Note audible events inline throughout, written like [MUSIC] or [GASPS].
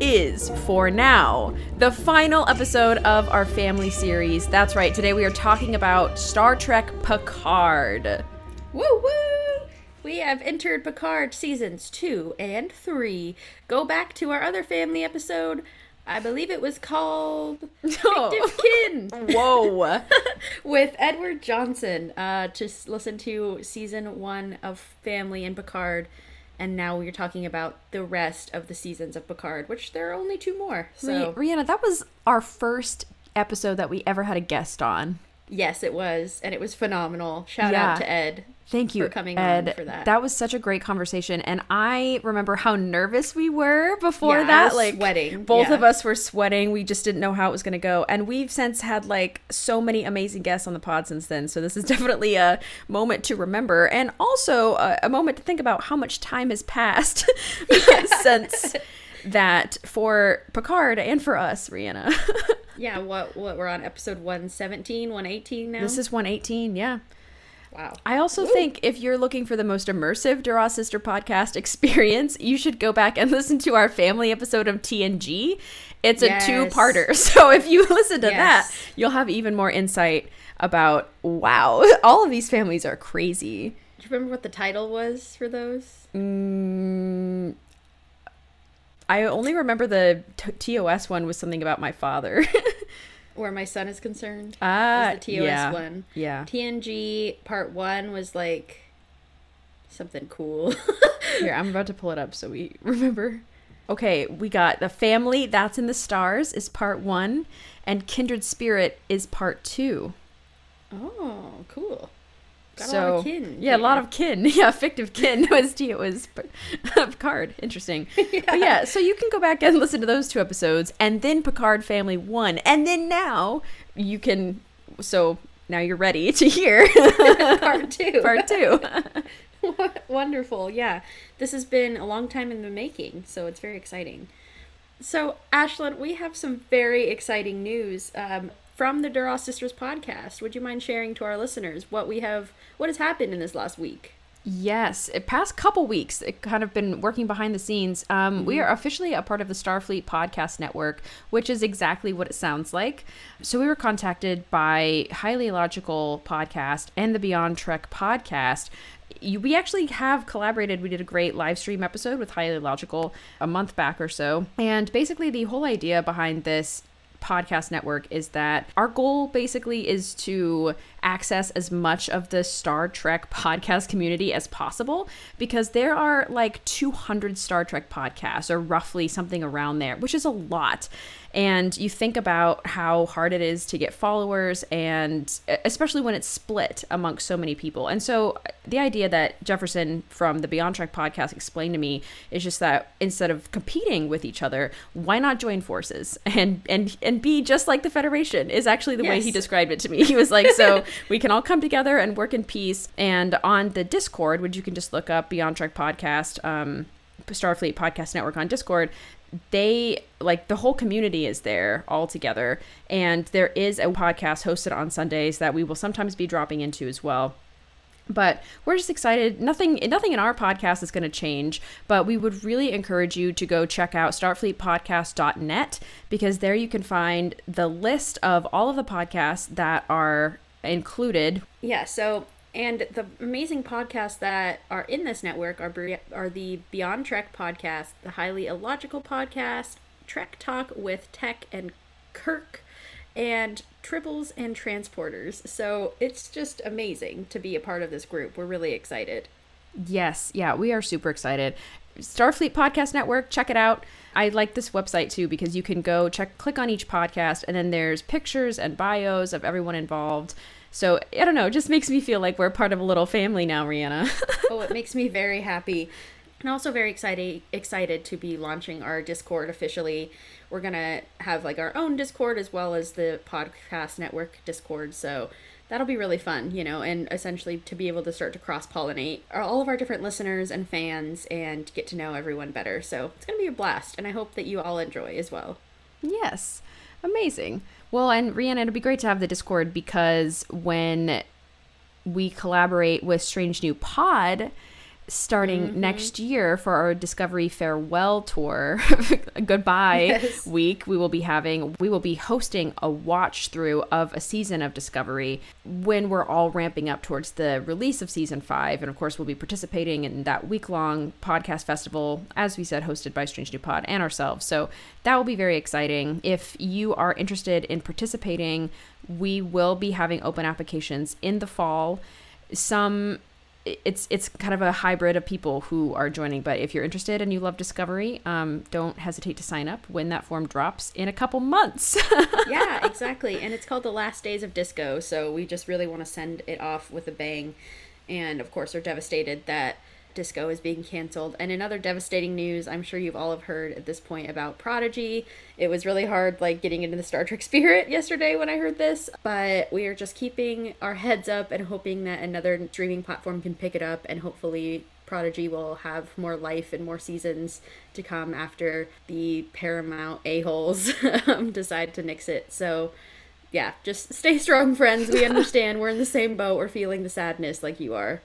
is, for now, the final episode of our family series. That's right, today we are talking about Star Trek Picard. Woo woo! We have entered Picard seasons two and three. Go back to our other family episode. I believe it was called. [LAUGHS] Fictive Kin [LAUGHS] Whoa. [LAUGHS] with Edward Johnson uh, to listen to season one of Family and Picard. And now we're talking about the rest of the seasons of Picard, which there are only two more. So, Ri- Rhianna, that was our first episode that we ever had a guest on. yes, it was. And it was phenomenal. Shout Yeah. out to Ed. Thank you for coming Ed. on for that. That was such a great conversation, and I remember how nervous we were before Yeah, that. like sweating, both yeah. of us were sweating. We just didn't know how it was going to go, and we've since had like so many amazing guests on the pod since then. So this is [LAUGHS] definitely a moment to remember, and also a, a moment to think about how much time has passed [LAUGHS] [LAUGHS] since that for Picard and for us, Rhianna. Yeah, what what we're on episode 117, 118 now. this is 118, yeah. Wow. I also think if you're looking for the most immersive Dura Sister podcast [LAUGHS] experience, you should go back and listen to our family episode of TNG. It's a Yes. two-parter. [LAUGHS] So if you listen to that, you'll have even more insight about wow, [LAUGHS] all of these families are crazy. Do you remember what the title was for those? Mm, I only remember the t- TOS one was something about my father. Where my son is concerned. Ah, was the TOS yeah. one. yeah. TNG part one was like something cool. [LAUGHS] Here, I'm about to pull it up so we [LAUGHS] remember. Okay, we got The Family That's in the Stars is part one, and Kindred Spirit is part two. oh, cool. Got so, a lot of kin. Yeah, a lot of kin. [LAUGHS] Yeah, fictive kin was [LAUGHS] T. it was Picard. [LAUGHS] Interesting. But yeah, so you can go back and listen to those two episodes, and then Picard Family one, and then now you can. So now you're ready to hear part two. part two. Wonderful. Yeah. This has been a long time in the making, so it's very exciting. So, Ashlyn, we have some very exciting news um, from the Duras Sisters podcast. Would you mind sharing to our listeners what we have, what has happened in this last week? Yes, it past couple weeks, it kind of been working behind the scenes. Um, We are officially a part of the Starfleet Podcast Network, which is exactly what it sounds like. So we were contacted by Highly Logical Podcast and the Beyond Trek Podcast. You, we actually have collaborated. We did a great live stream episode with Highly Logical a month back or so. And basically, the whole idea behind this podcast network is that our goal basically is to access as much of the Star Trek podcast community as possible because there are like 200 Star Trek podcasts or roughly something around there, which is a lot. And you think about how hard it is to get followers, and especially when it's split amongst so many people. And so, the idea that Jefferson from the Beyond Trek podcast explained to me is just that instead of competing with each other, why not join forces [LAUGHS] and and and be just like the Federation? Is actually the way he described it to me. [LAUGHS] He was like, so [LAUGHS] we can all come together and work in peace. And on the Discord, which you can just look up Beyond Trek podcast. Um, Starfleet Podcast Network on Discord, they like the whole community is there all together. And there is a podcast hosted on Sundays that we will sometimes be dropping into as well. But we're just excited. Nothing nothing in our podcast is going to change, but we would really encourage you to go check out starfleetpodcast.net because there you can find the list of all of the podcasts that are included Yeah, so and the amazing podcasts that are in this network are are the Beyond Trek podcast, the Highly Illogical podcast, Trek Talk with Tech and Kirk, and Tribbles and Transporters. So it's just amazing to be a part of this group. We're really excited. Yes, yeah, we are super excited. Starfleet Podcast Network, check it out. I like this website too because you can go check click on each podcast and then there's pictures and bios of everyone involved. So I don't know, it just makes me feel like we're part of a little family now, Rhianna. [LAUGHS] oh, it makes me very happy. And also very excited excited to be launching our Discord officially. We're gonna have like our own Discord as well as the podcast network Discord. So that'll be really fun, you know, and essentially to be able to start to cross pollinate all of our different listeners and fans and get to know everyone better. So it's gonna be a blast, and I hope that you all enjoy as well. Yes. Amazing. Well, and Rhiannon, it'd be great to have the Discord because when we collaborate with Strange New Pod starting Mm-hmm. next year for our Discovery Farewell Tour, [LAUGHS] goodbye Yes. week, we will be having, we will be hosting a watch through of a season of Discovery when we're all ramping up towards the release of season five. And of course, we'll be participating in that week long podcast festival, as we said, hosted by Strange New Pod and ourselves. So that will be very exciting. If you are interested in participating, we will be having open applications in the fall. Some it's it's kind of a hybrid of people who are joining but if you're interested and you love discovery um, don't hesitate to sign up when that form drops in a couple months [LAUGHS] yeah, exactly. And it's called The Last Days of Disco, so we just really want to send it off with a bang. And of course, are devastated that Disco is being canceled. And in other devastating news, I'm sure you've all have heard at this point about Prodigy. It was really hard, like getting into the Star Trek [LAUGHS] spirit yesterday when I heard this, but we are just keeping our heads up and hoping that another streaming platform can pick it up and hopefully Prodigy will have more life and more seasons to come after the Paramount a-holes [LAUGHS] um, decide to nix it. So, yeah, just stay [LAUGHS] strong, friends. We understand. We're in the same boat. We're feeling the sadness like you are.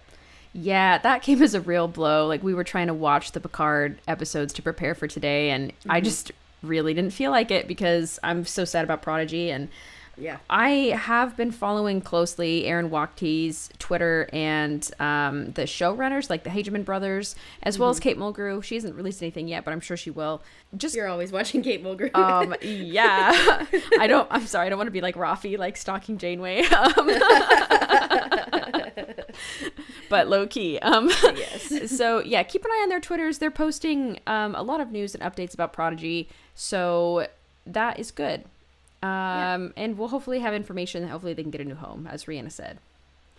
Yeah that [LAUGHS] came as a real blow like we were trying to watch the picard episodes to prepare for today and i just really didn't feel like it because i'm so sad about prodigy and Yeah. I have been following closely Aaron Waltke's Twitter and um, the showrunners, like the Hageman brothers, as well as Kate Mulgrew. She hasn't released anything yet, but I'm sure she will. Just You're always watching Kate Mulgrew. um, yeah. [LAUGHS] I don't. I'm sorry. I don't want to be like Raffi, like stalking Janeway. [LAUGHS] Um, but low key. Um, yes. [LAUGHS] so yeah, keep an eye on their Twitters. They're posting um, a lot of news and updates about Prodigy. So that is good. Um, and we'll hopefully have information. That hopefully they can get a new home, as Rhianna said.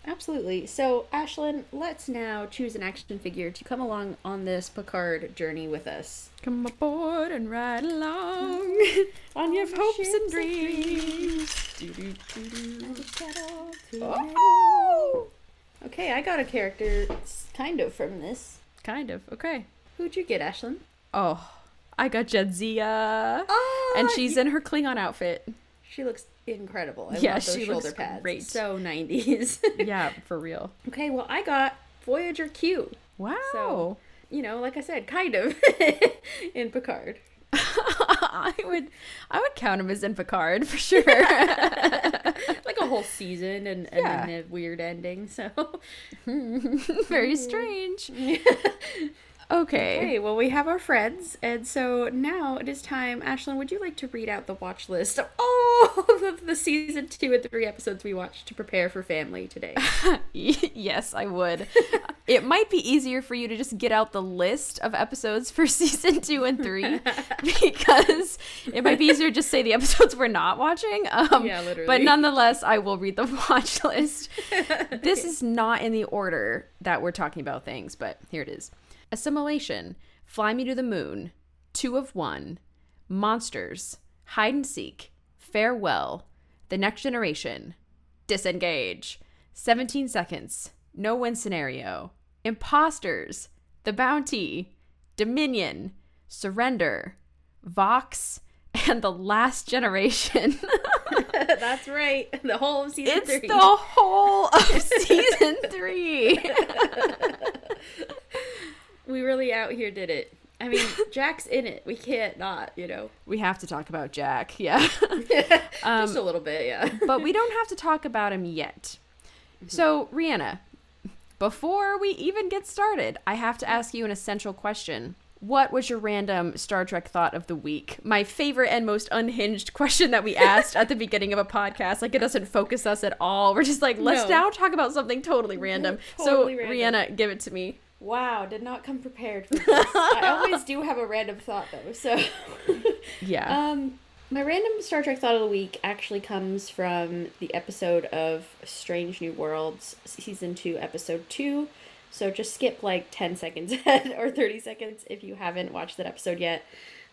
Absolutely. So, Ashlyn, let's now choose an action figure to come along on this Picard journey with us. Come aboard and ride along [LAUGHS] on your hopes and dreams. Oh! Okay, I got a character s- kind of from this. Kind of. Okay. Who'd you get, Ashlyn? Oh, I got Jadzia. Oh, ah, and she's in her Klingon outfit. She looks incredible. I Yeah, love those she shoulder looks pads. great. So 90s. [LAUGHS] Yeah, for real. okay, well, I got Voyager Q. Wow. So, you know, like I said, kind of [LAUGHS] in Picard. [LAUGHS] I would I would count him as in Picard for sure. Like whole season and, and Yeah. then a weird ending. So, [LAUGHS] [LAUGHS] Very strange. [LAUGHS] Okay. okay, well, we have our friends. And so now it is time. Ashlyn, would you like to read out the watch list of all [LAUGHS] of the season two and three episodes we watched to prepare for family today? [LAUGHS] yes, I would. [LAUGHS] it might be easier for you to just get out the list of episodes for season two and three because it might be easier to just say the episodes we're not watching. Um, Yeah, literally. But nonetheless, I will read the watch list. this is not in the order that we're talking about things, but here it is Assimilation, Fly Me to the Moon, Two of One, Monsters, Hide and Seek, Farewell, The Next Generation, Disengage, 17 Seconds, No Win Scenario, Imposters, The Bounty, Dominion, Surrender, Vox, and The Last Generation. [LAUGHS] That's right. The whole of season it's three. the whole of [LAUGHS] season three. [LAUGHS] We really out here did it. I mean, [LAUGHS] Jack's in it. We can't not, you know. we have to talk about Jack, yeah. [LAUGHS] Um, just a little bit, yeah. but we don't have to talk about him yet. Mm-hmm. So, Rhianna, before we even get started, I have to ask you an essential question. What was your random Star Trek thought of the week? My favorite and most unhinged [LAUGHS] question that we asked at the beginning of a podcast. Like, it doesn't focus us at all. We're just like, let's No. now talk about something totally random. Totally so, random. Rhianna, give it to me. Wow, did not come prepared for [LAUGHS] this. I always do have a random thought though. So, [LAUGHS] Yeah. um, my random Star Trek thought of the week actually comes from the episode of Strange New Worlds, season two, episode two, So just skip like 10 seconds [LAUGHS] ahead or 30 seconds if you haven't watched that episode yet.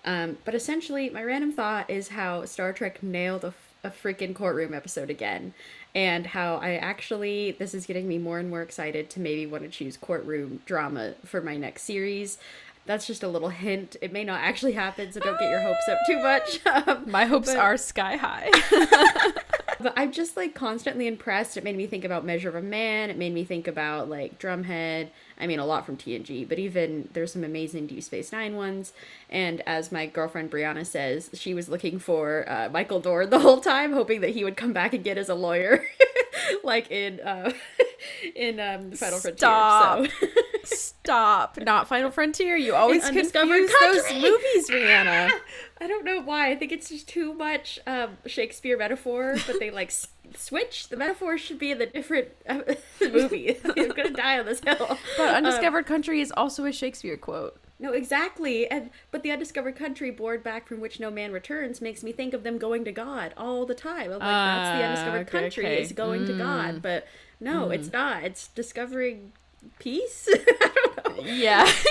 Um, but essentially, my random thought is how Star Trek nailed a, a freaking courtroom episode again. And how I actually, this is getting me more and more excited to maybe want to choose courtroom drama for my next series. That's just a little hint. It may not actually happen, so don't get your hopes up too much. Um, [LAUGHS] My hopes but- are sky high. [LAUGHS] but I'm just like constantly impressed. It made me think about Measure of a Man. It made me think about like Drumhead. I mean, a lot from TNG, but even there's some amazing Deep Space Nine ones. And as my girlfriend Brianna says, she was looking for uh, Michael Dorn the whole time, hoping that he would come back and get as a lawyer, [LAUGHS] like in uh, [LAUGHS] [LAUGHS] in um, Final Stop. Frontier. So. [LAUGHS] Stop. Not Final Frontier. You always Undiscovered confuse those [LAUGHS] movies, Rhianna. I don't know why. I think it's just too much um, Shakespeare metaphor, but they like s- switch. The metaphor should be in the different uh, movie. I'm gonna die on this hill. But Um, Undiscovered Country is also a Shakespeare quote. no, exactly. And but the undiscovered country, bored back from which no man returns, makes me think of them going to God all the time. I'm like, that's the Ah, undiscovered okay, country okay. is going to Mm. God, but no, it's not. It's discovering peace. [LAUGHS] I don't know. Yeah. [LAUGHS]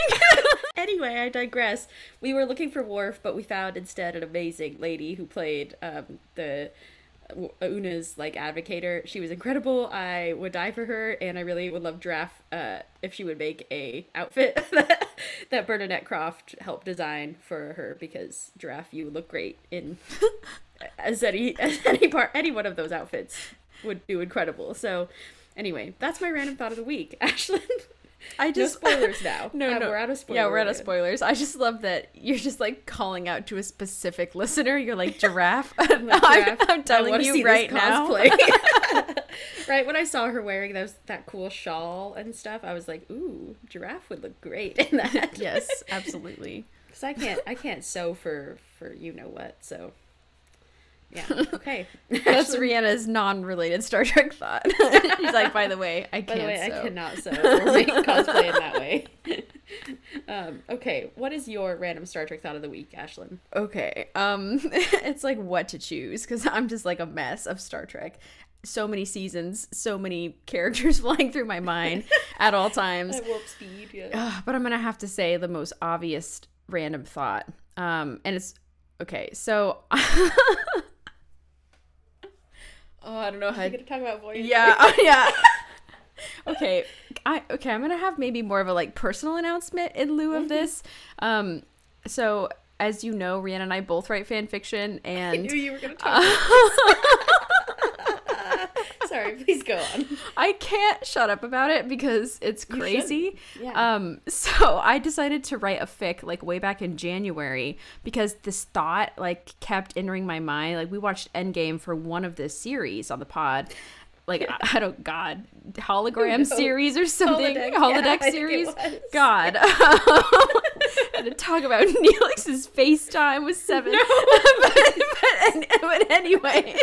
Anyway, I digress. We were looking for Worf, but we found instead an amazing lady who played um, the uh, Una's like advocator. She was incredible. I would die for her, and I really would love Draft uh, if she would make a outfit [LAUGHS] that, that Bernadette Croft helped design for her because Draft, you look great in as any as any part any one of those outfits would do incredible. So. Anyway, that's my random thought of the week. [LAUGHS] Ashlyn, I no just spoilers now. [LAUGHS] No, Uh, no, we're out of spoilers. Yeah, we're out of spoilers. I just love that you're just like calling out to a specific listener. You're like [LAUGHS] giraffe. I'm, Like, Giraffe, I'm I telling you right now. right when I saw her wearing those that cool shawl and stuff, I was like, "Ooh, giraffe would look great in that." yes, absolutely. because I can't, I can't sew for for you know what. So, yeah, [LAUGHS] okay. That's Rhianna's non-related Star Trek thought. [LAUGHS] She's like, by the way, I can't. the way, sew." I cannot sew or make [LAUGHS] cosplay in that way. um, okay, what is your random Star Trek thought of the week, Ashlyn? Okay. Um it's like what to choose cuz I'm just like a mess of Star Trek. So many seasons, so many characters flying through my mind at all times. warp speed. Yeah. Ugh, but I'm going to have to say the most obvious random thought. Um and it's okay. So Oh, I don't know how gonna talk about Voyager? Yeah, [LAUGHS] oh, yeah. [LAUGHS] okay, I okay. I'm gonna have maybe more of a like personal announcement in lieu Mm-hmm. of this. Um, so as you know, Rhianna and I both write fan fiction, I and knew you were gonna [LAUGHS] talk. about Sorry, please go on. [LAUGHS] I can't shut up about it because it's crazy. Yeah. Um, so I decided to write a fic like way back in January because this thought like kept entering my mind. Like we watched Endgame for one of the series on the pod. Like I, I don't God hologram series or something Holodeck, holodeck, yeah, I think it series. [LAUGHS] God, [LAUGHS] and to talk about Neelix's FaceTime with seven. but, but, but anyway.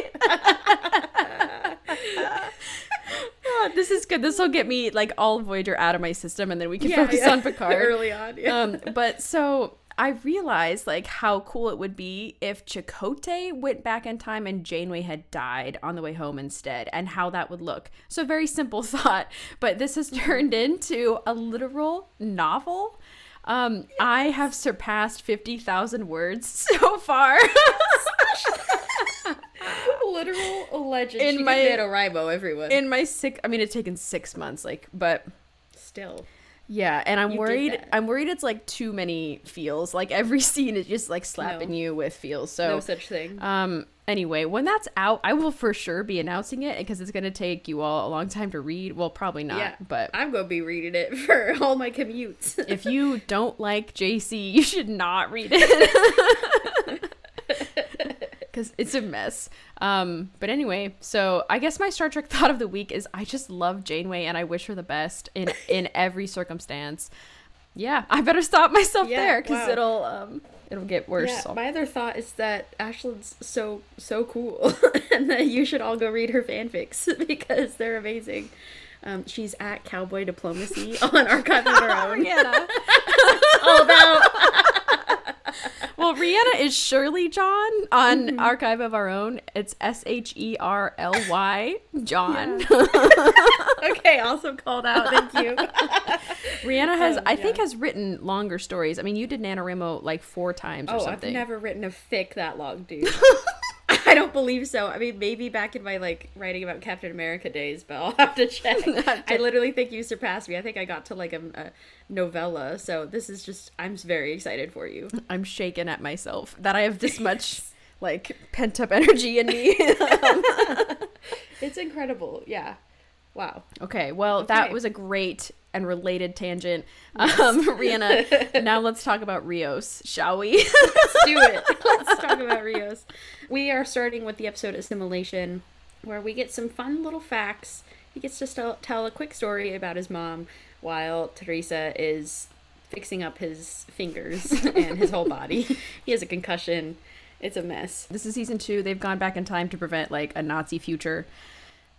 Oh, this is good. This will get me like all Voyager out of my system, and then we can focus on Picard. [LAUGHS] early on. Yeah. um, but so I realized like how cool it would be if Chakotay went back in time and Janeway had died on the way home instead, and how that would look. So very simple [LAUGHS] thought, but this has turned into a literal novel. Um, I have surpassed fifty thousand words [LAUGHS] so far. [LAUGHS] Literal legend. In she my- my NaNoWriMo, everyone. in my six, I mean, it's taken six months, like, but Still. Yeah, and I'm You worried. I'm worried it's like too many feels. Like every [LAUGHS] scene is just like slapping No. you with feels. So, no such thing. um, anyway, when that's out, I will for sure be announcing it because it's gonna take you all a long time to read. Well, probably not, yeah. but I'm going to be reading it [LAUGHS] for all my commutes. [LAUGHS] if you don't like JC, you should not read it. [LAUGHS] Because it's a mess. Um, but anyway, so I guess my Star Trek thought of the week is I just love Janeway and I wish her the best in in every circumstance. Yeah, I better stop myself Yeah, there because wow. it'll um it'll get worse. yeah, so- my other thought is that Ashlyn's so so cool, [LAUGHS] and that you should all go read her fanfics [LAUGHS] because they're amazing. Um, she's at Cowboy Diplomacy [LAUGHS] on Archive of Her Own. Rhianna. [LAUGHS] well, Rhianna is Shirley John on Archive of Our Own. It's S H E R L Y John. [LAUGHS] okay, also called out. Thank you. [LAUGHS] Rhianna has, Um, I think, has written longer stories. I mean, you did NaNoWriMo like four times or something. Oh, I've never written a fic that long, dude. I don't believe so. I mean, maybe back in my like writing about Captain America days, but I'll have to check. [LAUGHS] I literally think you surpassed me. I think I got to like a, a novella. So this is just, I'm very excited for you. I'm shaken at myself that I have this [LAUGHS] much like pent up energy in me. [LAUGHS] It's incredible. Yeah. Wow. okay, well, that was a great and related tangent. Um, [LAUGHS] Rhianna, [LAUGHS] now let's talk about Rios, shall we? Let's do it. [LAUGHS] Let's talk about Rios. We are starting with the episode Assimilation, where we get some fun little facts. He gets to tell, tell a quick story about his mom while Teresa is fixing up his fingers and his whole body. He has a concussion. It's a mess. this is season two. They've gone back in time to prevent like a Nazi future.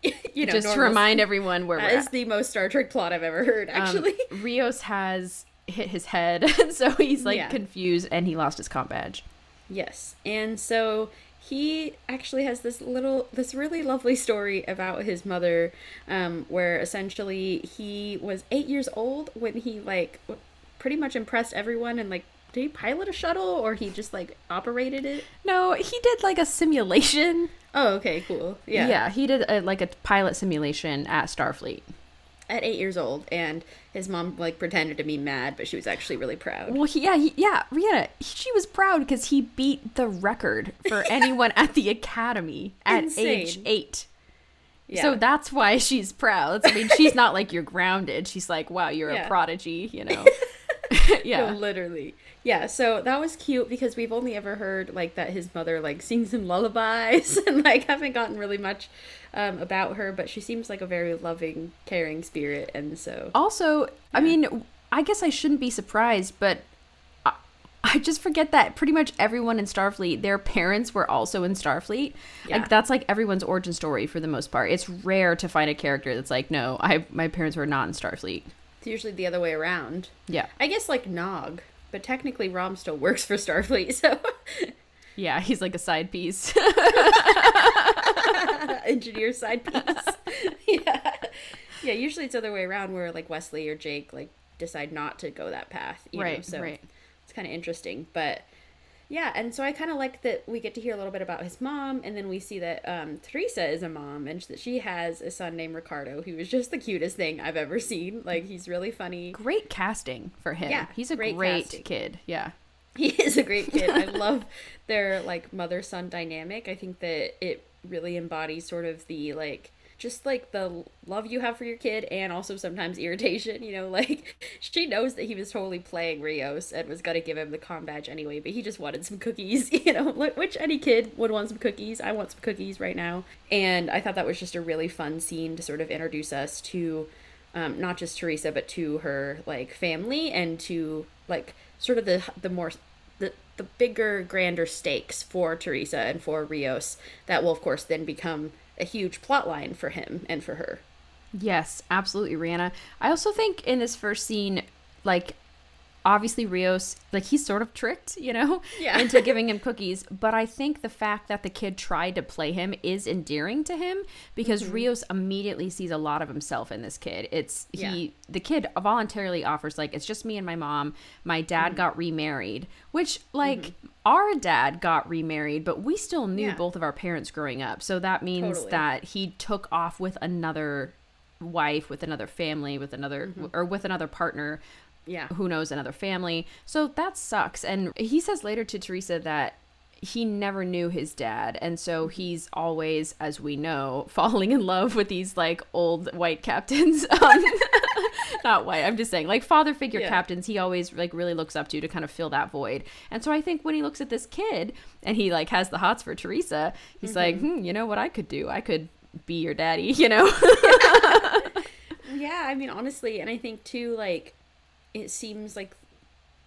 [LAUGHS] You know, Just to remind everyone where That we're is at. the most Star Trek plot I've ever heard, Um, actually. [LAUGHS] Rios has hit his head, [LAUGHS] so he's like Yeah. confused and he lost his com badge. Yes. And so he actually has this little, this really lovely story about his mother, um, where essentially he was eight years old when he, like, pretty much impressed everyone and, like, did he pilot a shuttle or he just, like, operated it? No, he did like a simulation. Oh, okay, cool. Yeah. Yeah, he did a, like a pilot simulation at Starfleet. At eight years old. And his mom, like, pretended to be mad, but she was actually really proud. Well, he, yeah, he, yeah, Rhianna, she was proud because he beat the record for [LAUGHS] anyone at the academy at age eight. Yeah. So that's why she's proud. I mean, she's not like you're grounded. She's like, wow, you're Yeah. a prodigy, you know? [LAUGHS] [LAUGHS] No, yeah. literally. Yeah, so that was cute because we've only ever heard like that his mother like sings him lullabies [LAUGHS] and like haven't gotten really much um, about her, but she seems like a very loving, caring spirit, and so Also, I mean, I guess I shouldn't be surprised, but I, [LAUGHS] I just forget that pretty much everyone in Starfleet, their parents were also in Starfleet. Yeah. Like that's like everyone's origin story for the most part. It's rare to find a character that's like, no, I my parents were not in Starfleet. It's usually the other way around. Yeah, I guess like Nog, but technically Rom still works for Starfleet, so yeah, he's like a side piece. [LAUGHS] engineer side piece. [LAUGHS] yeah, yeah. Usually it's the other way around, where like Wesley or Jake like decide not to go that path. You Know? Right, So right. it's kind of interesting, but yeah. And so I kind of like that we get to hear a little bit about his mom, and then we see that um, Teresa is a mom, and that she has a son named Ricardo, who is just the cutest thing I've ever seen. Like he's really funny. great casting for him. Yeah, he's a great great, kid. Yeah. He is a great kid. I [LAUGHS] love their like mother son dynamic. I think that it really embodies sort of the like just like the love you have for your kid and also sometimes irritation, you know, [LAUGHS] like she knows that he was totally playing Rios and was going to give him the com badge anyway, but he just wanted some cookies, [LAUGHS] you know, which any kid would want some cookies. I want some cookies right now. And I thought that was just a really fun scene to sort of introduce us to um, not just Teresa, but to her like family and to like sort of the the more the the bigger, grander stakes for Teresa and for Rios that will of course then become a huge plot line for him and for her. Yes, absolutely, Rhianna. I also think in this first scene, like obviously Rios, like he's sort of tricked, you know, Yeah. into giving him cookies. But I think the fact that the kid tried to play him is endearing to him because Mm-hmm. Rios immediately sees a lot of himself in this kid. It's Yeah. he the kid voluntarily offers like it's just me and my mom. My dad Mm-hmm. got remarried, which like our dad got remarried, but we still knew Yeah. both of our parents growing up. So that means Totally. that he took off with another wife with another family with another or with another partner Yeah. who knows another family. So that sucks. And he says later to teresa that he never knew his dad. And so he's always as we know [LAUGHS] falling in love with these like old white captains. [LAUGHS] Um, [LAUGHS] not white i'm just saying like father figure Yeah. captains he always like really looks up to to kind of fill that void. And so i think when he looks at this kid and he like has the hots for teresa he's like hmm, you know what i could do? I could be your daddy you know? Yeah, I mean honestly, and I think too like it seems like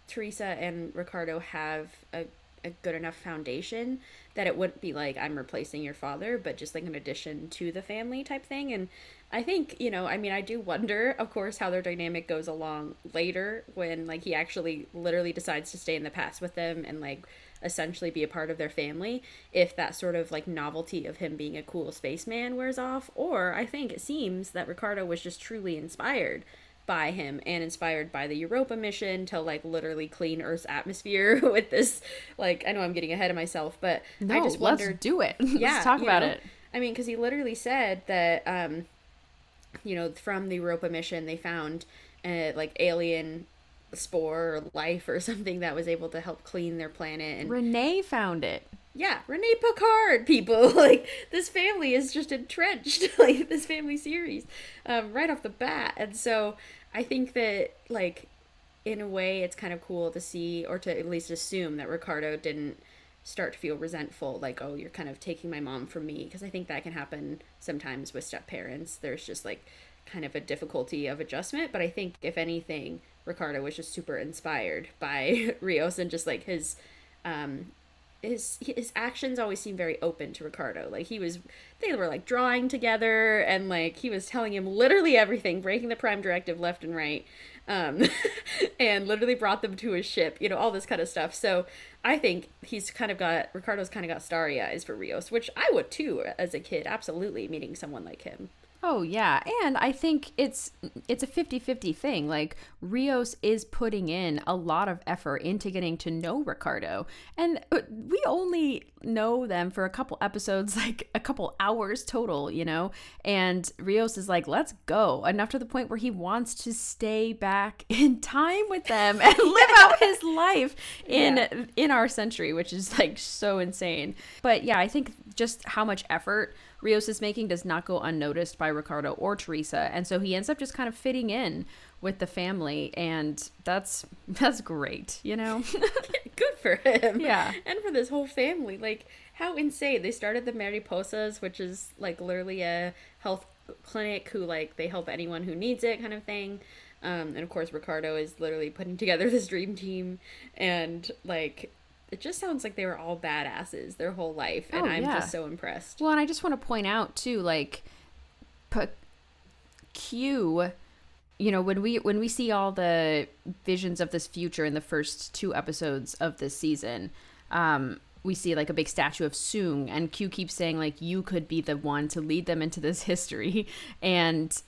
Teresa and Ricardo have a, a good enough foundation that it wouldn't be like I'm replacing your father, but just like an addition to the family type thing. And I think, you know, I mean I do wonder, of course, how their dynamic goes along later when like he actually literally decides to stay in the past with them and like essentially be a part of their family if that sort of like novelty of him being a cool spaceman wears off. Or I think it seems that Ricardo was just truly inspired by him and inspired by the Europa mission to like literally clean Earth's atmosphere [LAUGHS] with this like I know I'm getting ahead of myself, but No, I just let's do it. [LAUGHS] yeah, let's talk about know? it. I mean, because he literally said that, um, you know, from the Europa mission, they found uh, like alien spore or life or [LAUGHS] something that was able to help clean their planet. And Renee found it. yeah, Rene Picard, people like this family is just entrenched, like this family series, um, right off the bat. And so I think that like in a way, it's kind of cool to see or to at least assume that Ricardo didn't start to feel resentful, like oh, you're kind of taking my mom from me, because I think that can happen sometimes with step parents. There's just like kind of a difficulty of adjustment, but I think if anything, Ricardo was just super inspired by [LAUGHS] Rios and just like his um his his actions always seem very open to Ricardo. Like he was they were like drawing together and like he was telling him literally everything, breaking the prime directive left and right. Um [LAUGHS] and literally brought them to his ship, you know, all this kind of stuff. So I think he's kind of got Ricardo's kind of got starry eyes for Rios, which I would too as a kid, absolutely meeting someone like him. Oh yeah, and I think it's it's a 50-50 thing. Like Rios is putting in a lot of effort into getting to know Ricardo. And uh, we only know them for a couple episodes, [LAUGHS] like a couple hours total, you know? And Rios is like, "Let's go." Enough to the point where he wants to stay back [LAUGHS] in time with them and [LAUGHS] live out his life in Yeah. in our century, which is like so insane. But yeah, I think just how much effort Rios making does not go unnoticed by Ricardo or Teresa, and so he ends up just kind of fitting in with the family, and that's [LAUGHS] that's great, you know. [LAUGHS] Good for him. Yeah. And for this whole family. Like, how insane. They started the Mariposas, which is like literally a health clinic who, like, they help anyone who needs it kind of thing. Um, and of course, Ricardo is literally putting together [LAUGHS] this dream team. And, like, it just sounds like they were all badasses their whole life. And Oh, I'm yeah. just so impressed. Well, and I just want to point out too, like, P- Q. You know, when we when we see all the visions of this future in the first two episodes of this season, um, we see like a big statue of Soong, and Q keeps saying like you could be the one to lead them into this [LAUGHS] history, and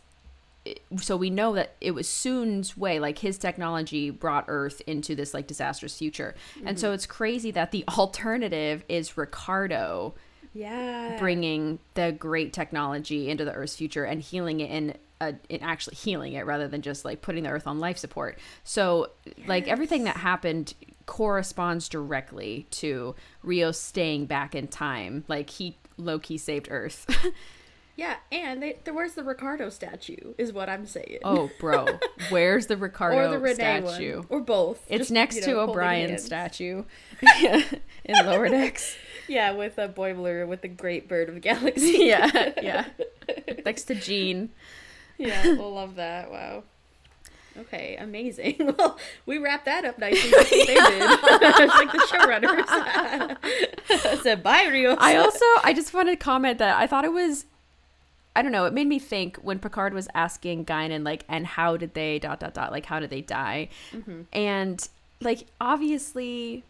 so we know that it was Soong's way, like his technology brought Earth into this like disastrous future, and so it's crazy that the alternative is Ricardo Yeah. bringing the great technology into the Earth's future and healing it in, uh, in actually healing it rather than just like putting the Earth on life support. So, like everything that happened corresponds directly to Rio staying back in time. Like he low key saved Earth. [LAUGHS] Yeah. And they, there, where's the Ricardo statue, is what I'm saying. oh, bro, [LAUGHS] where's the Ricardo or the Renee statue? one. Or both. It's Just, next you to know, holding O'Brien's statue [LAUGHS] [LAUGHS] in Lower Decks. Yeah, with a Boimler with the Great Bird of the Galaxy. Yeah, yeah. Next to Jean. yeah, we'll love that. Wow. Okay, amazing. Well, we wrapped that up nicely. Like they did. like the showrunners. Said bye, Rios. I also I just wanted to comment that I thought it was I don't know, it made me think when Picard was asking Guinan like and how did they dot dot dot like how did they die? Mm-hmm. And like obviously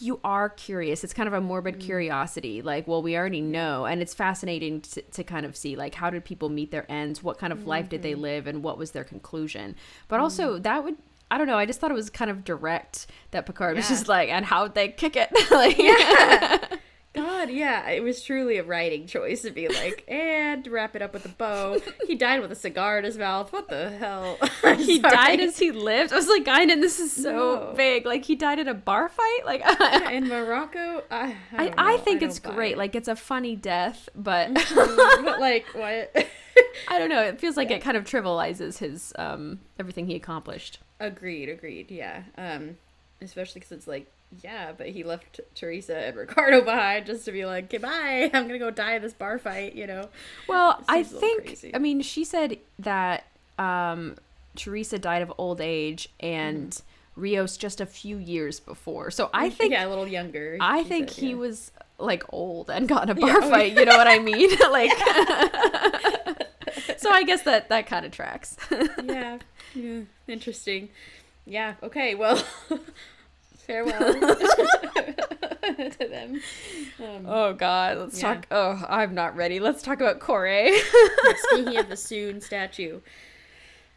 you are curious. It's kind of a morbid mm-hmm. curiosity. Like, well, we already know, and it's fascinating to, to kind of see like how did people meet their ends? What kind of life did they mm-hmm. live, and what was their conclusion? But also that would. I don't know. I just thought it was kind of direct that Picard was just like, and how'd they kick it? [LAUGHS] like, [LAUGHS] God, yeah, it was truly a writing choice to be like, [LAUGHS] and wrap it up with a bow. He died with a cigar in his mouth. What the hell? [LAUGHS] he died as he lived. I was like, Guinan, this is so No. big. Like he died in a bar fight. Like [LAUGHS] in Morocco. I, I, I, I think don't it's great. it. Like it's a funny death, but but like what? I don't know. It feels like it kind of trivializes his um everything he accomplished. Agreed, agreed. Yeah. Um, especially because it's like, yeah, but he left Teresa and Ricardo behind just to be like, goodbye. [LAUGHS] I'm gonna go die in this bar fight. You know. Well, I seems a little think crazy. I mean she said that um Teresa died of old age and Rios just a few years before. So I think yeah, a little younger. I think said, he yeah. was like old and got in a [LAUGHS] bar oh, fight. You know what I mean? [LAUGHS] like, so I guess that that kind of tracks. yeah. Yeah. Interesting. Yeah. Okay. Well. Farewell [LAUGHS] [LAUGHS] to them. Um, Oh God, let's Yeah. talk. Oh, I'm not ready. Let's talk about Kore. [LAUGHS] Speaking of the Soong statue.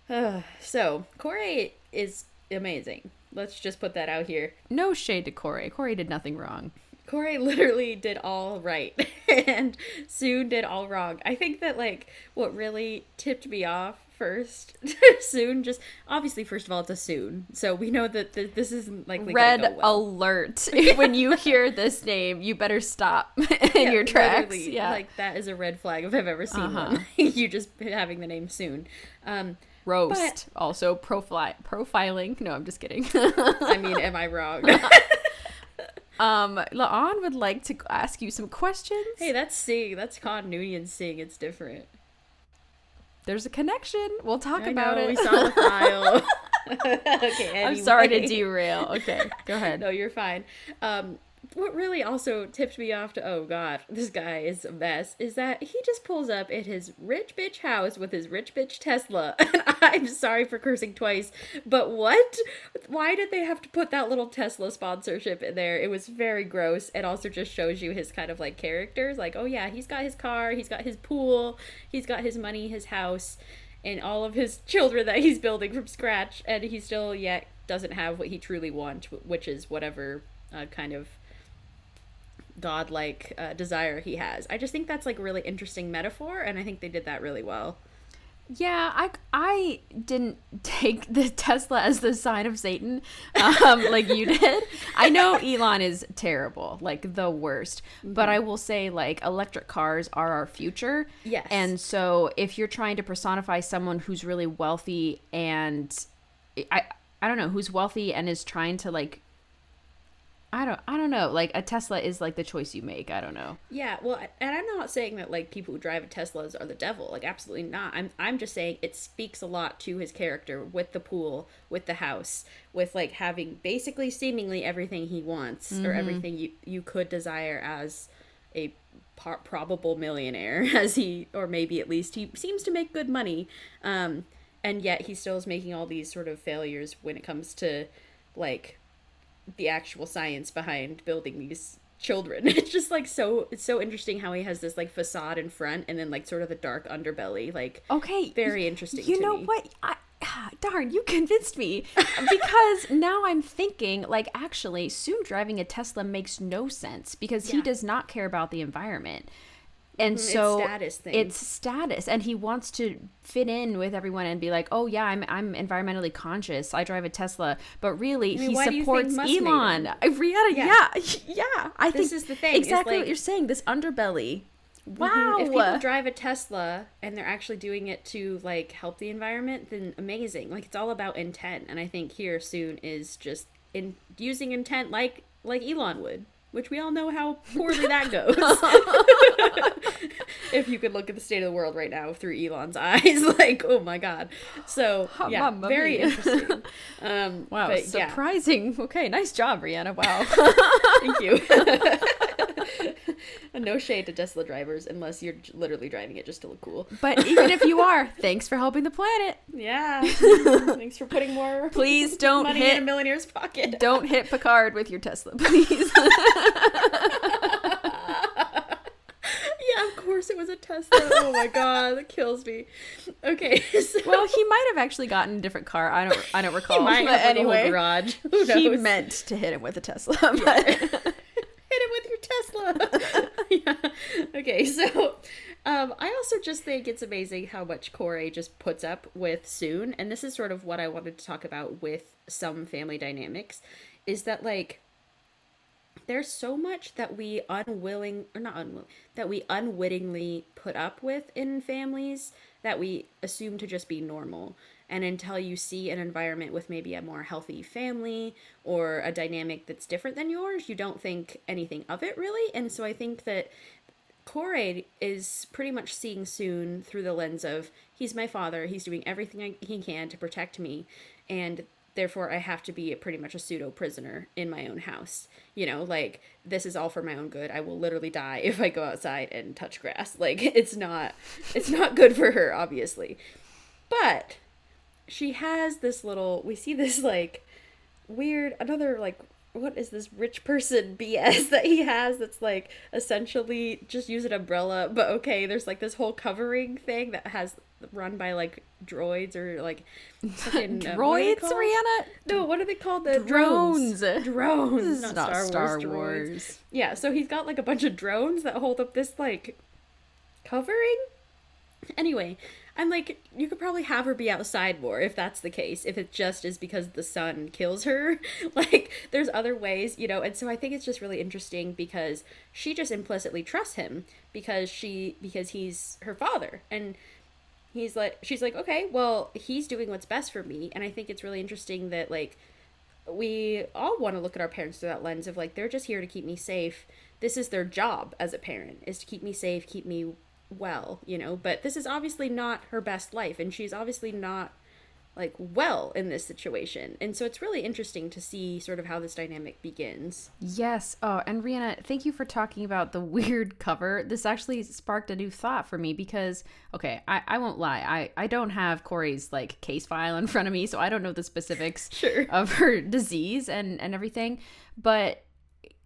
Uh, [SIGHS] so, Kore is amazing. Let's just put that out here. no shade to Kore. Kore did nothing wrong. Kore literally did all right, and Soong did all wrong. I think that, like, what really tipped me off first, [LAUGHS] Soong just obviously, first of all, it's a Soong. So we know that th- this isn't likely Red go well. alert! [LAUGHS] when you hear this name, you better stop [LAUGHS] in Yeah, your tracks. Yeah, Like, that is a red flag if I've ever seen Uh-huh. one. you just having the name Soong. Um, roast. Also profile profiling. No, I'm just kidding. I mean, am I wrong? um, La'an would like to ask you some questions. hey, that's Singh. That's continuity and Singh. It's different. There's a connection. We'll talk I about know, it. We saw the [LAUGHS] file. [LAUGHS] [LAUGHS] okay, I'm sorry to derail. Okay, go ahead. No, you're fine. Um, what really also tipped me off to oh god, this guy is a mess. Is that he just pulls up at his rich bitch house with his rich bitch Tesla, [LAUGHS] and I'm sorry for cursing twice, but what? Why did they have to put that little Tesla sponsorship in there? It was very gross. It also just shows you his kind of like characters. Like oh yeah, he's got his car, he's got his pool, he's got his money, his house and all of his [LAUGHS] children that he's building from scratch, and he still yet doesn't have what he truly wants, which is whatever uh, kind of godlike uh, desire he has. I just think that's like a really interesting metaphor, and I think they did that really well. Yeah, I, I didn't [LAUGHS] take the Tesla as the sign of Satan um, [LAUGHS] like you did. I know [LAUGHS] Elon is terrible, like the worst. But I will say, like, electric cars are our future. Yes. And so if you're trying to personify someone who's really wealthy and I, I don't know, who's wealthy and is trying to, like, I don't, I don't know. Like a Tesla is like the choice you make. I don't know. Yeah, well, and I'm not saying that like people who drive a Teslas are the devil. Like absolutely not. I'm I'm just saying it speaks a lot to his character with the pool, with the house, with like having basically seemingly everything he wants or everything you you could desire as a par- probable millionaire [LAUGHS] as he or maybe at least he seems to make good money. Um and yet he still is making all these sort of failures when it comes to like the actual science behind building these children. [LAUGHS] It's just like so it's so interesting how he has this like facade in front and then like sort of the dark underbelly. Like Okay. Very interesting You know me. what? I, [SIGHS] darn, you convinced me. [LAUGHS] because now I'm thinking, like, actually, Soong driving a Tesla makes no sense because he does not care about the environment. And mm, it's so status thing. it's status, and he wants to fit in with everyone and be like, "Oh yeah, I'm I'm environmentally conscious. I drive a Tesla." But really, mean, he why do you think supports Elon. I Rhianna, yeah, Yeah. [LAUGHS] yeah. I This think is the thing, Exactly like- what you're saying. This underbelly. Mm-hmm. Wow. if people drive a Tesla and they're actually doing it to like help the environment, then amazing. Like it's all about intent, and I think here Soong is just in using intent like like Elon would, which we all know how poorly that goes. [LAUGHS] if you could look at the state of the world right now through Elon's [LAUGHS] eyes, like oh my god. So yeah, Mamma very mia. interesting. [LAUGHS] Um, Wow, but yeah, surprising. Okay, nice job, Rhianna. Wow. thank you. No shade to Tesla drivers unless you're literally driving it just to look cool. but even if you are, [LAUGHS] thanks for helping the planet. Yeah. [LAUGHS] Thanks for putting more Please [LAUGHS] don't money in a hit millionaire's pocket. don't hit Picard with your Tesla, please. Yeah, of course it was a Tesla. Oh my god, that kills me. Okay, so well, he might have actually gotten a different car. I don't I don't recall. he might but anyway, garage. He meant to hit him with a Tesla. But hit your Tesla. [LAUGHS] yeah. Okay, so um, I also just think it's amazing how much Kore just puts up with Soong, and this is sort of what I wanted to talk about with some family dynamics, is that like there's so much that we unwilling or not unwilling that we unwittingly put up with in families that we assume to just be normal and until you see an environment with maybe a more healthy family or a dynamic that's different than yours you don't think anything of it really and so i think that Kore is pretty much seeing Soong through the lens of he's my father, he's doing everything he can to protect me, and therefore I have to be pretty much a pseudo prisoner in my own house. You know, like this is all for my own good. I will literally die [LAUGHS] if I go outside and touch grass. Like it's not it's not good for her obviously. But she has this little we see this like weird another like what is this rich person [LAUGHS] BS that he has that's like essentially just use an umbrella, but okay, there's like this whole covering thing that has run by like droids or like [LAUGHS] fucking, uh, what are they Droids, called? Rhianna? No, what are they called? The Drones. drones. Drones. Not, not Star, Star Wars. Wars. Yeah, so he's got like a bunch of drones that hold up this like covering. Anyway, I'm like, you could probably have her be outside more if that's the case. If it just is because the sun kills her, [LAUGHS] like there's other ways, you know. And so I think it's just really interesting because she just implicitly trusts him because she because he's her father and he's like she's like okay well he's doing what's best for me and i think it's really interesting that like we all want to look at our parents through that lens of like they're just here to keep me safe this is their job as a parent is to keep me safe keep me well you know but this is obviously not her best life and she's obviously not like well in this situation and so it's really interesting to see sort of how this dynamic begins Yes. Oh, and Rhianna, thank you for talking about the [LAUGHS] weird cover. This actually sparked a new thought for me because, okay, I, I won't lie. I, I don't have Kore's like case file in front of me, so I don't know the specifics [LAUGHS] Sure. of her [LAUGHS] disease and, and everything. But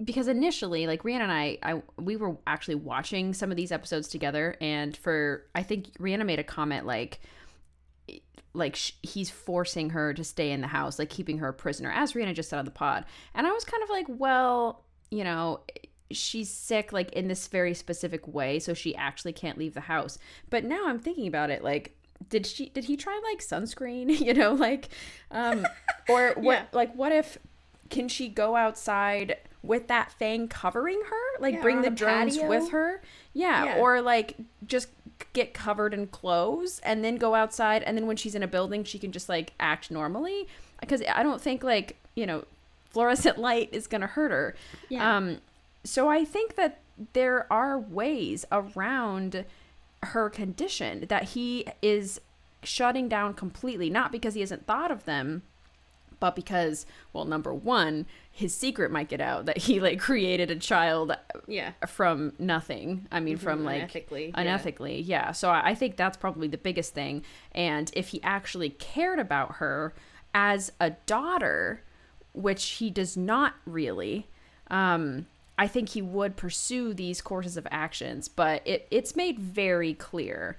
because initially, like Rhianna and I, I, we were actually watching some of these episodes together, and for I think Rhianna made a comment like, like sh- he's forcing her to stay in the house, like keeping her a prisoner, as Rhianna just said on the pod. And I was kind of like, well, you know, she's sick like in this very specific way, so she actually can't leave the house. But now I'm thinking about it, like, did she did he try like sunscreen? [LAUGHS] you know, like, um, or [LAUGHS] what? Yeah. Like, what if can she go outside? With that thing covering her, like Yeah, bring the the drones patio. with her, yeah, Yeah. or like just get covered in clothes and then go outside and then when she's in a building she can just like act normally because i don't think like you know fluorescent [LAUGHS] light is going to hurt her Yeah. um so i think that there are ways around her condition that he is shutting down completely not because he hasn't thought of them but because well number one his secret might get out that he like [LAUGHS] created a child yeah from nothing. I mean, from like unethically, yeah. unethically, yeah. So I I think that's probably the biggest thing. And if he actually cared about her as a daughter, which he does not really, um, I think he would pursue these courses of actions. But it, it's made very clear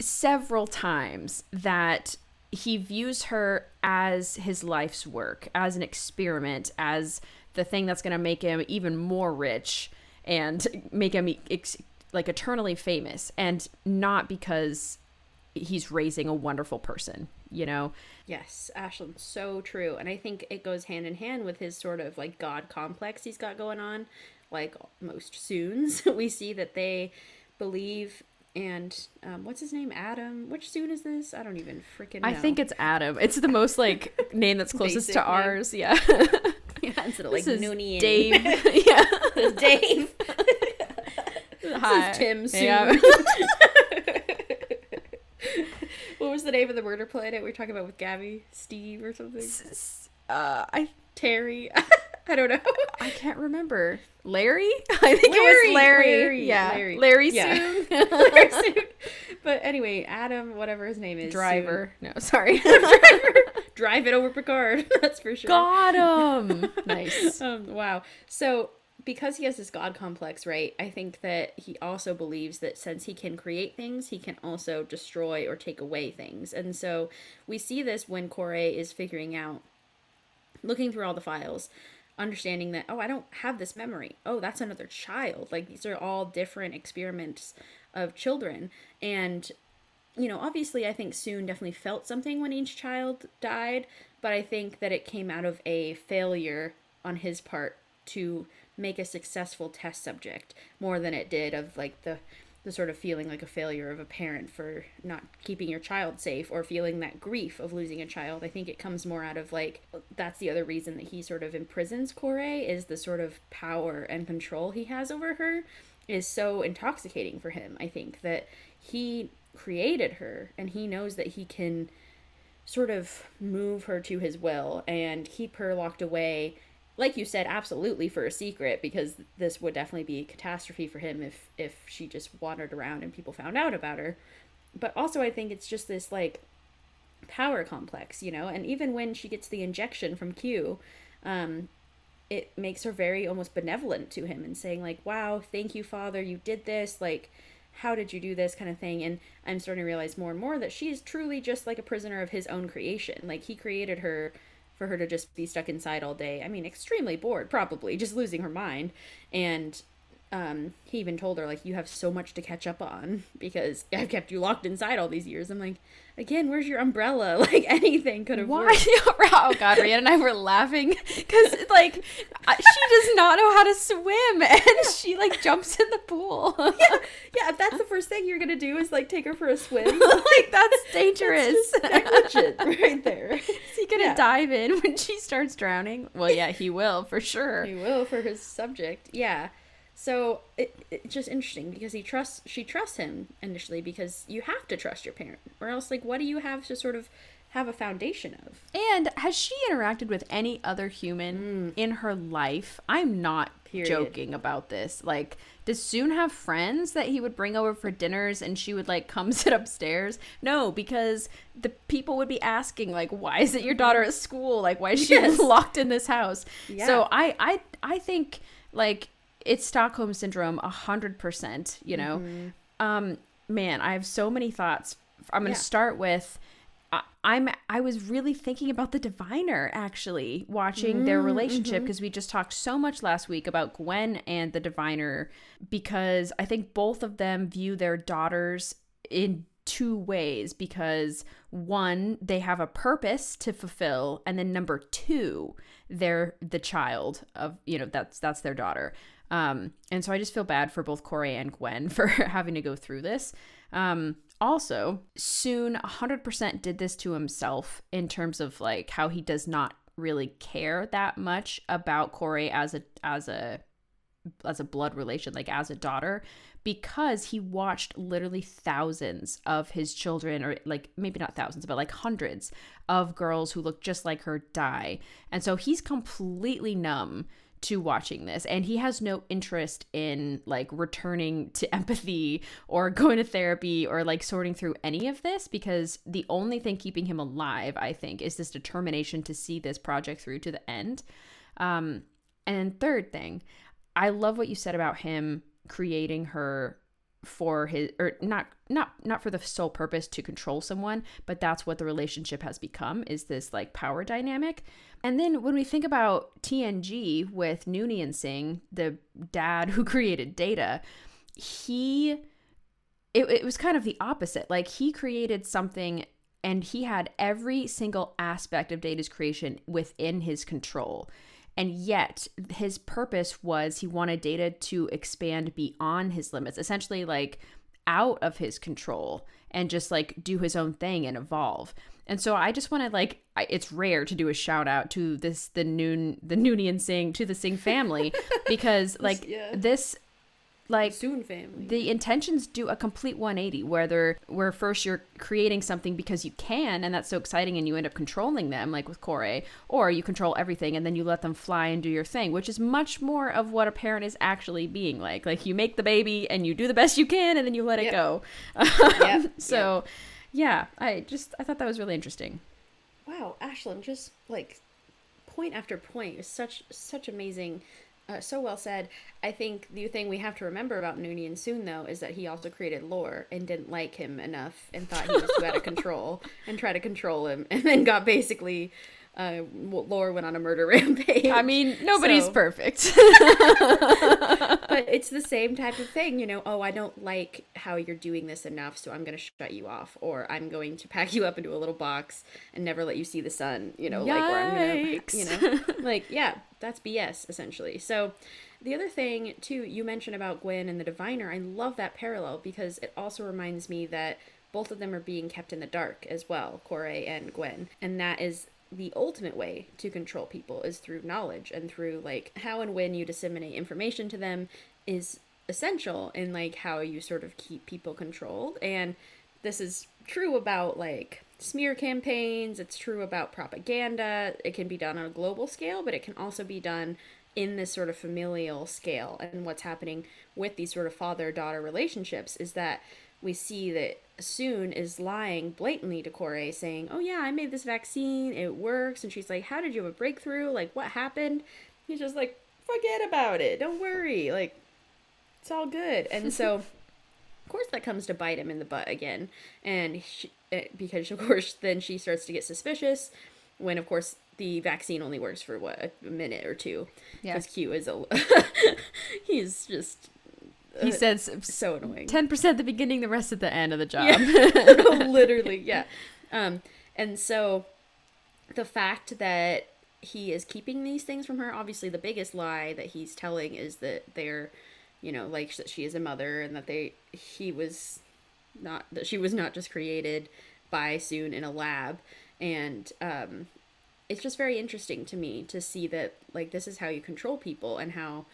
several times that he views her as his life's work, as an experiment, as the thing that's going to make him even more rich and [LAUGHS] make him like eternally famous, and not because he's raising a wonderful person, you know? Yes, Ashlyn, so true. And I think it goes hand in hand with his sort of like God complex he's got going on. Like most Soongs, [LAUGHS] we see that they believe and um, what's his name? Adam. Which Soong is this? I don't even freaking know. I think it's Adam. It's the most like [LAUGHS] name that's closest Basic to name. ours. Yeah. [LAUGHS] yeah, instead of like [LAUGHS] this is Noonie and Dave. yeah. This is Dave. Hi. This is Tim Soong. Yeah. what was the name of the murder planet we were talking about with Gabby? Steve or something? uh, I Terry? [LAUGHS] I don't know. I can't remember. Larry? [LAUGHS] I think it was Larry. Larry, yeah. Larry. Larry, Yeah. soon. [LAUGHS] Very soon. But anyway, Adam, whatever his name is, Driver. No, sorry. driver, drive it over Picard. That's for sure. Got him. Nice. Um, wow. So because he has this god complex, right? I think that he also believes that since he can create things, he can also destroy or take away things. And so we see this when Kore is figuring out, looking through all the files, understanding that, oh, I don't have this memory. Oh, that's another child. Like these are all different experiments of children. And you know, obviously, I think Soong definitely felt something when each child died, but I think that it came out of a failure on his part to make a successful test subject more than it did of like the the sort of feeling like a failure of a parent for not keeping your child safe or feeling that grief of losing a child. I think it comes more out of like that's the other reason that he sort of imprisons Kore is the sort of power and control he has over her is so intoxicating for him. I think that he created her and he knows that he can sort of move her to his will and keep her locked away like you said absolutely for a secret because this would definitely be a catastrophe for him if if she just wandered around and people found out about her. But also i think it's just this like power complex you know? And even when she gets the injection from q um it makes her very almost benevolent to him and saying like wow thank you father you did this like how did you do this? kind of thing. And i'm starting to realize more and more that she's truly just like a prisoner of his own creation. Like he created her for her to just be stuck inside all day. I mean extremely bored probably just losing her mind. And um, he even told her like you have so much to catch up on because [LAUGHS] I've kept you locked inside all these years. I'm like, again, where's your umbrella? [LAUGHS] Like anything could have Why? worked. [LAUGHS] oh God, Rhianna and I were laughing because like she does not know how to swim, and she like jumps in the pool. Yeah, yeah. if that's the first thing you're gonna do is like take her for a swim. like that's dangerous. negligent right there. Is he gonna Yeah. dive in when she starts drowning? Well, yeah, he will for sure. He will for his subject. Yeah. So it, it's just interesting because he trusts she trusts him initially because you have to trust your parent or else like what do you have to sort of have a foundation of? And has she interacted with any other human mm. in her life? I'm not Period. joking about this. Like, does Soong have friends that he would bring over for dinners and she would like [LAUGHS] come sit upstairs? No, because the people would be asking like, why isn't your daughter at school? Like, why is she Yes. [LAUGHS] locked in this house? Yeah. So I, I, I think like it's Stockholm syndrome a hundred percent. You know, mm-hmm. um, man, I have so many thoughts. I'm gonna Yeah. start with. I- I'm I was really thinking about the diviner actually watching their mm-hmm. relationship mm-hmm. because we just talked so much last week about Gwen and the diviner because I think both of them view their daughters in two ways because one they have a purpose to fulfill and then number two they're the child of you know that's that's their daughter um and so i just feel bad for both Kore and gwen [LAUGHS] for having to go through this um also Soong 100% did this to himself in terms of like how he does not really care that much about Kore as a as a as a blood relation, like as a daughter, because he watched literally thousands of his children, or like maybe not thousands, but like hundreds of girls who look just like her die. And so he's completely numb to watching this and he has no interest in like returning to [LAUGHS] empathy or going to therapy or like sorting through any of this because the only thing keeping him alive i think is this determination to see this project through to the end. Um and third thing I love what you said about him creating her for his or not not not for the sole purpose to control someone but that's what the relationship has become is this like power dynamic. And then when we think about tng with noonien singh the dad who [LAUGHS] created data he it, it was kind of the opposite. Like he created something and he had every single aspect of data's creation within his control and yet his purpose was he wanted data to expand beyond his limits essentially like out of his control and just like do his own thing and evolve and so i just want to like it's rare to do a shout out to this the noon the noonian sing to the sing family [LAUGHS] because like yeah. this like Soong family. the intentions do a complete 180 where they're where first you're creating something because you can and that's so exciting and you end up controlling them like with Kore or you control everything and then you let them fly and do your thing which is much more of what a parent is actually being like like you make the baby and you do the best you can and then you let it go [LAUGHS] Yep, so yeah I just I thought that was really interesting wow, Ashlyn, just like point after point is such such amazing. Uh, so well said. I think the thing we have to remember about Noonien Soong, though, is that he also created Lore and didn't like him enough and thought he was too out of [LAUGHS] control and tried to control him and then got basically. Uh, Lore went on a murder [LAUGHS] rampage. I mean nobody's So- perfect [LAUGHS] but it's the same type of thing, you know. Oh, I don't like how you're doing this enough, so I'm going to shut you off, or I'm going to pack [LAUGHS] you up into a little box and never let you see the sun. You know, like where I'm going to, you know, like yeah, that's BS essentially. So. The other thing, too, you mentioned about Gwen and the Diviner, I love that parallel because it also reminds me that both of them are being kept in the dark as well, Kore and Gwen. And that is the ultimate way to control people is through knowledge and through like how and when you disseminate information to them is essential in like how you sort of keep people controlled. And this is true about like smear campaigns. It's true about propaganda. It can be done on a global scale but it can also be done in this sort of familial scale. And what's happening with these sort of father daughter relationships is that we see that Soong is lying blatantly to Kore, saying, "Oh yeah, I made this vaccine. It works." And she's like, "How did you have a breakthrough? Like, what happened?" he's just like, forget about it. Don't worry. Like, it's all good. And so, [LAUGHS] of course, that comes to bite him in the butt again. And she, eh, because, of course, then she starts to get suspicious when, of course, the vaccine only works for what a minute or two. Yeah. Because Q is a [LAUGHS] he's just He uh, says so annoying. ten percent at the beginning, the rest at the end of the job. [LAUGHS] [LAUGHS] literally yeah um and so the fact that he is keeping these things from her obviously the biggest lie that he's telling is that they're you know like that she is a mother and that they he was not that she was not just created by Soong in a lab and um it's just very interesting to me to see that like this is how you control people and how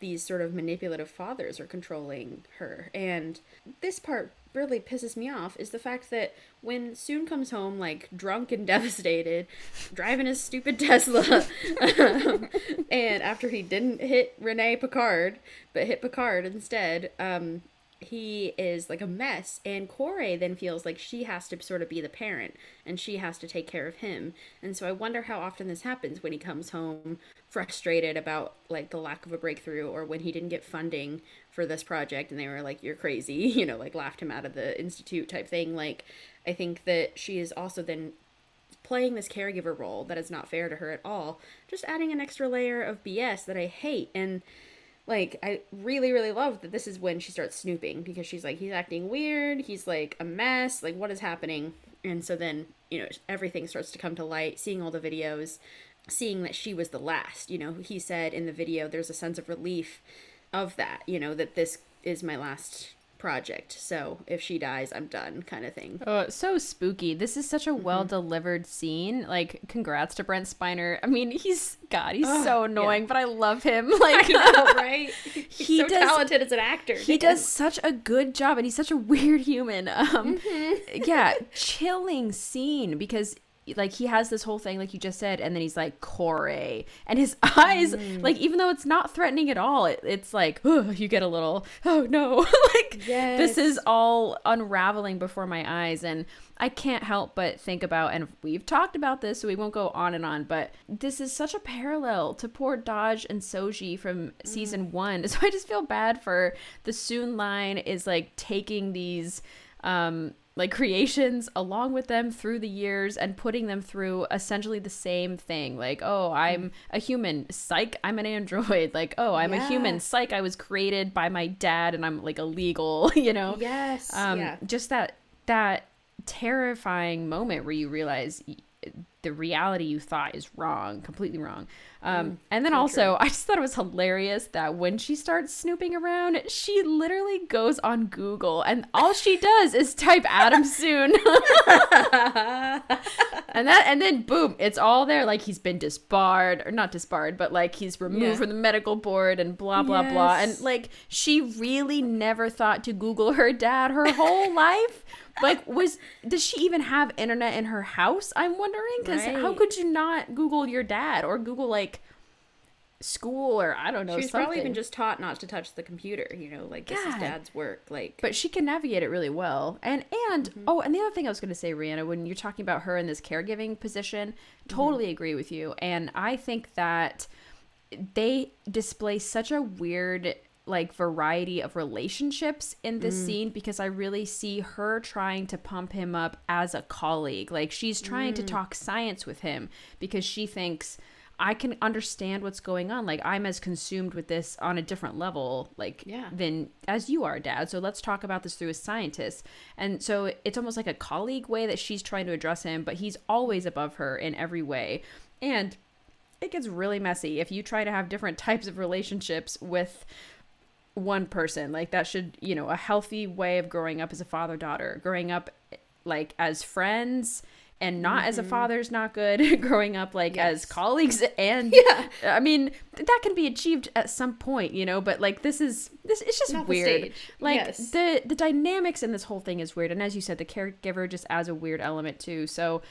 these sort of manipulative fathers are controlling her. And this part really pisses me off is the fact that when Soong comes home like drunk and [LAUGHS] devastated, driving his stupid Tesla, um, [LAUGHS] and after he didn't hit Renee Picard, but hit Picard instead, um, he is like a mess and Kore then feels like she has to sort of be the parent and she has to take care of him. And so I wonder how often this happens when he comes home frustrated about like the lack of a breakthrough or when he didn't get funding for this project and they were like you're crazy, [LAUGHS] you know, like laughed him out of the institute type thing. Like I think that she is also then playing this caregiver role that is not fair to her at all, just adding an extra layer of BS that I hate and like I really really love that this is when she starts snooping because she's like he's acting weird, he's like a mess, like what is happening? And so then, you know, everything starts to come to light, seeing all the videos, seeing that she was the last, you know, he said in the video there's a sense of relief of that, you know, that this is my last project. So if she dies, I'm done kind of thing. Oh, so spooky. This is such a Mm-hmm. well delivered scene. Like, congrats to Brent Spiner. I mean, he's God, he's Oh, so yeah. annoying, but I love him. [LAUGHS] Like [LAUGHS] right? He's He so does- talented as an actor. he does such a good job and he's such a [LAUGHS] weird human. Um Mm-hmm. yeah, chilling scene because like he has this whole thing like you just said and then he's like Kore. And his [LAUGHS] eyes Mm. like even though it's not threatening at all it, it's like oh you get a little oh no. [LAUGHS] Like this is all unraveling before my eyes and I can't help but think about and we've talked about this so we won't go on and on but this is such a parallel to poor Dahj and Soji from season 1 [LAUGHS] so I just feel bad for the Soong line is like taking these um like creations along with them through the years and putting them through essentially the same thing. Like oh i'm a human. Psych i'm an android. [LAUGHS] Like oh i'm a human. Psych i was created by my dad and i'm like illegal [LAUGHS] you know? Yes. um yeah. just that that terrifying moment where you realize the reality you thought is wrong completely wrong um and then also [LAUGHS] i just thought it was hilarious that when she starts snooping around she literally goes on google and all she does is type adam Soong. [LAUGHS] And that and then boom it's all there. Like he's been disbarred or not disbarred but like he's removed Yeah. from the medical board and blah blah blah. And like she really never thought to google her dad her whole [LAUGHS] life. Like was does she even have internet in her house i'm wondering? Because how could you not google your dad or google like school or i don't know She was something probably even just taught not to touch the computer, you know, like this is dad's work. Like but she can navigate it really well and and Mm-hmm. oh and the other thing i was going to say Rhianna when you're talking about her in this caregiving position Mm-hmm. totally agree with you and i think that they display such a weird like variety of relationships in Mm. this scene because i really see her trying to pump him up as a colleague like she's trying Mm. to talk science with him because she thinks I can understand what's going on. Like I'm as consumed with this on a different level, like Yeah. than as you are, Dad. So let's talk about this through a scientist. And so it's almost like a colleague way that she's trying to address him, but he's always above her in every way. And it gets really messy if you try to have different [LAUGHS] types of relationships with one person. Like that should, you know, a healthy way of growing up as a father daughter, growing up like as friends and not as a mm-hmm. father's not good [LAUGHS] growing up like as colleagues [LAUGHS] and Yeah. i mean that can be achieved at some point you know but like this is this it's just Not weird stage. like Yes. the the dynamics in this whole thing is weird and as you said the caregiver just adds a weird element too so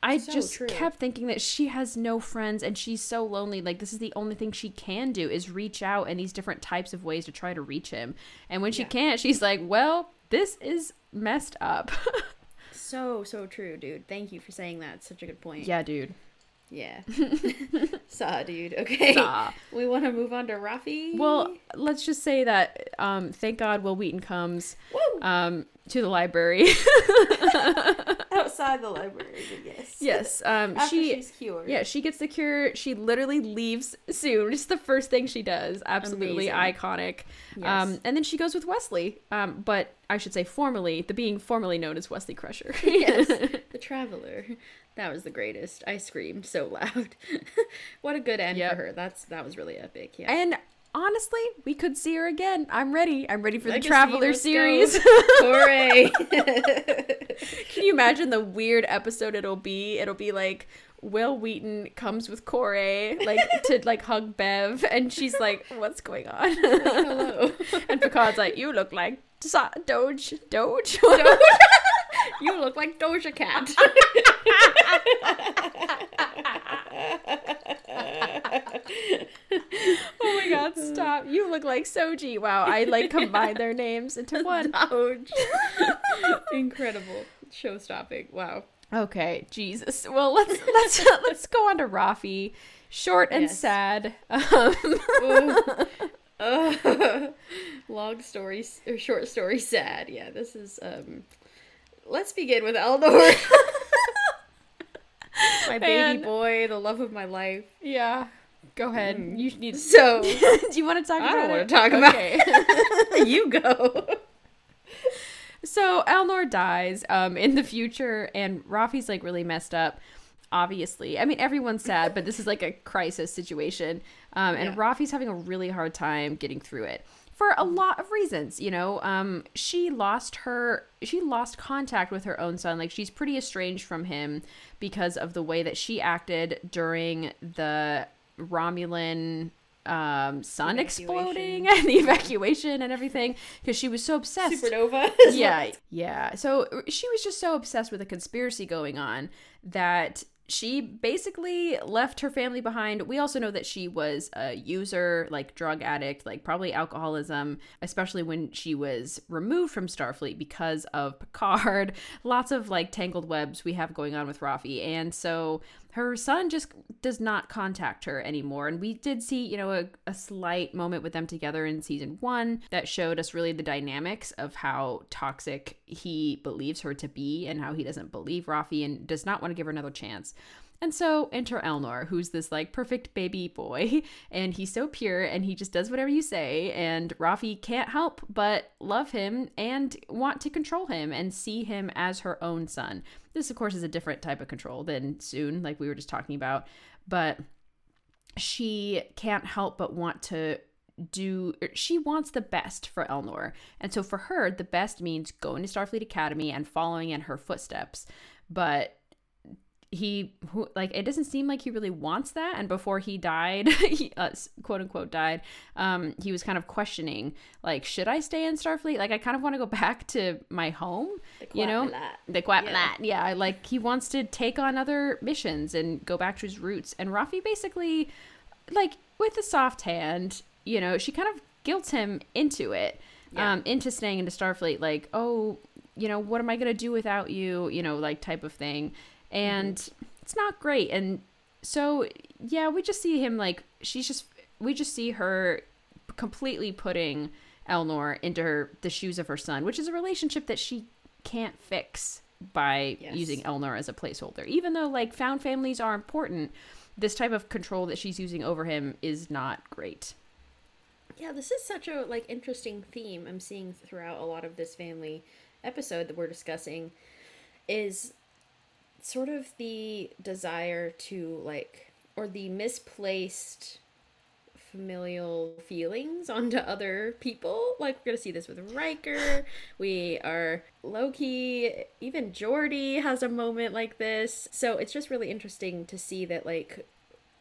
I So just true. kept thinking that she has no friends and she's so lonely. Like this is the only thing she can do is reach out in these different types of ways to try to reach him. And when she Yeah. can't, she's like, "Well, this is messed up." [LAUGHS] so so true, dude. Thank you for saying that. It's such a good point. yeah, dude. Yeah. [LAUGHS] Saw, dude. Okay. Saw. We want to move on to Raffi. Well, let's just say that um, thank God Wil Wheaton comes um, to the library. [LAUGHS] outside the library, yes. yes, [LAUGHS] um, After she she's cured. yeah she gets the cure. She literally leaves Soong. It's the first thing she does. Absolutely Amazing. iconic. Yes. Um, and then she goes with Wesley. Um, but I should say formally, the being formerly known as Wesley Crusher. [LAUGHS] yes. [LAUGHS] The Traveler. That was the greatest. I screamed so loud. what a good end Yep. for her. That's that was really epic. Yeah. and honestly, we could see her again. I'm ready. I'm ready for Legacy, the Traveler series. [LAUGHS] [LAUGHS] Hooray. Can you imagine the weird episode it'll be? It'll be like Wil Wheaton comes with Kore, like to [LAUGHS] like hug Bev, and she's like, "What's going on?" Hello. and Picard's like, "You look like Sa- Doge, Doge." You look like Doja Cat. [LAUGHS] oh my God! Stop! You look like Soji. Wow, I like combined their names into [LAUGHS] one. Doge. [LAUGHS] Incredible. Show stopping. Wow. Okay, Jesus. Well, let's let's let's go on to Raffi. Short and Yes. sad. Um. Ugh. long story or short story sad. Yeah, this is um let's begin with Elnor. [LAUGHS] my baby boy, the love of my life. yeah. Go ahead. You need. To. So [LAUGHS] Do you want to talk I about don't it? wanna talk about Okay. [LAUGHS] you go. So Elnor dies um, in the future, and Raffi's like really messed up. Obviously, I mean everyone's sad, but this is like a crisis situation, um, and Yeah. Raffi's having a really hard time getting through it for a lot of reasons. You know, um, she lost her, she lost contact with her own son. Like she's pretty estranged from him because of the way that she acted during the Romulan um sun exploding [LAUGHS] and the evacuation and everything because she was so obsessed Supernova. [LAUGHS] yeah, yeah. So she was just so obsessed with a conspiracy going on that she basically left her family behind. We also know that she was a user, like drug addict, like probably alcoholism, especially when she was removed from Starfleet because of Picard. [LAUGHS] Lots of like tangled webs we have going on with Raffi. And so her son just does not contact her anymore. And we did see, you know, a, a slight moment with them together in season one that showed us really the dynamics of how toxic he believes her to be and how he doesn't believe Raffi and does not want to give her another chance. And so enter Elnor, who's this like perfect baby boy, [LAUGHS] and he's so pure and he just does whatever you say. And Raffi can't help but love him and want to control him and see him as her own son. This, of course, is a different type of control than Soong, like we were just talking about. But she can't help but want to do er, she wants the best for Elnor. And so for her, the best means going to Starfleet Academy and following in her footsteps. But he who like it doesn't seem like he really wants that. And before he died [LAUGHS] he, uh, quote unquote died um he was kind of questioning like should i stay in starfleet? Like i kind of want to go [LAUGHS] back to my home you know? The Qowat Milat. Yeah. yeah. Like he wants to take on other missions and go back to his roots. And Raffi basically like with a soft hand you know she kind of guilts him into it Yeah. um into staying into starfleet like oh you know what am i gonna do without you? You know like type of thing and it's not great. And so yeah we just see him like she's just we just see her completely putting elnor into her the shoes of her son which is a relationship that she can't fix by Yes. using elnor as a placeholder. Even though like found families are important this type of control that she's using over him is not great. Yeah, this is such a like interesting theme I'm seeing throughout a lot of this family episode that we're discussing is sort of the desire to like or the misplaced familial feelings onto [LAUGHS] other people. Like we're gonna see this with Riker. We are Loki. Even Geordi has a moment like this. So it's just really interesting to see that like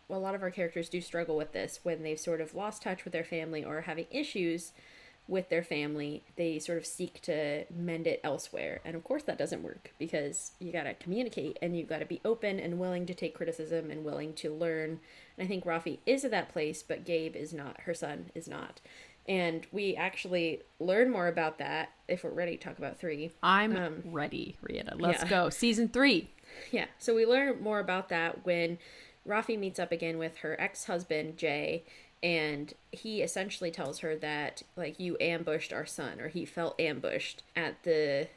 a lot of our characters do struggle with this when they've sort of lost touch with their family or having issues with their family. They sort of seek to mend it elsewhere. And of course, that doesn't work because you got to communicate and you got to be open and willing to take criticism and willing to learn. And I think Raffi is at that place, but Gabe is not. Her son is not. And we actually learn more about that if we're ready to talk about three. i'm Um, ready rieta let's yeah. go season three Yeah, so we learn more about that when Raffi meets up again with her ex husband, Jay, and he essentially tells her that, like, you ambushed our son, or he felt ambushed at the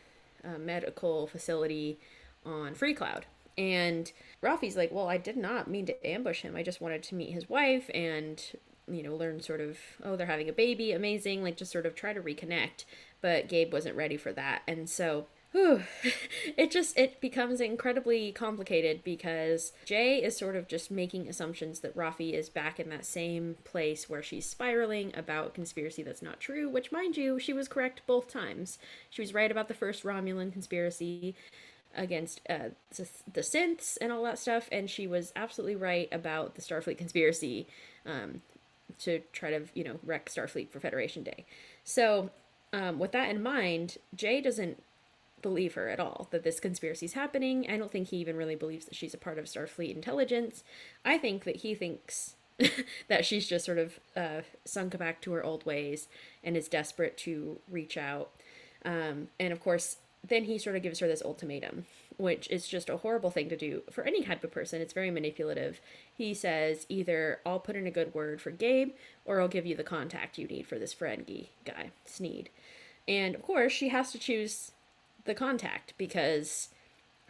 uh, medical facility on Free Cloud. And Raffi's like, Well, I did not mean to ambush him. I just wanted to meet his wife and, you know, learn sort of, oh, they're having a baby. Amazing. Like, just sort of try to reconnect. But Gabe wasn't ready for that. And so Whew. [LAUGHS] it just it becomes incredibly complicated because Jay is sort of just making assumptions that Raffi is back in that same place where she's spiraling about conspiracy that's not true, which mind you, she was correct both times. She was right about the first Romulan conspiracy against uh, the synths and all that stuff, and she was absolutely right about the Starfleet conspiracy um, to try to you know wreck Starfleet for Federation Day. So um, with that in mind, Jay doesn't believe her at all that this conspiracy is happening. I don't think he even really believes that she's a part of Starfleet intelligence. I think that he thinks [LAUGHS] that she's just sort of uh, sunk back to her old ways and is desperate to reach out. Um, and of course, then he sort of gives her this ultimatum, which is just a horrible thing to do for any type of person. It's very manipulative. He says either I'll put in a good word for Gabe or I'll give you the contact you need for this Ferengi guy, Sneed. And of course, she has to choose the contact because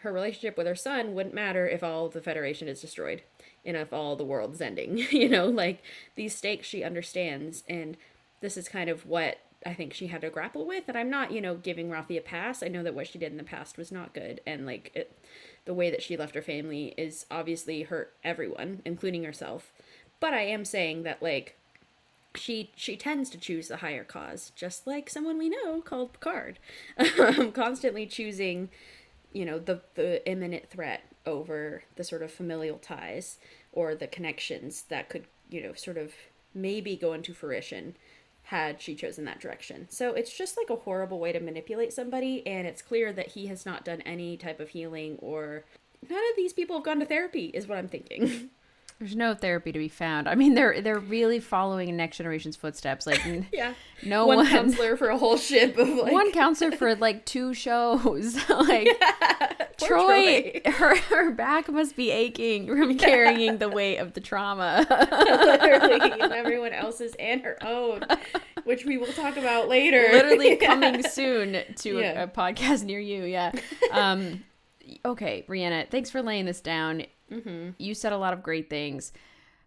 her relationship with her son wouldn't matter if all the Federation is destroyed and if all the world's ending. [LAUGHS] you know, like these stakes she understands, and this is kind of what I think she had to grapple with. And I'm not, you know, giving Raffi a pass. I know that what she did in the past was not good, and like it, the way that she left her family is obviously hurt everyone, including herself. But I am saying that like she she tends to choose the higher cause, just like someone we know called Picard, [LAUGHS] constantly choosing, you know, the the imminent threat over the sort of familial ties or the connections that could you know sort of maybe go into fruition had she chosen that direction. So it's just like a horrible way to manipulate somebody, and it's clear that he has not done any type of healing or none of these people have gone to therapy, is what I'm thinking. [LAUGHS] There's no therapy to be found. I mean, they're they're really following next generation's footsteps. Like, [LAUGHS] yeah, no one, one counselor for a whole ship of like one counselor for like two shows. [LAUGHS] like [LAUGHS] yeah, Troi, Troi, her her back must be aching from carrying the weight of the trauma. Literally, and everyone else's and her own, which we will talk about later. Literally coming soon to yeah. a, a, podcast near you. Yeah. Um. Okay, Rhianna, thanks for laying this down Mm-hmm. You said a lot of great things.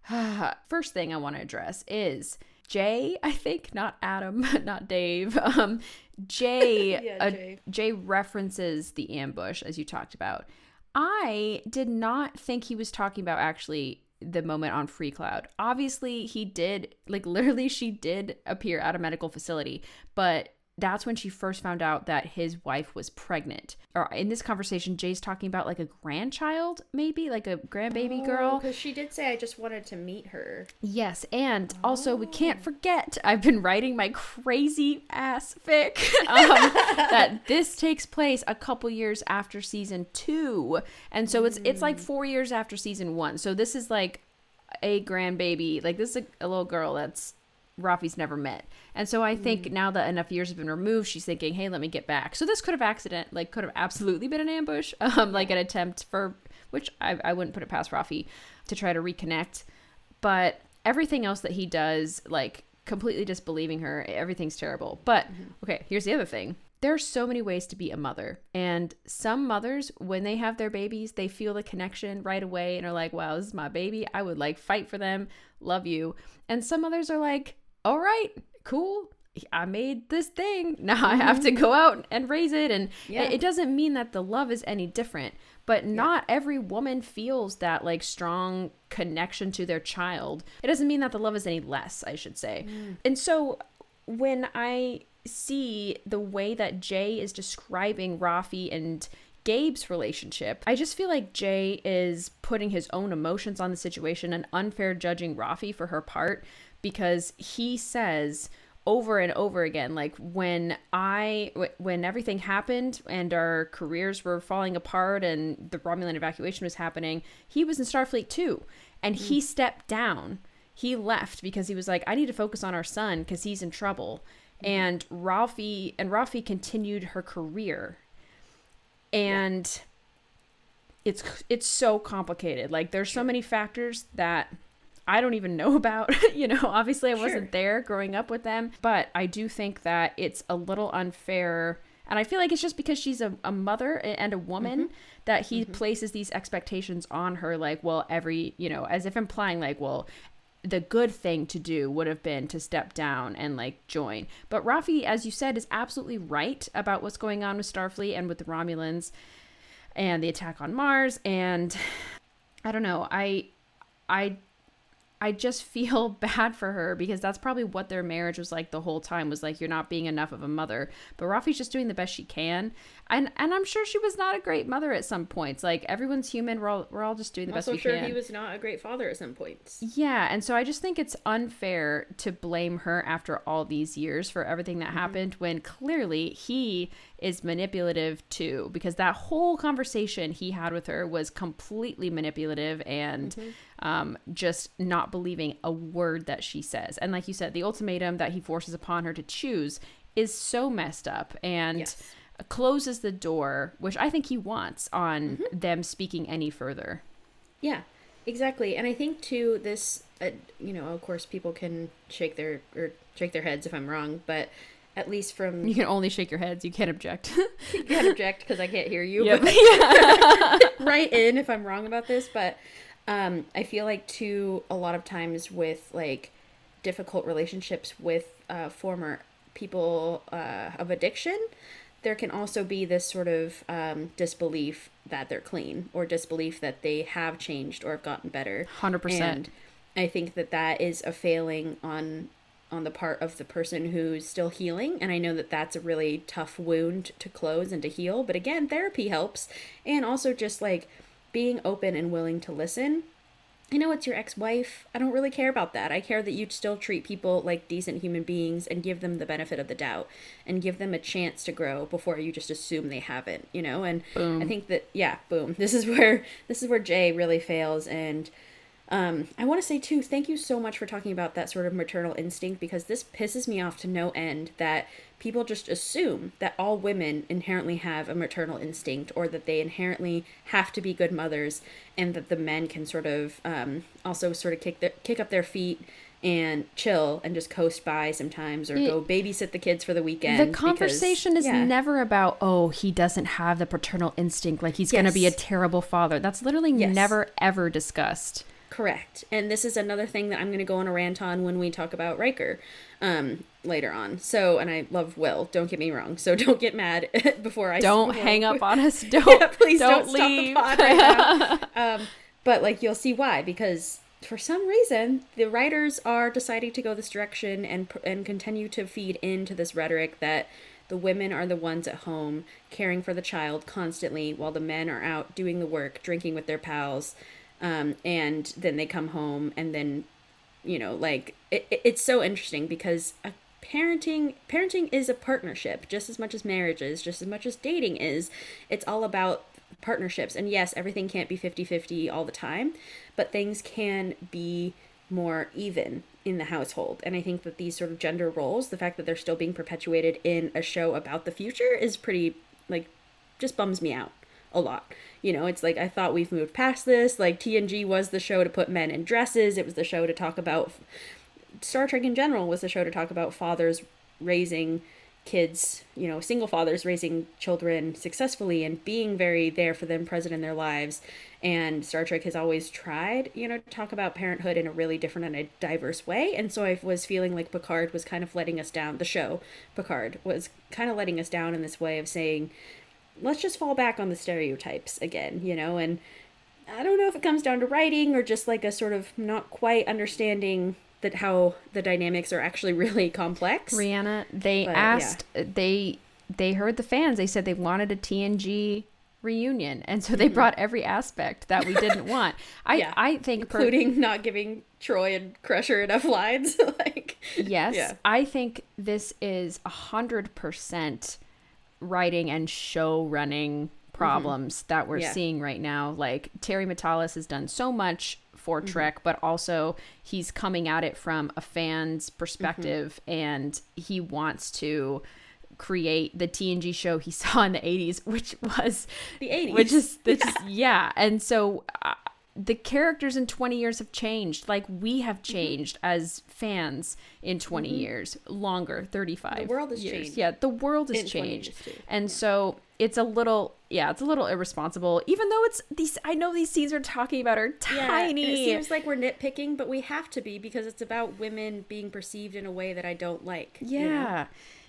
[SIGHS] First thing I want to address is Jay, I think, not Adam, [LAUGHS] not Dave. Um, Jay, [LAUGHS] yeah, Jay. Uh, Jay references the ambush as you talked about. I did not think he was talking about actually the moment on Free Cloud. Obviously, he did, like, [LAUGHS] literally, she did appear at a medical facility, but that's when she first found out that his wife was pregnant. Or in this conversation, Jay's talking about like a grandchild, maybe like a grandbaby oh, girl. Because she did say, I just wanted to meet her. Yes. And oh. also, we can't oh. forget, I've been writing my crazy ass fic [LAUGHS] um, that this takes place a couple years after season two. And so it's, mm. it's like mm. four years after season one. So this is like a grandbaby. Like this is a, a little girl that's Raffi's never met. And so I think mm. now that enough years have been removed, she's thinking, hey, let me get back. So this could have accident, like could have absolutely been an ambush, [LAUGHS] um, like an attempt for, which I, I wouldn't put it past Raffi to try to reconnect. But everything else that he does, like completely disbelieving her, everything's terrible. But mm-hmm. okay, here's the other thing. There are so many ways to be a mother. And some mothers, when they have their babies, they feel the connection right away and are like, wow, this is my baby. I would like fight for them, love you. And some mothers are like, all right, cool. I made this thing. [LAUGHS] Now I have to mm-hmm. go out and raise it. And yeah. it, doesn't mean that the love is any different, but not yeah. every woman feels that like strong connection to their child. It doesn't mean that the love is any less, I should say. Mm. And so when I see the way that Jay is describing Raffi and Gabe's relationship, I just feel like Jay is putting his own emotions on the situation and unfair judging Raffi for her part because he says over and over again like when i when everything happened and our careers were falling apart and the romulan evacuation was happening he was in starfleet too and mm. he stepped down he left because he was like i need to focus on our son because he's in trouble mm. and Raffi and Raffi continued her career and it's it's so complicated. Like there's so many factors that I don't even know [LAUGHS] about. you know, obviously I wasn't Sure. there growing up with them, but I do think that it's a little unfair. And I feel like it's just because she's a, a mother and a woman mm-hmm. that he mm-hmm. places these expectations on her, like, well, every, you know, as if implying, like, well, the good thing to do would have been to step down and like join. But Raffi, as you said, is absolutely right about what's going on with Starfleet and with the Romulans and the attack on Mars. And [SIGHS] I don't know, I, I, I just feel [LAUGHS] bad for her because that's probably what their marriage was like the whole time was like you're not being enough of a mother. But Raffi's just doing the best she can. And and I'm sure she was not a great mother at some points. Like everyone's human, we're all we're all just doing the I'm best also we sure can. he was not a great father at some points. Yeah, and so I just think it's unfair to blame her after all these years for everything Mm-hmm. that happened when clearly he is manipulative too because that whole conversation he had with her was completely manipulative and Mm-hmm. Um, just not believing a word that she says. And like you said, the ultimatum that he forces upon her to choose is so messed up and Yes. closes the door, which I think he wants on Mm-hmm. them speaking any further. Yeah, exactly. And I think too this, uh, you know, of course, people can shake their or shake their heads if I'm wrong, but at least from You can only shake your heads, you can't object. [LAUGHS] you can't object because I can't hear you. Yep. But [LAUGHS] write [LAUGHS] in if I'm wrong about this. But um, I feel like too a lot of times with like difficult relationships with uh, former people uh, of addiction, there can also be this sort of um, disbelief that they're clean or disbelief that they have changed or have gotten better. 100%. And I think that that is a failing on on the part of the person who's still healing and I know that that's a really tough wound to close and to heal but again therapy helps and also just like being open and willing to listen I know it's your ex-wife. I don't really care about that. I care that you still treat people like decent human beings and give them the benefit of the doubt and give them a chance to grow before you just assume they haven't, you know? And boom. I think that yeah, boom. [LAUGHS] This is where this is where Jay really fails and um, I want to say too, thank you so much for talking about that sort of maternal instinct because this pisses me off to no end that people just assume that all women inherently have a maternal instinct or that they inherently have to be good mothers and that the men can sort of um, also sort of kick their kick up their feet and chill and just coast by sometimes or It- go babysit the kids for the weekend. the because- conversation is yeah. never about oh he doesn't have the paternal instinct like he's going to be a terrible father that's literally Yes. never ever discussed Correct. And this is another thing that I'm going to go on a rant on when we talk about Riker um, later on. So, and I love Will, don't get me wrong. So [LAUGHS] don't get mad [LAUGHS] before I don't hang up on us [LAUGHS] don't yeah, please don't, leave stop the pod right now. um, but like you'll see why because for some reason the writers are deciding to go this direction and and continue to feed into this rhetoric that the women are the ones at home caring for the child constantly while the men are out doing the work, drinking with their pals, um, and then they come home and then you know like it, it- it's so interesting because parenting parenting is a partnership. Just as much as marriage is just as much as dating is it's all about partnerships. And yes everything can't be 50-50 all the time but things can be more even in the household. And i think that these sort of gender roles the fact that they're still being perpetuated in a show about the future is pretty like just bums me out a lot. You know, it's like I thought we've moved past this. Like TNG was the show to put men in dresses. It was the show to talk about Star Trek in general was the show to talk about fathers raising kids, you know, single fathers raising children successfully and being very there for them, present in their lives. And Star Trek has always tried, you know, to talk about parenthood in a really different and a diverse way. And so I was feeling like Picard was kind of letting us down. The show, Picard, was kind of letting us down in this way of saying, let's just fall back on the stereotypes again, you know, and I don't know if it comes down to writing or just like a sort of not quite understanding that how the dynamics are actually [LAUGHS] really complex. Rhianna, they But, yeah. asked they they heard the fans. They said they wanted a TNG reunion, and so they brought every aspect that we didn't [LAUGHS] want. I Mm-hmm. Yeah. I think per- including not giving Troi and Crusher enough lines. [LAUGHS] like yes, Yeah. I think this is a hundred percent writing and show running problems that we're Mm-hmm. Yeah. seeing right now. Like Terry Matalas has done so much for Mm-hmm. Trek, but also he's coming at it from a fan's Mm-hmm. perspective and he wants to create the TNG show he saw in the 80s, [LAUGHS] which was The 80s. which is, [LAUGHS] which is yeah. And so uh, the characters in 20 years have changed. Like we have Mm-hmm. changed as fans in 20 years, longer, 35. The world has years. changed Yeah, the world has in changed. And so it's a little yeah, it's a little irresponsible even though it's these I know these scenes we're talking about are tiny. and it seems like we're nitpicking, but we have to be because it's about women being perceived in a way that I don't like. you know?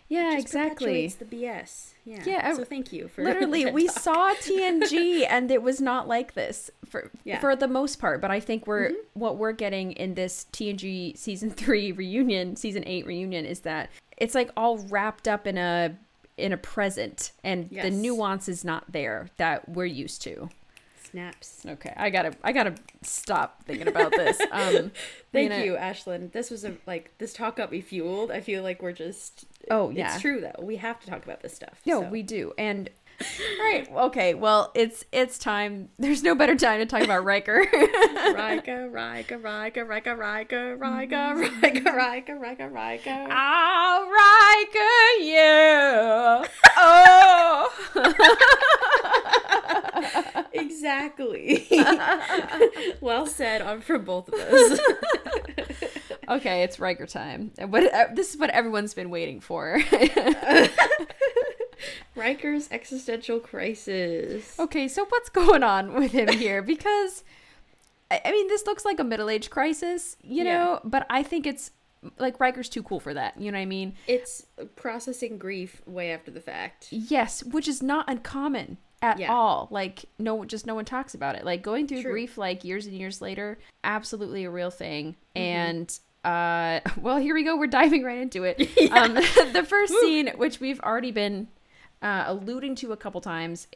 Yeah. Exactly. It's the BS. Yeah. Yeah, So thank you for [LAUGHS] Literally, we talk. saw TNG [LAUGHS] and it was not like this for Yeah. Mm-hmm. for the most part. But I think we're what we're getting in this TNG season [LAUGHS] three reunion, season eight reunion, is that it's like all wrapped up in a in a present, and the nuance is not there that we're used to. Snaps. Okay, I gotta I gotta stop thinking about this. [LAUGHS] Um, Thank Lena- you, Ashlyn. This was a like this talk got me fueled. I feel like we're just. Oh, yeah. It's true though. We have to talk about this stuff. No, so. we do. And [LAUGHS] right, okay, well, it's it's time. There's no better time to talk about Riker. [LAUGHS] Riker, Riker, Riker, Riker, Riker, Riker, Riker, Riker, Riker, Riker. I'll Riker you. Oh. Exactly. [LAUGHS] well said on for both of us. [LAUGHS] okay, it's Riker time. What uh, this is what everyone's been waiting for. [LAUGHS] Riker's existential crisis. okay, so what's going on with him here? Because I I mean, this looks like a middle-age crisis, you Yeah. know, but I think it's like Riker's too cool for that. You know what I mean? It's processing grief way after the fact. Yes, which is not uncommon at Yeah. all. Like no just no one talks about it. Like going through True. grief like years and years later, absolutely a real thing. Mm-hmm. And uh [LAUGHS] well, here we go. We're diving right into it. [LAUGHS] Um [LAUGHS] the first scene which we've already been uh, alluding to a couple times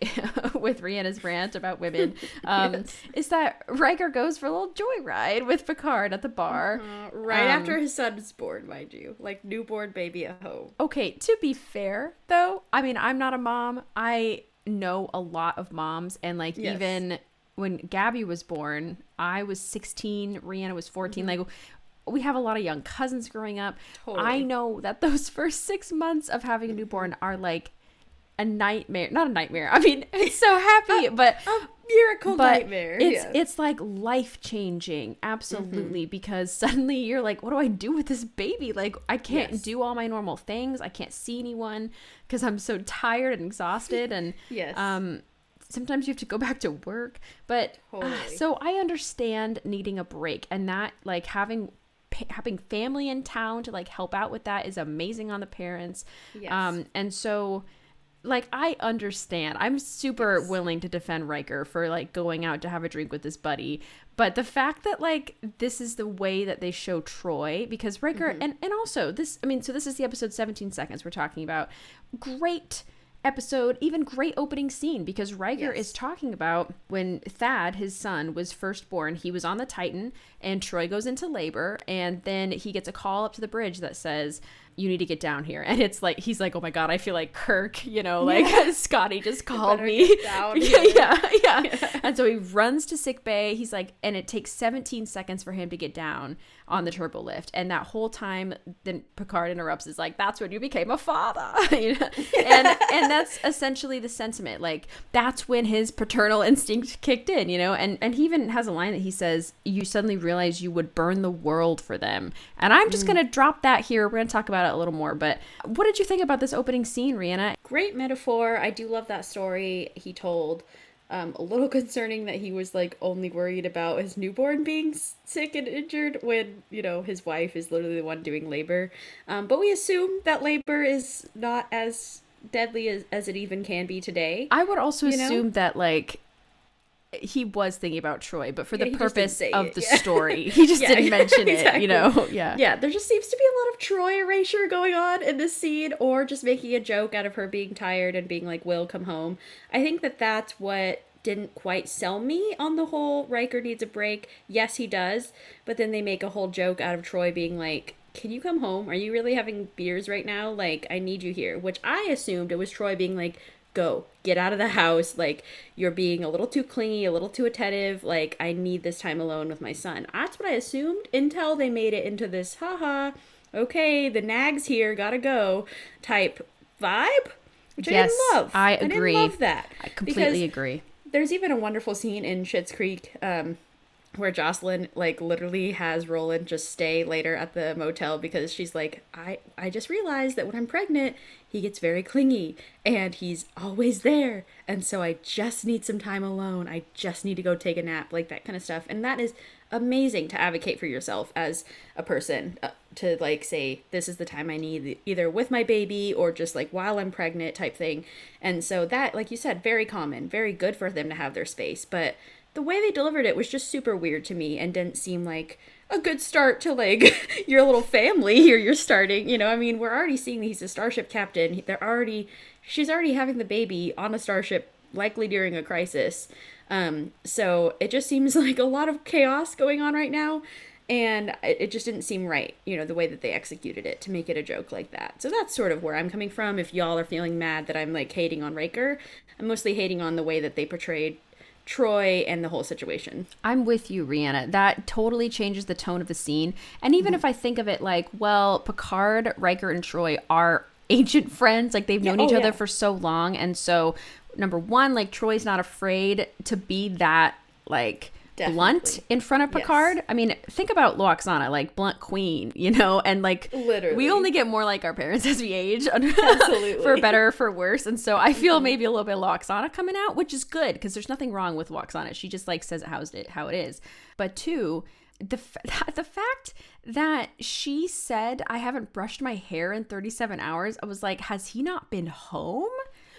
with Rhianna's rant about women um, Yes. is that Riker goes for a little joyride with Picard at the bar. Uh, right Um, after his son's born, mind you. Like newborn baby at home. Okay, to be fair though, I mean, I'm not a mom. I know a lot of moms and like Yes. even when Gabby was born, I was 16, Rhianna was 14. Mm-hmm. Like we have a lot of young cousins growing up. I know that [LAUGHS] those first 6 months of having a newborn are like a nightmare. Not a nightmare. I mean, it's [LAUGHS] so happy, but miracle but nightmare. It's yes. it's like life changing, absolutely, Mm-hmm. because suddenly you're like, what do I do with this baby? Like I can't Yes. do all my normal things. I can't see anyone because I'm so tired and exhausted, and Yes. um, sometimes you have to go [LAUGHS] back to work. But uh, so I understand needing a break, and that like having having family in town to like help out with that is amazing on the parents. Yes. Um, and so like I understand. I'm super willing to defend Riker for like going out to have a drink with his buddy. But the fact that like this is the way that they show Troi because Riker mm-hmm. and and also this I mean so this is the episode 17 seconds we're talking about. Great episode, even great opening scene because Riker Yes. is talking about when Thad, his son, was first born, he was on the Titan and Troi goes into labor and then he gets a call up to the bridge that says you need to get down here. [LAUGHS] And it's like he's like, "Oh my god, I feel like Kirk, you know, like [LAUGHS] Scotty just [LAUGHS] called me." yeah, here. yeah, yeah. And so he runs to sick bay. He's like and it takes 17 seconds for him to get down on the turbo lift. And that whole time then Picard interrupts is like, "That's when you became a father." You know? And and that's essentially the sentiment. Like that's when his paternal instinct kicked in, you know? And and he even has a line that he says, "You suddenly realize you would burn the world for them." And I'm just going to drop that here. We're going to talk about it a little more, but what did you think about this opening scene, Rhianna? Great metaphor. I do love that story he told. Um, a little [LAUGHS] concerning that he was like only worried about his newborn being sick and injured when you know his wife is literally the one doing labor. Um, but we assume that labor is not as deadly as, as it even can be today. I would also You know? assume that like he was thinking about Troi, but for Yeah, the he just didn't purpose of the yeah. story, [LAUGHS] he just Yeah, didn't [LAUGHS] mention it. You know, [LAUGHS] yeah, yeah, there just seems to be a lot of Troi erasure going on in this scene, or just making a joke out of her being tired and being like, "Will come home." I think that that's what didn't quite sell me on the whole Riker needs a break. Yes, he does, but then they make a whole joke out of Troi being like, "Can you come home? Are you really having beers right now? Like, I need you here." Which I assumed it was Troi being like, go get out of the house like you're being a little too clingy a little too attentive like i need this time alone with my son that's what i assumed until they made it into this haha okay the nags here gotta go type vibe, which Yes, I didn't love. I agree. love that. I completely agree. There's even a wonderful scene in Schitt's Creek um, where Jocelyn like literally has Roland just stay later at the motel because she's like, I I just realized that when I'm pregnant, he gets very clingy and he's always there, and so I just need some time alone. I just need to go take a nap, like that kind of stuff, and that is amazing to advocate for yourself as a person uh, to like say this is the time i need either with my baby or just like while i'm pregnant type thing. And so that like you said very common very good for them to have their space. But the way they delivered it was just super weird to me and didn't seem like a good start to like [LAUGHS] your little family here you're starting you know i mean we're already seeing he's a starship captain they're already she's already having the baby on a starship likely during a crisis um, so it just seems [LAUGHS] like a lot of chaos going on right now. And it it just didn't seem right, you know, the way that they executed it to make it a joke like that. So that's sort of where I'm coming from. If y'all are feeling mad that I'm like hating on Riker, I'm mostly hating on the way that they portrayed Troi and the whole situation. I'm with you, Rhianna. That totally changes the tone of the scene. And even Mm-hmm. if I think of it like, well, Picard, Riker, and Troi are [LAUGHS] ancient friends. Like they've known oh, each other yeah. for so long. And so, number one, like Troi's not afraid to be that, like, blunt in front of Yes. Picard. I mean, think about Lwaxana, like blunt queen, you know, and like Literally. we only get more like our parents as we age, [LAUGHS] Absolutely. for better or for worse. And so I feel mm-hmm. maybe a little bit of Lwaxana coming out, which is good because there's nothing wrong with Lwaxana. She just like says it how it how it is. But two, the f- [LAUGHS] the fact that she said I haven't brushed my hair in 37 hours, I was like, has he not been home?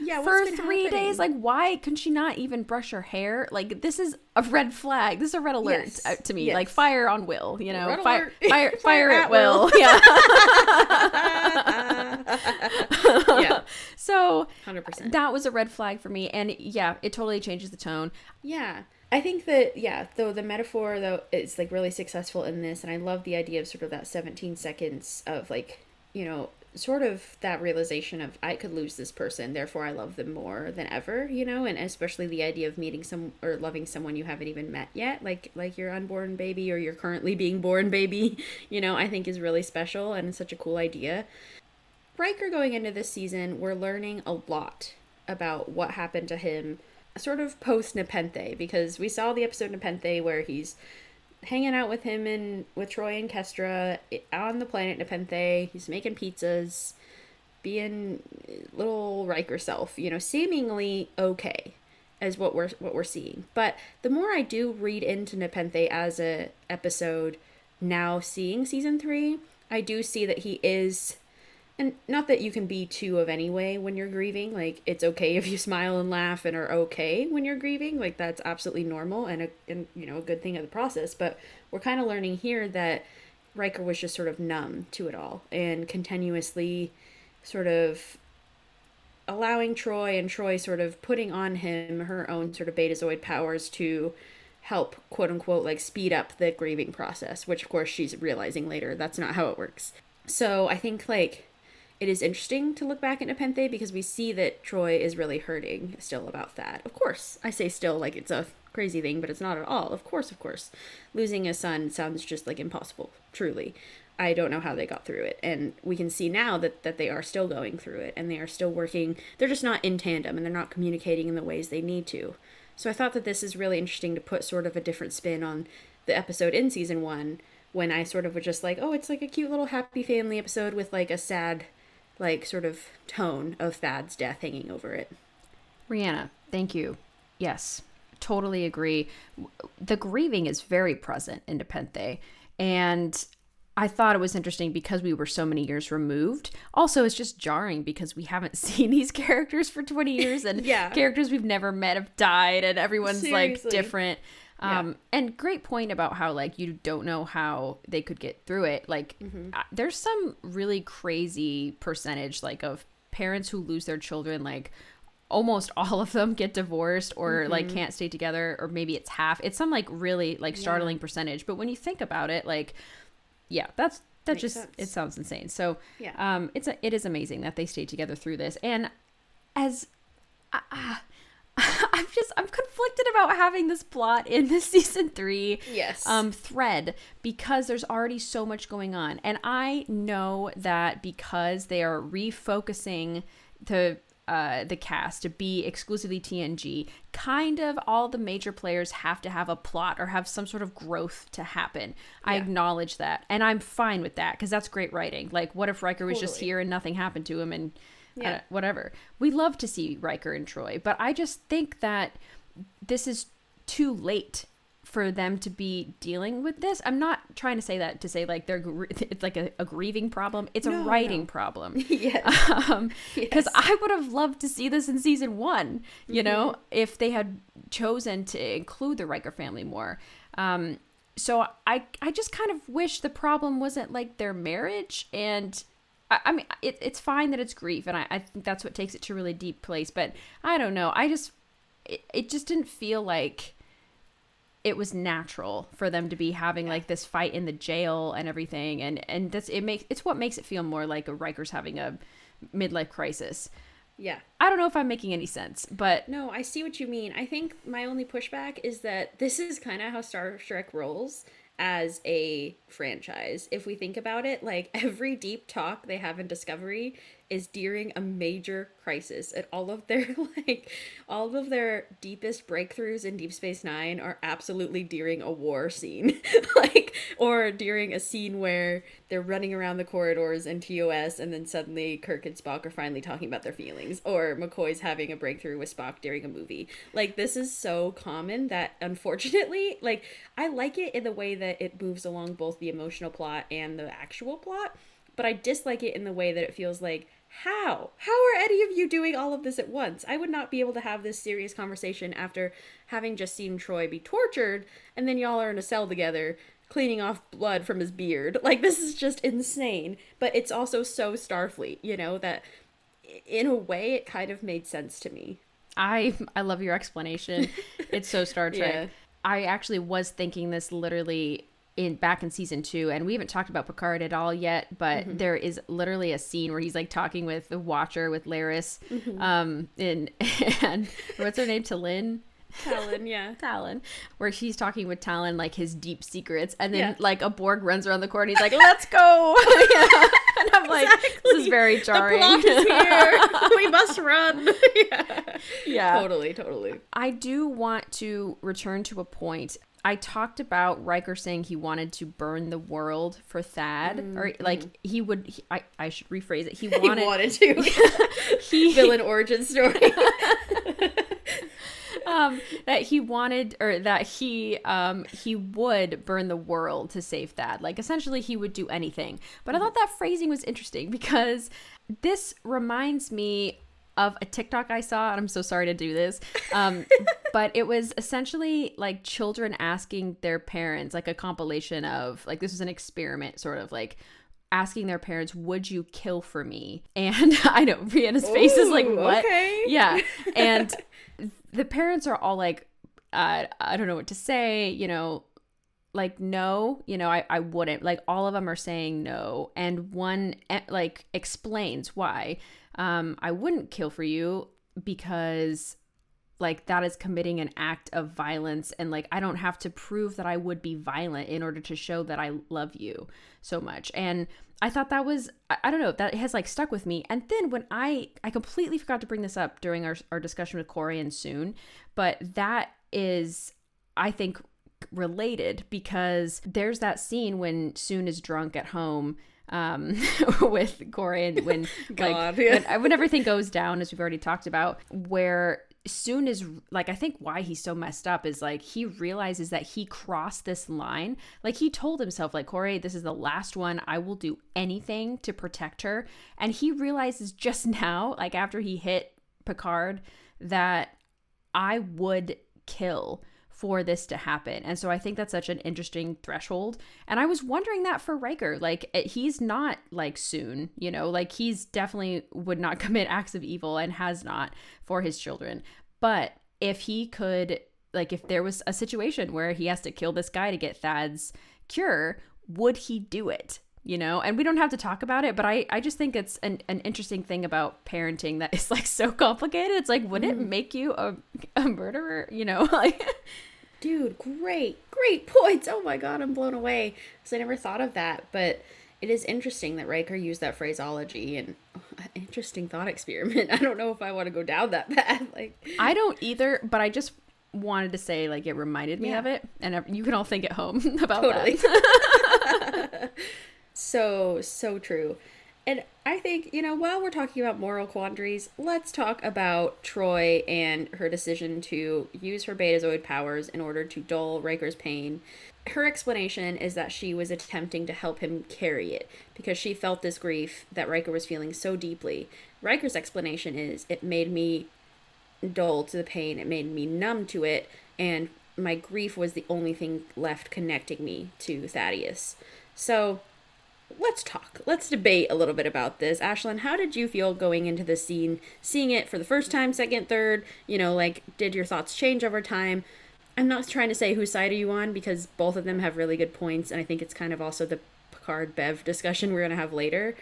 Yeah, for three happening? days, like why couldn't she not even brush her hair? Like this is a red flag. This is a red alert Yes. uh, to me. Yes. Like fire on will, you know, Red fire, alert. fire, [LAUGHS] Fire at at will. will. Yeah. [LAUGHS] yeah, [LAUGHS] So 100%. that was a red flag for me, and yeah, it totally changes the tone. Yeah. I think that yeah, though the metaphor though is like really successful in this and I love the idea of sort of that 17 seconds of like, you know, sort of that realization of I could lose this person, therefore I love them more than ever, you know, and especially the idea of meeting some or loving someone you haven't even met yet, like like your unborn baby or your currently being born baby, [LAUGHS] you know, I think is really special and such a cool idea. Riker going into this season, we're learning a lot about what happened to him sort of post Nepenthe because we saw the episode Nepenthe where he's hanging out with him and with Troi and Kestra on the planet Nepenthe. He's making pizzas, being little Riker self, you know, seemingly okay as what we're what we're seeing. But the more I do read into Nepenthe as a episode now seeing season 3, I do see that he is and not that you can be two of any way when you're grieving like it's okay if you [LAUGHS] smile and laugh and are okay when you're grieving like that's absolutely normal and a and you know a good thing of the process but we're kind of learning here that Riker was just sort of numb to it all and continuously sort of allowing Troi and Troi sort of putting on him her own sort of betazoid powers to help quote unquote like speed up the grieving process which of course she's realizing later that's not how it works. So i think like it is interesting to look back at Nepenthe because we see that Troi is really hurting still about that. Of course, I say still like it's a crazy thing, but it's not at all. Of course, of course. Losing a son sounds just like impossible, truly. I don't know how they got through it. And we can see now that, that they are still going through it and they are still working. They're just not in tandem and they're not communicating in the ways they need to. So I thought that this is really interesting to put sort of a different spin on the episode in season one when I sort of was just like, oh, it's like a cute little happy family episode with like a sad like sort of tone of Thad's death hanging over it. Rhianna, thank you. Yes, totally agree. The grieving is very present in Nepenthe, and I thought it was interesting because we were so many years removed. Also, it's just jarring because we haven't [LAUGHS] seen these characters for 20 years and [LAUGHS] Yeah. characters we've never met have died and everyone's like Seriously. Different. Yeah. Um, and great point about how like you don't know how they could get through it. Like Mm-hmm. uh, there's some really crazy percentage like of parents who lose their children like almost all of them get divorced or Mm-hmm. like can't stay together or maybe it's half. It's some like really like startling percentage, but when you think about it like yeah, that's that Makes just sense. it sounds insane. So Yeah. um it's a, it is amazing that they stayed together through this. And as I [LAUGHS] I'm just I'm conflicted about having this plot in this [LAUGHS] season three Yes. um thread because there's already so much going on. And I know that because they are refocusing the uh, the cast to be exclusively TNG, kind of all the major players have to have a plot or have some sort of growth to happen. I acknowledge that. And I'm fine with that because that's great writing. Like, what if Riker was just here and nothing happened to him and Yeah. uh, whatever? We love to see Riker and Troi, but I just think that this is too late for them to be dealing with this. I'm not trying to say that to say like they're gr- [LAUGHS] it's like a, a grieving problem. It's a writing no. [LAUGHS] problem. yes. Um, because Yes. I would have loved to see this in season one. You know, Mm-hmm. if they had chosen to include the Riker family more. Um, so I I just kind of wish the problem wasn't like their marriage and. I I mean, it, it's fine that it's grief, and I, I think that's what takes it to a really deep place. But I don't know. I just, it, it just didn't feel like it was natural for them to be having like this fight in the jail and everything and and that's it makes it's what makes it feel more like a Riker's having a midlife crisis. yeah. I don't know if I'm making any sense, but No, I see what you mean. I think my only pushback is that this is kind of how Star Trek rolls as a franchise. If we think about it, like [LAUGHS] every deep talk they have in Discovery is during a major crisis and all of their [LAUGHS] like all of their deepest breakthroughs in Deep Space 9 are absolutely during a war scene. [LAUGHS] like or during a scene where they're running around the corridors in TOS and then suddenly Kirk and Spock are finally talking about their feelings or McCoy's having a breakthrough with Spock during a movie. Like this is so common that unfortunately, [LAUGHS] like I like it in the way that it moves along both the emotional plot and the actual plot, but I dislike it in the way that it feels like how? How are any of you doing all of this at once? I would not be able to have this serious conversation after having just seen Troi be tortured and then y'all are in a cell together cleaning off blood from his beard. [LAUGHS] Like this is just insane, but it's also so Starfleet, you know, that in a way it kind of made sense to me. I I love your explanation. [LAUGHS] it's so Star Trek. Yeah. I actually was thinking this literally in back in season two, and we haven't talked about Picard at all yet, but Mm-hmm. there is literally a scene where he's like talking with the Watcher with Laris, Mm-hmm. um, and [LAUGHS] and what's her name, Tallinn. Talon, yeah. [LAUGHS] Talon, where she's talking with Talon like his deep secrets, and then Yeah. like a Borg runs around the corner. He's like, [LAUGHS] "Let's go!" Yeah. And I'm like, "This is very jarring." The plot is here. we must run. yeah. yeah, Totally, totally. I do want to return to a point. I talked about Riker saying he wanted to burn the world for Thad, or like he would. He, I I should rephrase it. He Mm-hmm. [LAUGHS] He wanted. wanted [LAUGHS] to. he [LAUGHS] Villain origin story. um that he wanted or that he um he would burn the world to save Thad. Like essentially he would do anything. But I thought that phrasing was interesting because this reminds me of a TikTok I saw, and I'm so sorry to do this. Um, [LAUGHS] but it was essentially like children asking their parents, like a compilation of like this was an experiment, sort of like asking their parents, "Would you kill for me?" And [LAUGHS] I know Rhianna's face is like, "What?" okay. Yeah, [LAUGHS] and the parents are all like, uh, "I don't know what to say," you know, like no you know I, I wouldn't like all of them are saying no and one eh, like explains why um i wouldn't kill for you because like that is committing an act of violence. And like i don't have to prove that i would be violent in order to show that i love you so much. And i thought that was i, don't know that has like stuck with me. And then when i i completely forgot to bring this up during our, our discussion with Kore and Soong but that is i think related because there's that scene when Soong is drunk at home um [LAUGHS] with Kore and when [LAUGHS] God, like yeah. when, when everything goes down as we've already talked about where Soong is like i think why he's so messed up is like he realizes that he crossed this line. Like he told himself like Kore this is the last one. I will do anything to protect her. And he realizes just [LAUGHS] now like after he hit picard that i would kill for this to happen. And so I think that's such an interesting threshold. And I was wondering that for Riker. Like it- he's not like Soong, you know, like he's definitely would not [LAUGHS] commit acts of evil and has not for his children. But if he could like if there was a situation where he has to kill this guy to get Thad's cure, would he do it? you know and we don't have to talk about it but i i just think it's an, an interesting thing about parenting that is like [LAUGHS] so complicated it's like would it mm. make you a, a murderer you know [LAUGHS] like Dude, great, great [LAUGHS] points. Oh my god, I'm blown away. Because I never thought of that. But it is interesting that Riker used that phraseology and [LAUGHS] interesting thought experiment. [LAUGHS] I don't know if I want to go down that path. Like i don't either but i just wanted to say like it reminded me Yeah. of it and you can all think at home about Totally. that so so true. And I think, you know, while we're talking about moral quandaries, let's talk about Troi and her decision to use her betazoid powers in order to dull Riker's pain. Her explanation is that she was attempting to help him carry it because she felt this grief that Riker was feeling so deeply. Riker's explanation is it made me dull to the pain, it made me numb to it, and my grief was the only thing left connecting me to Thaddeus. So let's talk. Let's debate a little bit about this. Ashlyn, how did you feel going into the scene, seeing it for the first time, second, third? You know, like, did your thoughts change over time? I'm not trying to say whose side are you on because both of them have really good points, and I think it's kind of also the Picard Bev discussion we're going to have later.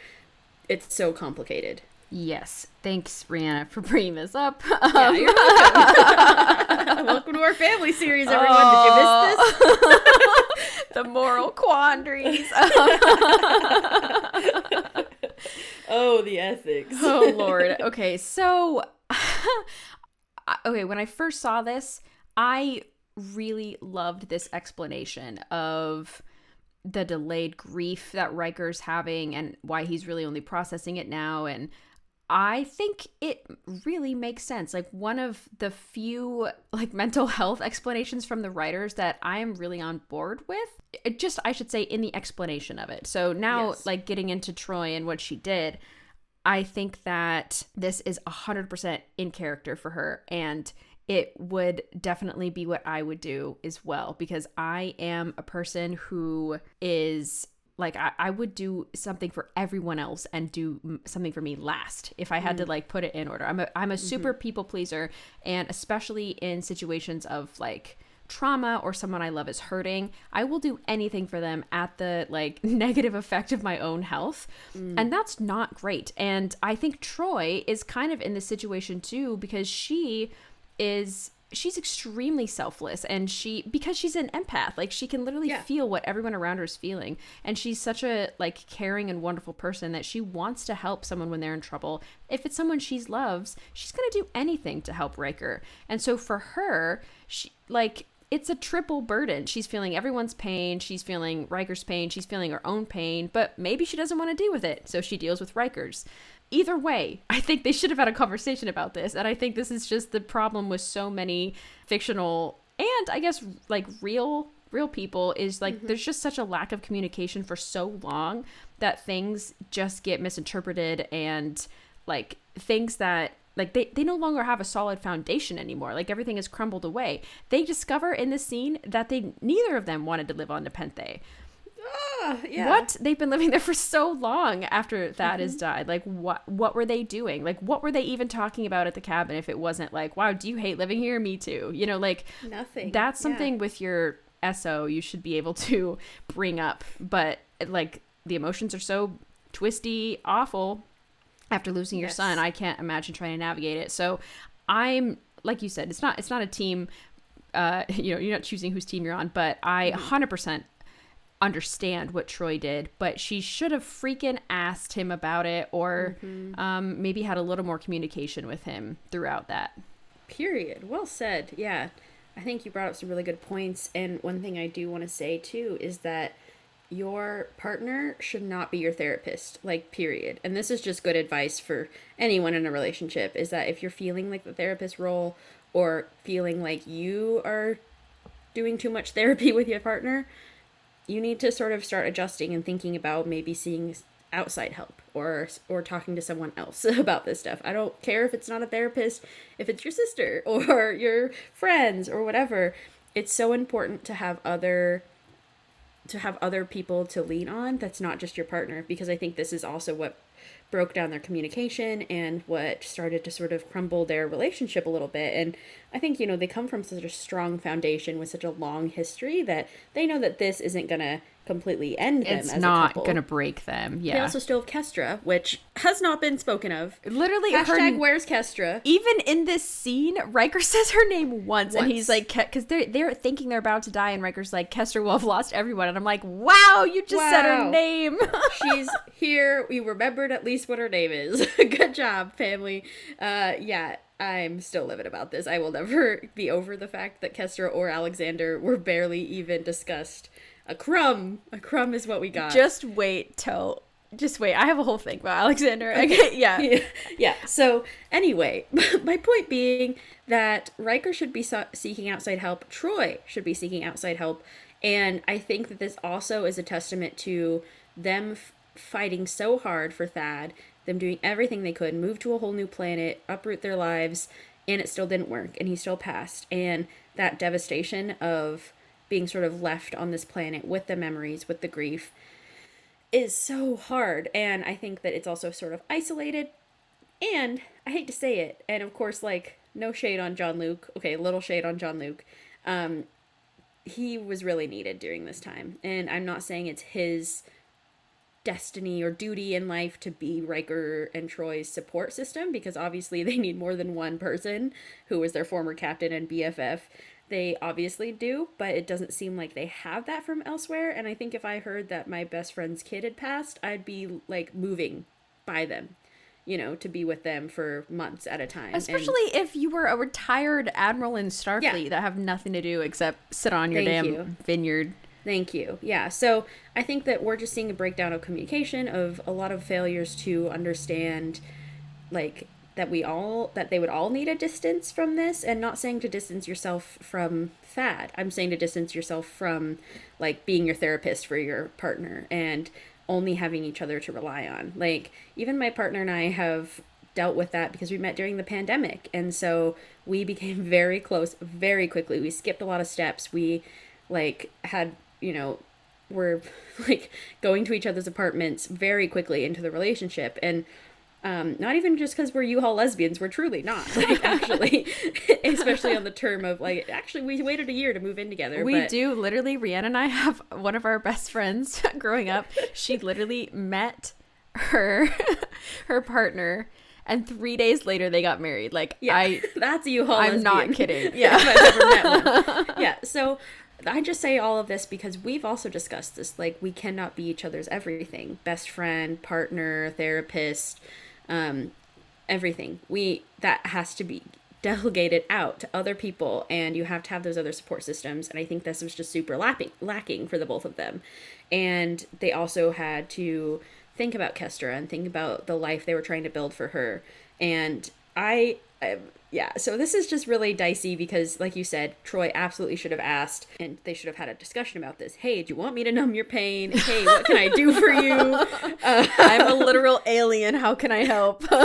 It's so complicated. Yes thanks Rhianna for [LAUGHS] bringing this up Yeah, you're um, welcome. [LAUGHS] welcome to our family series, everyone. Did you miss this? [LAUGHS] the moral quandaries Oh, the ethics. oh lord okay so okay when i first saw this i really loved this explanation of the delayed grief that Riker's having and why he's really only processing it now and I think it really makes sense. Like one of the few like mental health explanations from the writers that I am really on board with. It just I should say in the explanation of it. So now Yes. like getting into Troy and what she did, I think that this is 100% in character for her and it would definitely be what I would do as well because I am a person who is like I, I would do something for everyone else and do m- something for me last if I had to mm. like put it in order. I'm a I'm a mm-hmm. super people pleaser and especially in situations of like trauma or someone I love is hurting, I will do anything for them at the like [LAUGHS] negative effect of my own health. Mm. And that's not great. And I think Troy is kind of in this situation too because she is she's extremely selfless and she because she's an empath like she can literally Yeah. feel what everyone around her is feeling and she's such a like caring and wonderful person that she wants to help someone when they're in trouble if it's someone she loves she's going to do anything to help Riker and so for her she like it's a triple burden. She's feeling everyone's pain. She's feeling Riker's pain. She's feeling her own pain, but maybe she doesn't want to deal with it. So she deals with Riker's. Either way, I think they should have had a conversation about this. And I think this is just the problem with so many fictional and I guess like real real people is like mm-hmm. there's just such a lack of communication for so long that things just get misinterpreted and like things that like they, they no longer have a solid foundation anymore. Like everything has crumbled away. They discover in this scene that they neither of them wanted to live on nepenthe Ah, yeah. what they've been living there for so long after Thad has died like what what were they doing like what were they even talking about at the cabin if it wasn't like wow do you hate living here me too you know like Nothing. that's Yeah. something with your SO you should be able to [LAUGHS] bring up. But like the emotions are so twisty, awful after losing your Yes. son. I can't imagine trying to navigate it. So I'm like you said, it's not it's not a team uh [LAUGHS] you know, you're not choosing whose team you're on, but I 100% understand what Troy did, but she should have freaking asked him about it or um maybe had a little more communication with him throughout that. Period. Well said. Yeah. I think you brought up some really good points. And one thing I do want to say too is that your partner should not be your therapist, like, period. And this is just good advice for anyone in a relationship is that if you're feeling like the therapist role or feeling like you are doing too much therapy [LAUGHS] with your partner, you need to sort of start adjusting and thinking about maybe seeing outside help or or talking to someone else [LAUGHS] about this stuff. I don't care if it's not a therapist, if it's your sister [LAUGHS] or your friends or whatever. It's so important to have other to have other people to lean on that's not just your partner because I think this is also what broke down their communication and what started to sort of crumble their relationship a little bit. And I think, you know, they come from such a strong foundation with such a long history that they know that this isn't going to completely end them It's not gonna break them. Yeah they also still have Kestra, which has not been spoken of. Literally, Hashtag her, where's Kestra? even in this scene, Riker [LAUGHS] says her name once, and he's like, because they're they're thinking they're about to die, and Riker's like, kestra will have lost everyone, and I'm like, wow, you just said her name. [LAUGHS] She's here. We remembered at least what her name is. [LAUGHS] Good job, family. Uh, yeah, I'm still livid about this. I will never [LAUGHS] be over the fact that Kestra or Alexander were barely even discussed. A crumb. A crumb is what we got. just wait till, just wait. I have a whole thing about Alexander. Okay, yeah. [LAUGHS] yeah. yeah. So anyway, [LAUGHS] my point being that Riker should be so- seeking outside help. Troi should be seeking outside help, and I think that this also is a testament to them f- fighting so hard for Thad, them doing everything they could, move to a whole new planet, uproot their lives, and it still didn't work, and he still passed. And that devastation of being sort of left on this planet with the memories, with the grief, is so hard. And I think that it's also sort of isolated. And I hate to say it, and of course, like, no shade on Jean-Luc. Okay, little shade on Jean-Luc. Um, he was really needed during this time. And I'm not saying it's his destiny or duty in life to be Riker and Troi's support system because obviously [LAUGHS] they need more than one person who was their former captain and BFF. They obviously do, but it doesn't seem like they have that from elsewhere. And I think if I heard that my best friend's kid had passed, I'd be like moving by them, you know, to be with them for months at a time. And- Especially if you were a retired admiral in Starfleet Yeah. that have nothing to do except sit on your Thank damn you. vineyard. Thank you. Yeah. So I think that we're just seeing a breakdown of communication, of a lot of failures to understand, like, that we all, that they would all need a distance from this. And not saying to distance yourself from Thad. I'm saying to distance yourself from, like, being your therapist for your partner and only having each other to rely on. Like, even my partner and I have dealt with that because we met during the pandemic. And so we became [LAUGHS] very close very quickly. We skipped a lot of steps. We, like, had, you know, were [LAUGHS] like going to each other's apartments very quickly into the relationship. And, um, not even just because we're U-Haul lesbians, we're truly not. [LAUGHS] Like, actually, [LAUGHS] especially on the term of like, actually, we waited a year to move in together. We but- do literally. Rhianna and I have one of our best friends growing up. She literally met her her partner, and three days later they got married. Like Yeah, I, that's a U-Haul. I'm not lesbian. kidding. if Yeah. I've ever met one. Yeah. So I just say all of this because we've also discussed this. Like we cannot be each other's everything: best friend, partner, therapist, um, everything. We that has to be delegated out to other people and you have to have those other support systems and i think this was just super lacking lacking for the both of them and they also had to think about kestra and think about the life they were trying to build for her and I yeah so this is just really dicey because like you said Troi absolutely should have asked and they should have had a discussion about this hey do you want me to numb your pain hey what can i do for you [LAUGHS] I'm a literal alien. How can I help? [LAUGHS] [LAUGHS]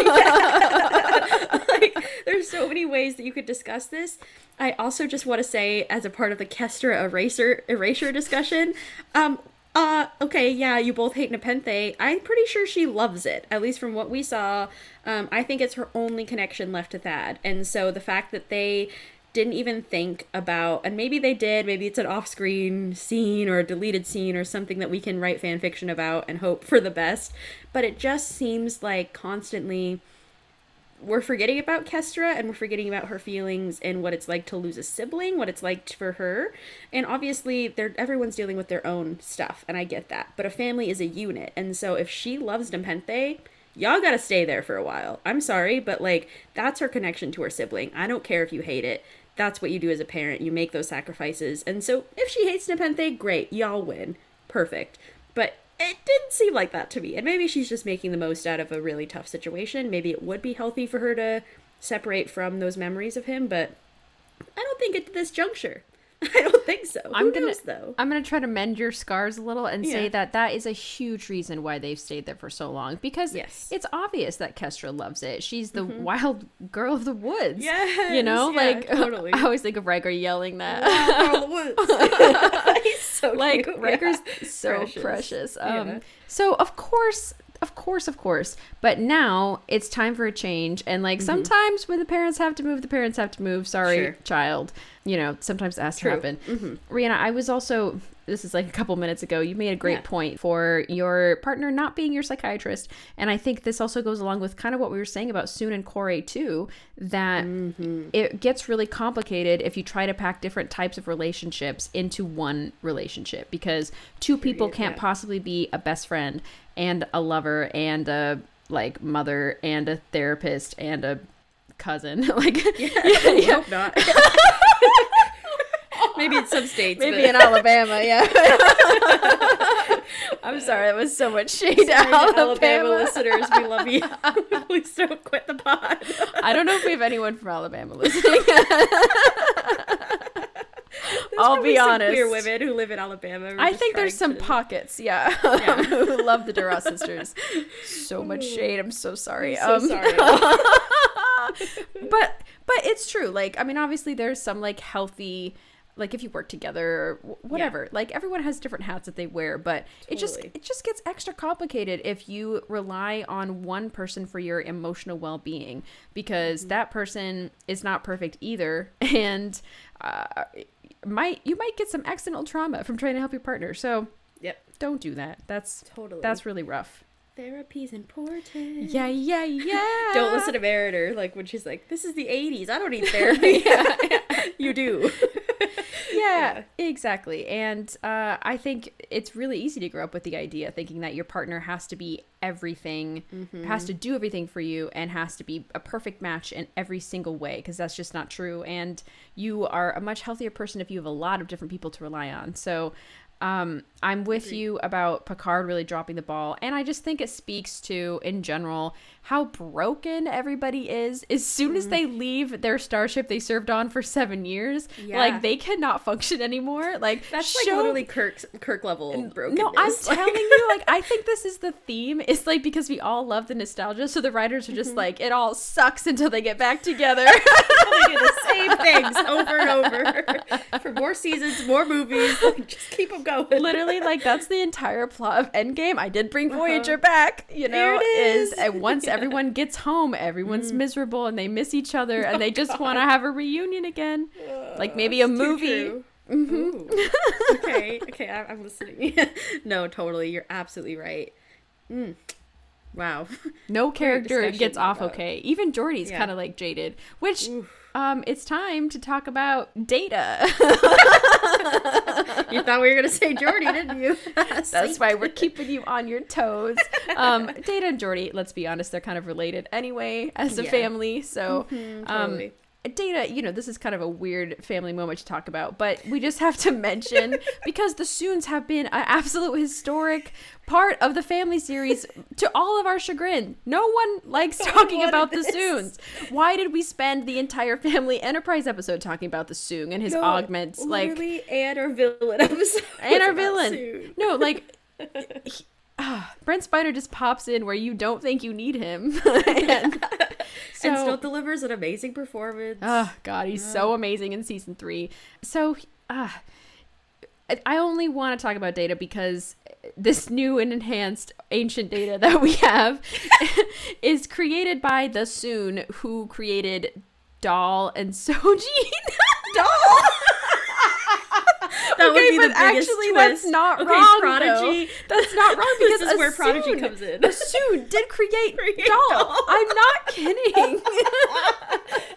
like there's so many ways that you could discuss this. I also just want to say as a part of the Kestra eraser erasure discussion, um uh okay, yeah, you both hate Nepenthe. I'm pretty sure she loves it. At least from what we saw, um I think it's her only connection left to Thad. And so the fact that they didn't even think about and maybe they did maybe it's an off-screen scene or a deleted scene or something that we can write fan fiction about and hope for the best but it just seems like constantly we're forgetting about Kestra and we're forgetting about her feelings and what it's like to lose a sibling, what it's like for her. And obviously, they're everyone's dealing with their own stuff, and I get that. But a family is a unit, and so if she loves Nepenthe, y'all gotta stay there for a while. I'm sorry, but like that's her connection to her sibling. I don't care if you hate it. That's what you do as a parent. You make those sacrifices. And so if she hates Nepenthe, great, y'all win. Perfect. But it didn't seem like that to me. And maybe she's just making the most out of a really tough situation. Maybe it would be healthy for her to separate from those memories of him, but I don't think at this juncture. [LAUGHS] I don't think so. I'm Who gonna knows, though. I'm gonna try to mend your scars a little and say that that is a huge reason why they've stayed there for so long because Yes. Mm-hmm. it's obvious that Kestra loves it. She's the wild girl of the woods. you know, yeah, like [LAUGHS] totally. I always think of Riker yelling that. Girl of the woods. [LAUGHS] He's so like cute. Riker's Yeah. so precious. Um, Yeah. So of course, of course, of course. But now it's time for a change. And like mm-hmm. sometimes when the parents have to move, the parents have to move. Sorry, Sure. child. You know, sometimes that has True. to happen. Mm-hmm. Rhianna, I was also, this is like a couple minutes ago, you made a great Yeah. point for your partner not being your psychiatrist. And I think this also goes along with kind of what we were saying about Soong and Kore too, that mm-hmm. it gets really complicated if you try to pack different types of relationships into one relationship because two people can't yeah. possibly be a best friend and a lover and a like mother and a therapist and a cousin [LAUGHS] like [LAUGHS] I hope not. [LAUGHS] Maybe in some states. maybe but- in alabama yeah i'm sorry that was so much shade Sorry alabama, Alabama listeners, we love you. Please don't quit the pod. i don't know if we have anyone from alabama listening i'll be some honest Queer women who live in Alabama. I think there's some to- pockets, yeah, [LAUGHS] who love the Duras sisters. [LAUGHS] So much shade. I'm so sorry. I'm So Um, sorry. [LAUGHS] but but it's true. Like I mean, obviously there's some like healthy, like if you work together or wh- whatever. Like everyone has different hats that they wear, but it just it just gets extra complicated if you rely on one person for your emotional well being because Mm-hmm. that person is not perfect either, and uh, might you might get some accidental trauma from trying to help your partner. So Yep. don't do that. That's Totally. that's really rough. Therapy's important. Yeah, yeah, [LAUGHS] yeah. Don't listen to Meritor, like when she's like, "This is the '80s. I don't need [LAUGHS] therapy." [LAUGHS] you do. Yeah, exactly. And uh, I think it's really easy to grow up with the idea thinking that your partner has to be everything, has to do everything for you, and has to be a perfect match in every single way, because that's just not true. And you are a much healthier person if you have a lot of different people to rely on. So. Um, I'm with you about Picard really dropping the ball, and I just think it speaks to, in general, how broken everybody is. As soon as they leave their starship they served on for seven years, Yeah. like they cannot function anymore. Like That's like show- literally Kirk's Kirk level brokenness. No, I'm [LAUGHS] Like- telling you, like I think this is the theme. It's like because we all love the nostalgia, so the writers are just like it all sucks until they get back together. [LAUGHS] they do the same [LAUGHS] things over and over for more seasons, more movies. Like, just keep them going. Literally, like that's the entire plot of Endgame. I did bring uh-huh. Voyager back, you know. It is. and once [LAUGHS] everyone gets home, everyone's mm. miserable and they miss each other and they just [LAUGHS] want to have a reunion again, uh, like maybe a movie. Mm-hmm. Ooh. okay, [LAUGHS] okay, I- I'm listening. no, totally. You're absolutely right. Mm. Wow. No character gets off about- okay. Even Geordi's Yeah. kind of like jaded, which um it's time to talk about data. You thought we were gonna say Geordi, didn't you? [LAUGHS] That's why we're keeping you on your toes. Um [LAUGHS] Data and Geordi, let's be honest, they're kind of related anyway as a Yeah. family. So um totally. Data, you know, this is kind of a weird family moment to talk about, but we just have to mention [LAUGHS] because the Soongs have been an absolute historic part of the family series to all of our chagrin. No one likes talking about the this. Soongs. Why did we spend the entire Family Enterprise episode talking about the Soong and his No, augments? Like, and our villain episode. and our villain. Sue. No, like [LAUGHS] he- ah, Brent Spiner just pops in where you don't think you need him, [LAUGHS] and [LAUGHS] so and still delivers an amazing performance. oh god, he's so amazing in season three. So uh, I- I only want to talk about data because this new and enhanced ancient data that we have [LAUGHS] is created by the Soong who created Dal and Sojin. [LAUGHS] Dal. [LAUGHS] that would be but the biggest actually, twist. that's not okay, wrong. Prodigy. though. [LAUGHS] That's not wrong because This is where Prodigy comes in. [LAUGHS] Asun did create, Create doll. Dal. I'm not kidding.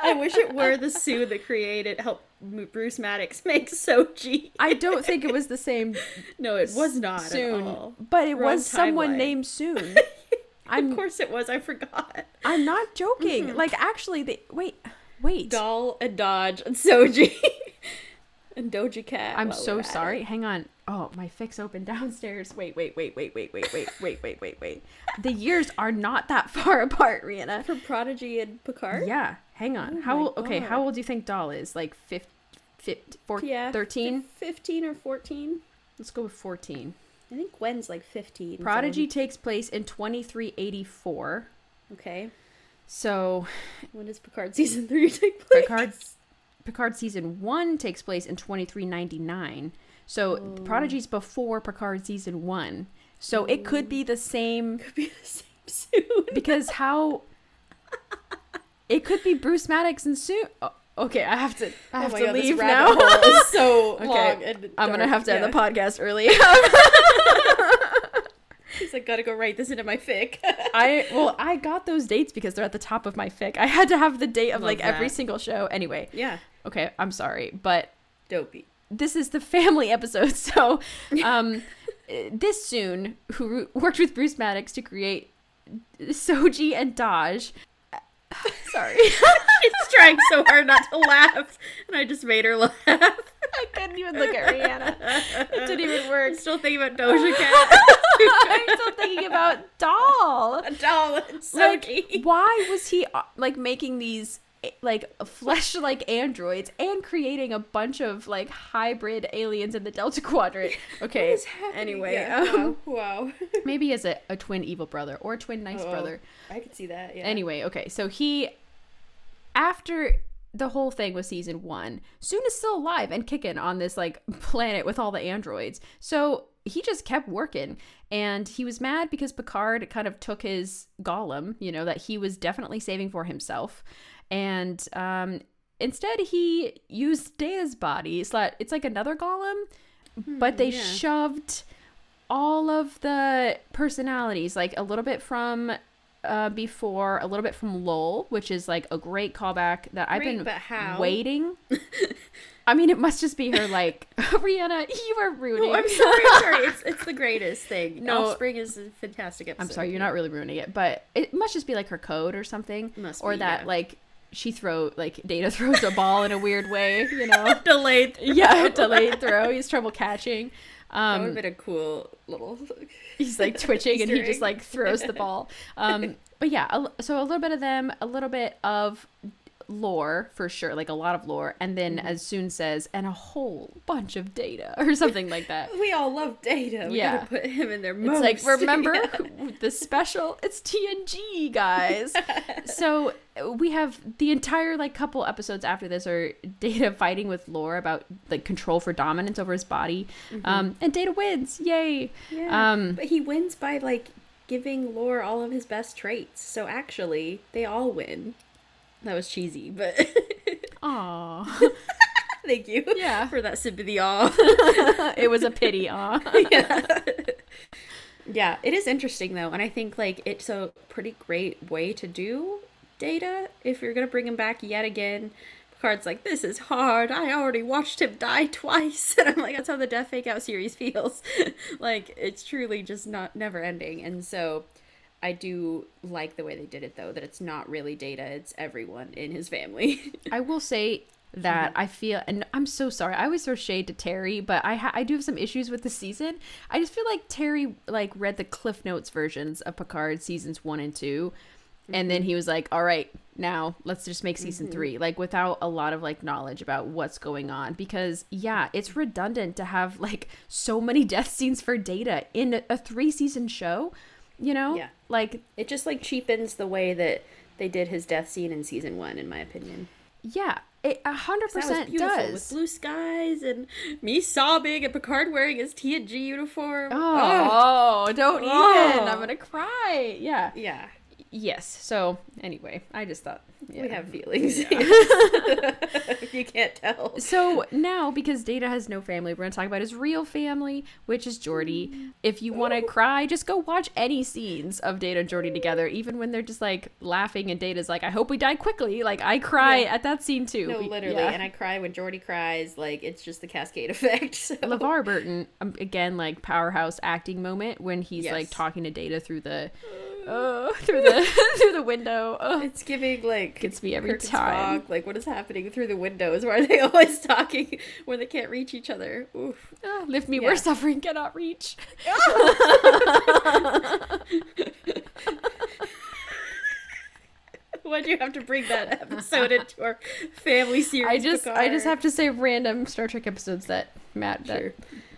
I wish it were the Sue that created helped Bruce Maddox make Soji. I don't think it was the same No, it was not Soong, at all. but it Wrong was someone timeline. named Soong. Of I'm course it was. I forgot. I'm not joking. Mm-hmm. Like actually, they wait, wait. Dal and Dahj and Soji and Doja Cat. I'm so sorry. Hang on. Oh, my fix opened [LAUGHS] downstairs. Wait, wait, wait, wait, wait, wait, wait, wait, wait, wait, wait. The years are not that [LAUGHS] far apart, Rhianna. For Prodigy and Picard. Yeah, hang on. Oh how old? Okay, how old do you think Dal is? Like 15, 15 four, Yeah, 13? Fifteen or fourteen. Let's go with 14. I think Gwyn's like fifteen. so- Prodigy takes place in 2384. Okay. So, When does Picard [LAUGHS] season three take place? Picard Picard season 1 takes place in 2399. So, Oh. Prodigy's before Picard season 1. So it could be the same Could Be the same Soong. because [LAUGHS] how it could be Bruce Maddox and Soong. Oh, okay, I have to. I oh have oh to God, leave now. so [LAUGHS] Okay, I'm gonna have to end the podcast early. [LAUGHS] He's like, gotta go write this into my fic. I well, I got those dates because they're at the top of my fic. I had to have the date of Love like every single show. Anyway, yeah, okay, I'm sorry, but dopey. this is the family episode. [LAUGHS] So, um, this Soong who worked with Bruce Maddox to create Soji and Dahj. [SIGHS] Sorry, [LAUGHS] She's trying so hard not to laugh, and I just made her laugh. I couldn't even look at Rhianna. It didn't even work. I'm still thinking about Doja Cat. [LAUGHS] I'm still thinking about Dal. A doll and Like, Soji. why was he uh, like making these like flesh like androids and creating a bunch of like hybrid aliens in the Delta Quadrant? [LAUGHS] Okay. What is happening? Anyway, Yeah, um, wow. wow. [LAUGHS] maybe as a, a twin evil brother or a twin nice Oh, brother. I could see that. Yeah. Anyway, okay. So he after the whole thing with season one, Soong is still alive and kicking on this like [LAUGHS] planet with all the androids. So he just kept working and he was mad because Picard kind of took his golem, you know, that he was definitely saving for himself. And um instead he used Data's body. It's like it's like another golem, but they yeah. shoved all of the personalities, like a little bit from uh, B-4, a little bit from Lore, which is like a great callback that I've Great, been waiting. [LAUGHS] I mean, it must just be her like [LAUGHS] Rhianna. You are ruining. Oh, I'm sorry. I'm sorry. It's [LAUGHS] it's the greatest thing. No. Spring is a fantastic episode. I'm sorry, you're not really ruining it, but it must just be like her code or something, Must or be, that yeah. like she throw like Data [LAUGHS] throws a ball in a weird way, you know? delayed. [LAUGHS] yeah, delayed throw. He's trouble catching. That would Um, have been a cool little. he's like twitching and he just [LAUGHS] like throws the ball um but yeah so a little bit of them a little bit of lore for sure like a lot of lore and then Mm-hmm. as soon says and a whole bunch of data [LAUGHS] or something like that [LAUGHS] We all love Data. We Yeah. put him in there it's like remember [LAUGHS] Yeah. the special it's tng guys so we have the entire like couple episodes after this are data fighting with lore about like control for dominance over his body um and data wins yay Mm-hmm. Yeah. um but he wins by like giving Lore all of his best traits. So actually, they all win. That was cheesy, but Aw. [LAUGHS] thank you. Yeah. For that sympathy awe. [LAUGHS] it was a pity aw. [LAUGHS] yeah. yeah, it is interesting though, and I think like it's a pretty great way to do data if you're gonna bring him back yet again. Picard's like, this is hard. I already watched him die twice, and I'm like, that's how the Death Fake Out series feels. like it's truly just not never ending, and so. I do like the way they did it though, that it's not really data, it's everyone in his family. [LAUGHS] I will say that I feel, and I'm so sorry. I always throw shade to Terry, but I ha- I do have some issues with the season. I just feel like Terry like read the Cliff Notes versions of Picard seasons one and two, and then mm-hmm. he was like, "All right, now let's just make season mm-hmm. three, like without a lot of like knowledge about what's going on. Because yeah, it's redundant to have like so many [LAUGHS] death scenes for Data in a, a three season show. You know, Yeah. like it just like cheapens the way that they did his death scene in season one, in my opinion. yeah, it a hundred percent does. with blue skies and me sobbing and Picard wearing his TNG uniform. Oh, don't even. Oh. I'm gonna cry. Yeah. yeah, Yes. So anyway, I just thought yeah. we have feelings. [LAUGHS] you can't tell. So now, because Data has no family, we're gonna talk about his real family, which is Geordi. If you want to cry, just go watch any scenes of Data and Geordi together, even when they're just like laughing and Data's like, "I hope we die quickly." Like I cry Yeah. at that scene too. No, literally, yeah. and I cry when Geordi cries. Like it's just the cascade [LAUGHS] effect. So. LeVar Burton, um, again, like powerhouse acting moment when he's like talking to Data through the, [LAUGHS] uh, [LAUGHS] through the [LAUGHS] through the window. Ugh. It's giving like Gets me every time. Like what is happening through the windows? Why are they [LAUGHS] always talking when they can't reach each other? Oof. Ah, lift me Yeah. where suffering cannot reach. Why'd you have to bring that episode into our family series? I just I just have to say random Star Trek episodes that Matt that Sure.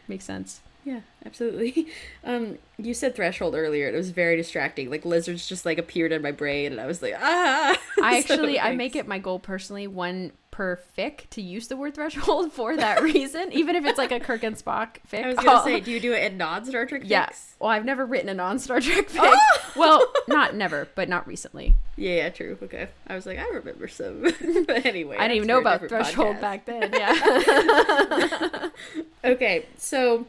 makes sense. Yeah, absolutely. [LAUGHS] Um, you said threshold earlier. and It was very distracting. Like lizards just like appeared in my brain, and I was like, ah. [LAUGHS] I So actually I make it my goal personally one per fic to use the word threshold [LAUGHS] for that reason, even if it's like a Kirk and Spock fic. I was gonna I'll- say, do you do it in non Star Trek? yeah. fics? Well, I've never written a non Star Trek fic. Oh! well, not never, but not recently. Yeah, yeah, true. Okay. I was like, I remember some. but anyway, I didn't even know about threshold back then. Yeah. Okay, so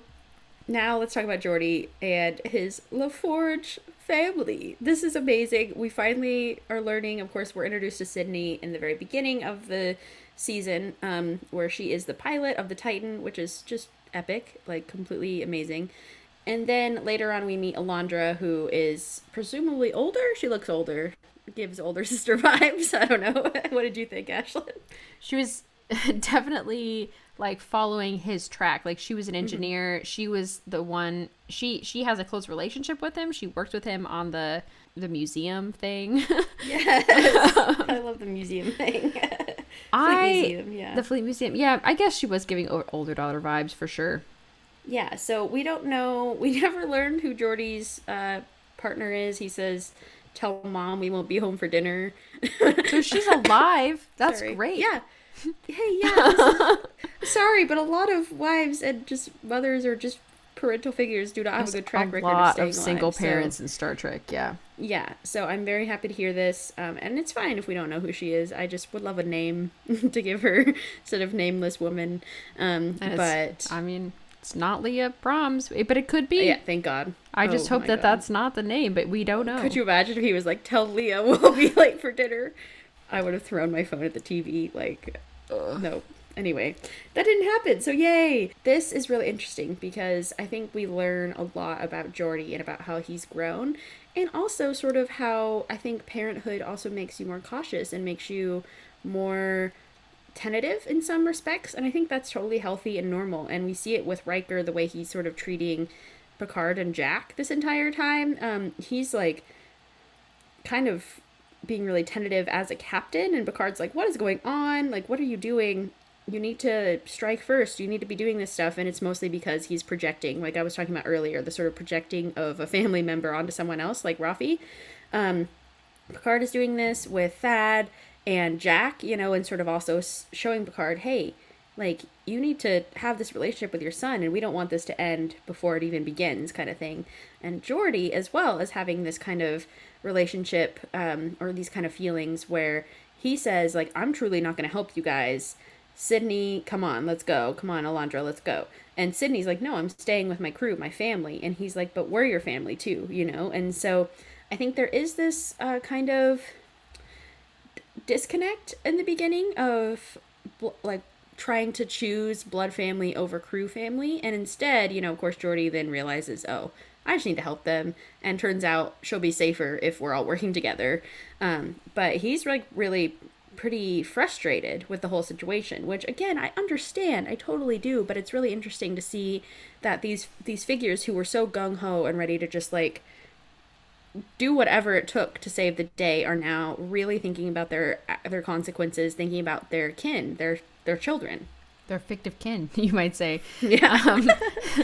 now let's talk about Geordi and his LaForge family. This is amazing. We finally are learning. Of course, we're introduced to Sydney in the very beginning of the season, um, where she is the pilot of the Titan, which is just epic, like completely amazing. And then later on, we meet Alondra, who is presumably older. She looks older, gives older [LAUGHS] sister vibes. I don't know. [LAUGHS] what did you think, Ashlyn? she was [LAUGHS] definitely like following his track like she Mm-hmm. was an engineer she was the one she she has a close relationship with him she worked with him on the the museum thing Yes, [LAUGHS] I love the museum thing. [LAUGHS] i Museum, yeah. the fleet museum yeah i guess she was giving older daughter vibes for sure Yeah, so we don't know. [LAUGHS] We never learned who Geordi's uh, partner is. He says, "Tell mom we won't be home for dinner." so she's alive that's Sorry. great Yeah. [LAUGHS] Hey, yeah. is- [LAUGHS] sorry, but a lot of wives and just mothers or just parental figures do not have a good track a record lot of of single alive, so- parents in star trek yeah yeah, so I'm very happy to hear this, um, and it's fine if we don't know who she is. I just would love a name [LAUGHS] to give her instead of nameless woman. Um, but i mean it's not leah Brahms, but it could be yeah, thank God. i just Oh hope that God. that's not the name but we don't know Could you imagine if he was like, "Tell Leah we'll be late for dinner"? I would have thrown my phone at the TV. Like, no. Anyway, that didn't happen. So yay! This is really interesting because I think we learn a lot about Jordy and about how he's grown, and also sort of how I think parenthood also makes you more cautious and makes you more tentative in some respects and i think that's totally healthy and normal and we see it with Riker the way he's sort of treating Picard and Jack this entire time um he's like kind of being really tentative as a captain and Picard's like what is going on? Like what are you doing? You need to strike first. You need to be doing this stuff. And it's mostly because he's projecting like I was talking about earlier the sort of projecting of a family member onto someone else like Raffi um Picard is doing this with Thad and Jack, you know, and sort of also showing Picard, hey, like, you need to have this relationship with your son, and we don't want this to end before it even begins, kind of thing. And Geordi as well, as having this kind of relationship um, or these kind of feelings where he says, like, I'm truly not going to help you guys. Sydney, come on, let's go. Come on, Alondra, let's go. And Sydney's like, no, I'm staying with my crew, my family. And he's like, but we're your family too, you know? And so I think there is this uh, kind of disconnect in the beginning of like trying to choose blood family over crew family. And instead, you know, of course, Geordi then realizes, oh, I just need to help them. And turns out she'll be safer if we're all [LAUGHS] working together. Um, but he's like really pretty frustrated with the whole situation which again i understand i totally do but it's really interesting to see that these these figures who were so gung-ho and ready to just like do whatever it took to save the day are now really thinking about their their consequences thinking about their kin their their children They're fictive kin, [LAUGHS] you might say. yeah Um,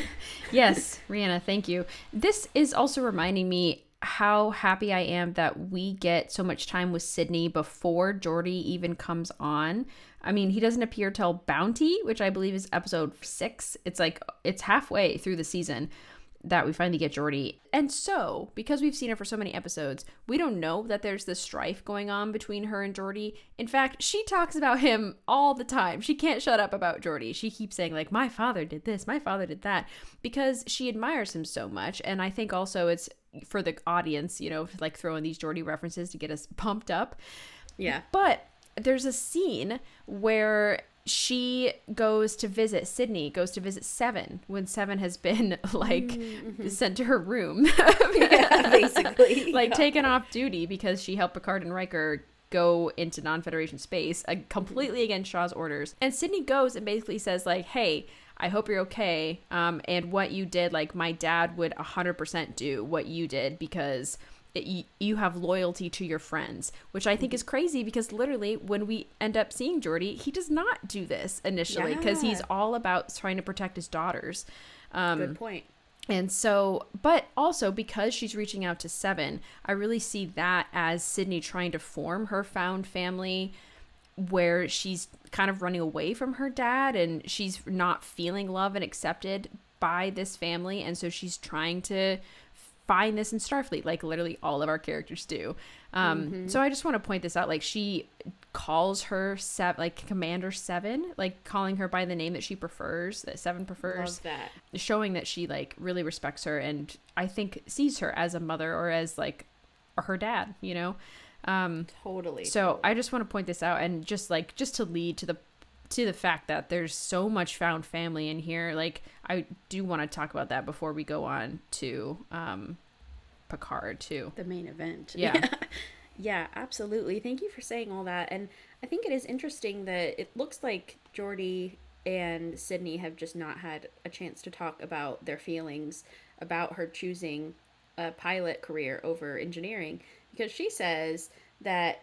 [LAUGHS] yes, Rhianna, thank you. This is also reminding me how happy I am that we get so much time with Sydney before Geordi even comes on. I mean, he doesn't appear till Bounty, which I believe is episode six. It's like it's halfway through the season that we finally get Geordi. And so, because we've seen her for so many episodes, we don't know that there's this strife going on between her and Geordi. In fact, she talks about him all the time. She can't shut up about Geordi. She keeps saying like, "My father did this, my father did that," because she admires him so much. And I think also it's for the audience, you know, like throwing these Geordi references to get us pumped up. yeah But there's a scene where she goes to visit Sydney, goes to visit Seven when Seven has been [LAUGHS] like sent to her room, [LAUGHS] yeah basically [LAUGHS] like taken off duty because she helped Picard and Riker go into non-Federation space, uh, completely against Shaw's orders. And Sydney goes and basically says like, "Hey." I hope you're okay. Um, and what you did, like my dad would 100% do what you did because you, you have loyalty to your friends, which I think is crazy because literally when we end up seeing Geordi, he does not do this initially because he's all about trying to protect his daughters. Um, Good point. and so, but also because she's reaching out to Seven, I really see that as Sydney trying to form her found family where she's kind of running away from her dad and she's not feeling love and accepted by this family. And so she's trying to find this in Starfleet, like literally all of our characters do. Um, So I just want to point this out. Like she calls her seven, like Commander Seven, like calling her by the name that she prefers, that Seven prefers Love that. showing that she like really respects her and I think sees her as a mother or as like her dad, you know. Um Totally. so I just want to point this out and just like just to lead to the to the fact that there's so much found family in here. Like I do want to talk about that before we go on to um Picard too. the main event. Yeah. [LAUGHS] yeah, absolutely. Thank you for saying all that. And I think it is interesting that it looks like Geordi and Sydney have just not had a chance to talk about their feelings about her choosing a pilot career over engineering because she says that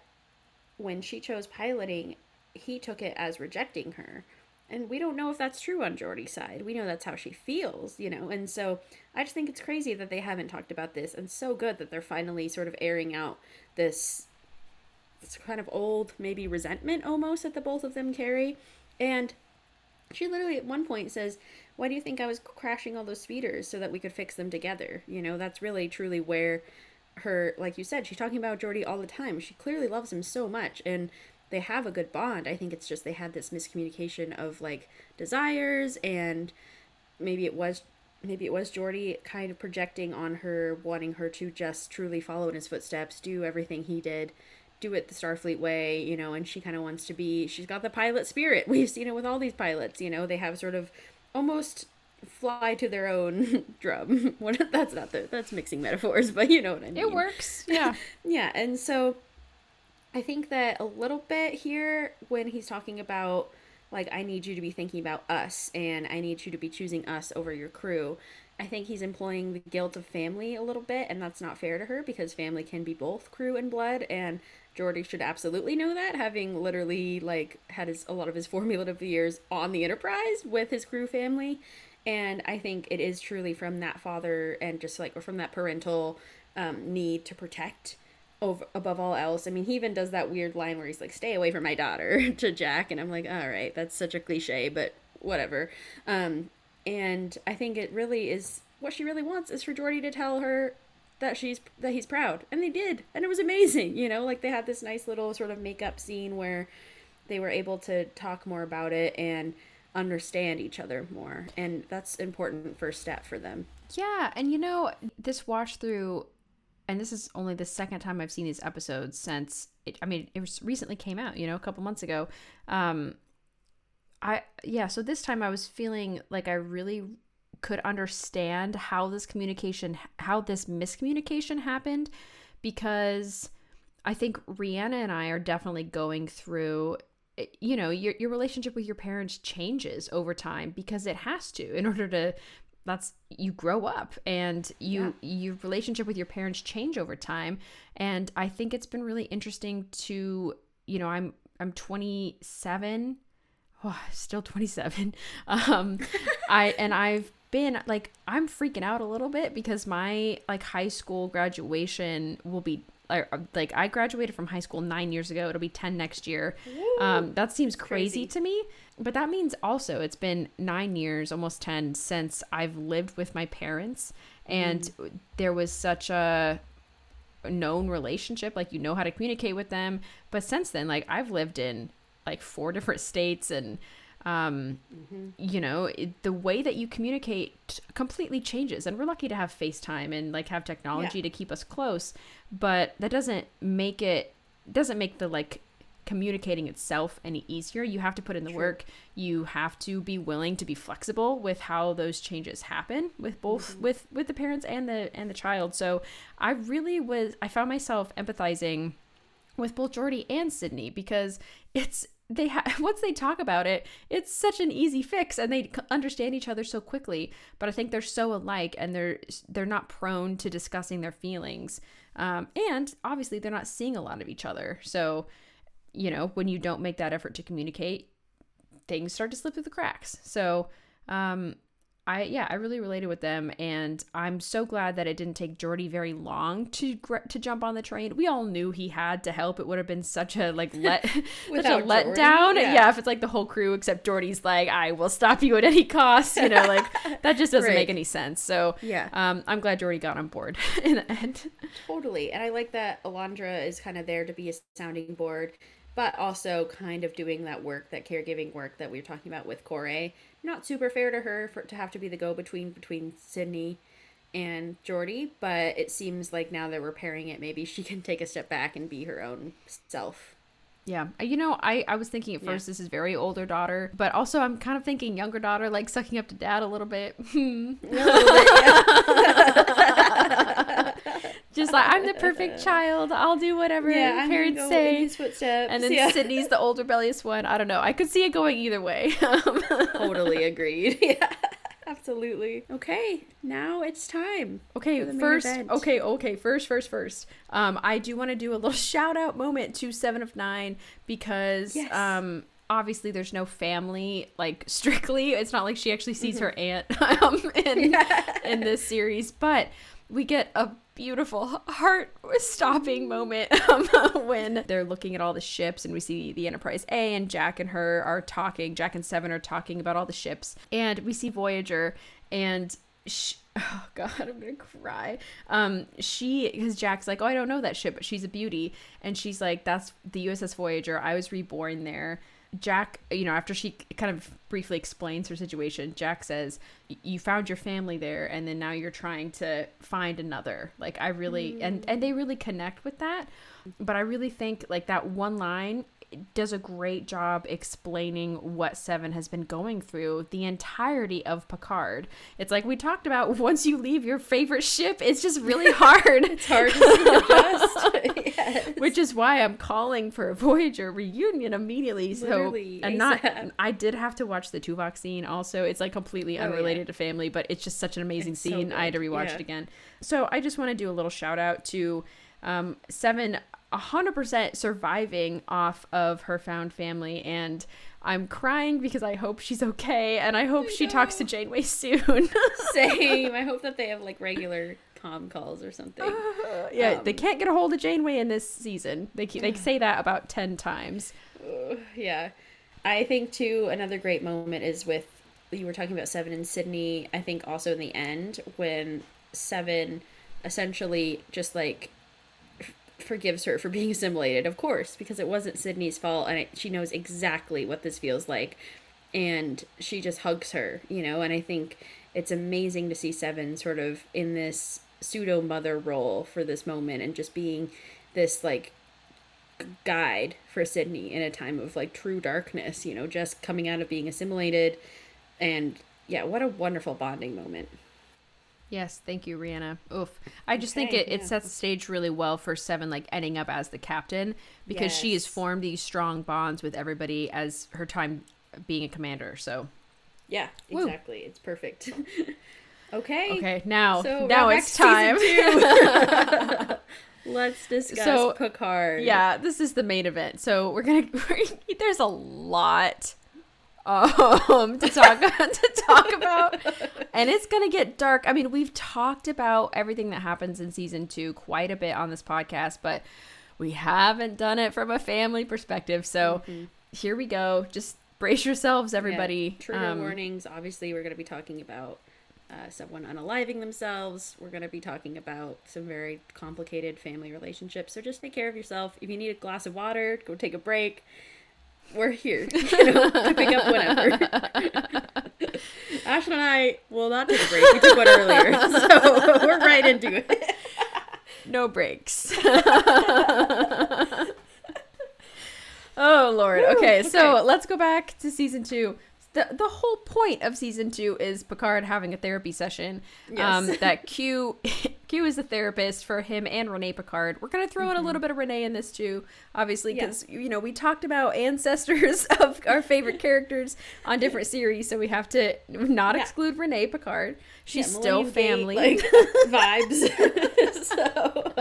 when she chose piloting, he took it as rejecting her. And we don't know if that's true on Geordi's side. We know that's how she feels, you know. And so I just think it's crazy that they haven't talked about this and so good that they're finally sort of airing out this this kind of old maybe resentment almost that the both of them carry. And she literally at one point says, "Why do you think I was crashing all those speeders so that we could fix them together?" You know, that's really truly where her like you said, she's talking about Geordi all the time. She clearly loves him so much and they have a good bond. I think it's just they had this miscommunication of like desires and maybe it was maybe it was Geordi kind of projecting on her wanting her to just truly follow in his footsteps, do everything he did, do it the Starfleet way, you know, and she kind of wants to be she's got the pilot spirit. [LAUGHS] We've seen it with all these pilots, you know, they have sort of almost fly to their own [LAUGHS] drum. [LAUGHS] That's not the that's mixing metaphors, but you know what I mean. It works. Yeah. Yeah, and so I think that a little bit here when he's talking about like I need you to be thinking about us and I need you to be choosing us over your crew. I think he's employing the guilt of family a little bit and that's not fair to her because family can be both crew and blood and Geordi should absolutely know that having literally like had his a lot of his [LAUGHS] formative years on the Enterprise with his crew family and I think it is truly from that father and just like or from that parental um, need to protect over above all else. I mean, he even does that weird line where he's like, "Stay away from my daughter" [LAUGHS] to Jack, and I'm like, "All right, that's such a cliche, but whatever." Um, and I think it really is what she really wants is for Geordi to tell her that she's that he's proud, and they did, and it was amazing. [LAUGHS] You know, like they had this nice little sort of makeup scene where they were able to talk more about it and understand each other more, and that's important first step for them. Yeah, and you know, this watch through and this is only the second time I've seen these episodes since it, I mean, it was recently came out, you know, a couple months ago. Um I yeah, so this time I was feeling like I really could understand how this communication how this miscommunication happened because I think Rhianna and I are definitely going through eh, you know your your relationship with your parents changes over time because it has to in order to that's you grow up and you your relationship with your parents change over time. And i think it's been really interesting to you know i'm i'm 27 oh, still 27 [LAUGHS] um i and i've been like i'm freaking out a little bit because my like high school graduation will be like, like i graduated from high school nine years ago. It'll be 10 next year. Um that seems crazy. Crazy. to me but that means also it's been nine years almost 10 since i've lived with my parents. And there was such a known relationship like you know how to communicate with them. But since then like i've lived in like four [LAUGHS] different states and um you know it, the way that you communicate completely changes. And we're lucky to have facetime and like have technology Yeah. to keep us close. But that doesn't make it doesn't make the like communicating itself any easier. You have to put in the work. You have to be willing to be flexible with how those changes happen with both with with the parents and the and the child. So i really was i found myself empathizing with both Geordi and Sydney because it's they ha- [LAUGHS] once they talk about it, it's such an easy fix and they c- understand each other so quickly. But I think they're so alike and they're they're not prone to discussing their feelings. Um, and obviously, they're not seeing a lot of each other. So, you know, when you don't make that effort to communicate, things start to slip through the cracks. So, um, I yeah, I really related with them, and I'm so glad that it didn't take Geordi very long to gr- to jump on the train. We all knew he had to help. It would have been such a like let [LAUGHS] such a letdown. Yeah. yeah. if it's like the whole crew except Geordi's like, I will stop you at any cost. You know, like [LAUGHS] that just doesn't Right. make any sense. So Yeah. um, I'm glad Geordi got on board [LAUGHS] in the end. Totally. And I like that Alondra is kind of there to be a sounding board, but also kind of doing that work, that caregiving work that we were talking about with Kore. Not super fair to her for to have to be the go between between Sydney and Geordi, but it seems like now that we're pairing it, maybe she [LAUGHS] can take a step back and be her own self. Yeah. Uh, You know, I, I was thinking at Yeah. first this is very older daughter, but also I'm kind of thinking younger daughter, like sucking up to dad a little bit. [LAUGHS] Hmm. [LAUGHS] Just like, I'm the [LAUGHS] perfect child. I'll do whatever parents say. footsteps. And then yeah. [LAUGHS] Sydney's the old rebellious one. I don't know. I could see it going either way. Um, [LAUGHS] totally agreed. Yeah. Absolutely. Okay, now it's time. Okay, for the main first, okay, okay, first, first, first. Um, I do want to do a little shout out moment to Seven of Nine because, Yes. um, obviously there's no family like strictly. It's not like she actually sees her Mm-hmm. aunt um, in in this series, but we get a beautiful heart stopping moment [LAUGHS] um, when they're looking at all the ships and we see the enterprise a and jack and her are talking jack and seven are talking about all the ships. And we see voyager and sh [LAUGHS] oh god i'm gonna cry. Um she because jack's like oh i don't know that ship but she's a beauty. And she's like that's the uss voyager. I was reborn there Jack, you know, after she kind of briefly explains her situation, Jack says, "You found your family there, and then now you're trying to find another." Like I really, and mm. and they really connect with that. But I really think like that one line does a great job explaining what Seven has been going through the entirety of Picard. It's like we talked about. [LAUGHS] Once you leave your favorite ship, it's just really [LAUGHS] hard. It's hard to adjust. [LAUGHS] yes. Which is why I'm calling for a Voyager reunion immediately. So Literally, and not I did have to watch the Tuvok scene also. It's like completely Oh, yeah. unrelated to family, but it's just such an amazing It's so scene. I had to rewatch yeah. it again. So I just want to do a little shout out to um, Seven 100% surviving off of her found family and I'm crying because I hope she's okay and I hope she talks to Janeway soon. [LAUGHS] Same. I hope that they have like regular com calls or something. [LAUGHS] yeah, they Um, can't get a hold of Janeway in this season. They keep, they [SIGHS] say that about 10 times. [SIGHS] yeah. I think too another great moment is with you were talking about Seven and Sydney. I think also in the end when Seven essentially just like forgives her for being assimilated, of course, because it wasn't Sydney's fault and it, she knows exactly what this feels like. And she just hugs her, you know, and I think it's amazing to see Seven sort of in this pseudo mother role for this moment and just being this like guide for Sydney in a time of like true darkness, you know, just coming out of being assimilated. And yeah, what a wonderful bonding moment. Yes, thank you, Rhianna. Oof. I just think Okay, it, it yeah. sets the stage really well for Seven, like ending up as the captain because she has formed these strong bonds with everybody as her time being a commander. So, Yeah, Woo. exactly. It's perfect. [LAUGHS] okay. okay, now So now it's to time. [LAUGHS] [LAUGHS] Let's discuss So, Picard. yeah, this is the main event. So we're gonna. there's a lot um to talk [LAUGHS] to talk about and it's gonna get dark i mean we've talked about everything that happens in season two quite a bit on this podcast but we haven't done it from a family perspective so here we go just brace yourselves Yeah, everybody Trigger Um, warnings. Obviously, we're going to be talking about uh, someone unaliving themselves. We're going to be talking about some very complicated family relationships. So just take care of yourself. If you need a glass of water, go take a break. We're here, [LAUGHS] you know, to pick up whenever. [LAUGHS] Ashlyn and I will not take a break. We took one earlier, so [LAUGHS] we're right into it. no breaks oh lord okay, so let's go back to season two the, the whole point of season two is Picard having a therapy session. Um, Yes. [LAUGHS] that Q Q is the therapist for him and Renee Picard. We're gonna throw in a little bit of Renee in this too, obviously, Yeah. because you know we talked about ancestors [LAUGHS] of our favorite [LAUGHS] characters on different series, so we have to not Yeah. exclude Renee Picard. She's Yeah, still family. like vibes. so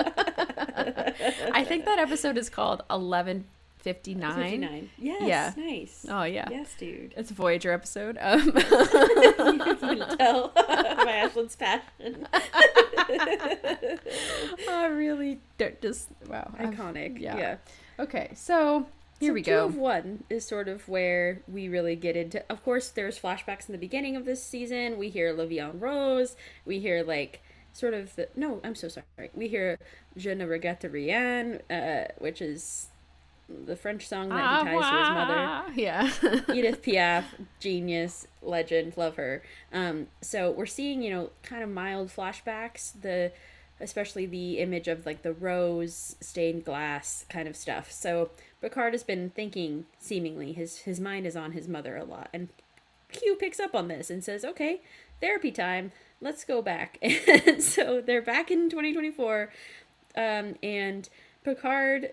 I think that episode is called 1159. 59. Yes. Yeah. Nice. Oh, yeah. Yes, dude. It's a Voyager episode. Um, [LAUGHS] you can [LAUGHS] tell [LAUGHS] by Ashlyn's passion. I really don't just, wow. Iconic. yeah. yeah. Okay, so here so we two go. of one is sort of where we really get into. Of course, there's flashbacks in the beginning of this season. We hear La Vie en Rose. We hear like sort of the no. I'm so sorry. We hear Je ne regrette rien, uh, which is the French song that he ties to his mother. Ah, Yeah. [LAUGHS] Edith Piaf, genius, legend, love her. Um, so we're seeing, you know, kind of mild flashbacks, the especially the image of like the rose stained glass kind of stuff. So Picard has been thinking seemingly his his mind is on his mother a lot and Q picks up on this and says, "Okay, therapy time. Let's go back." [LAUGHS] And so they're back in 2024 um, and Picard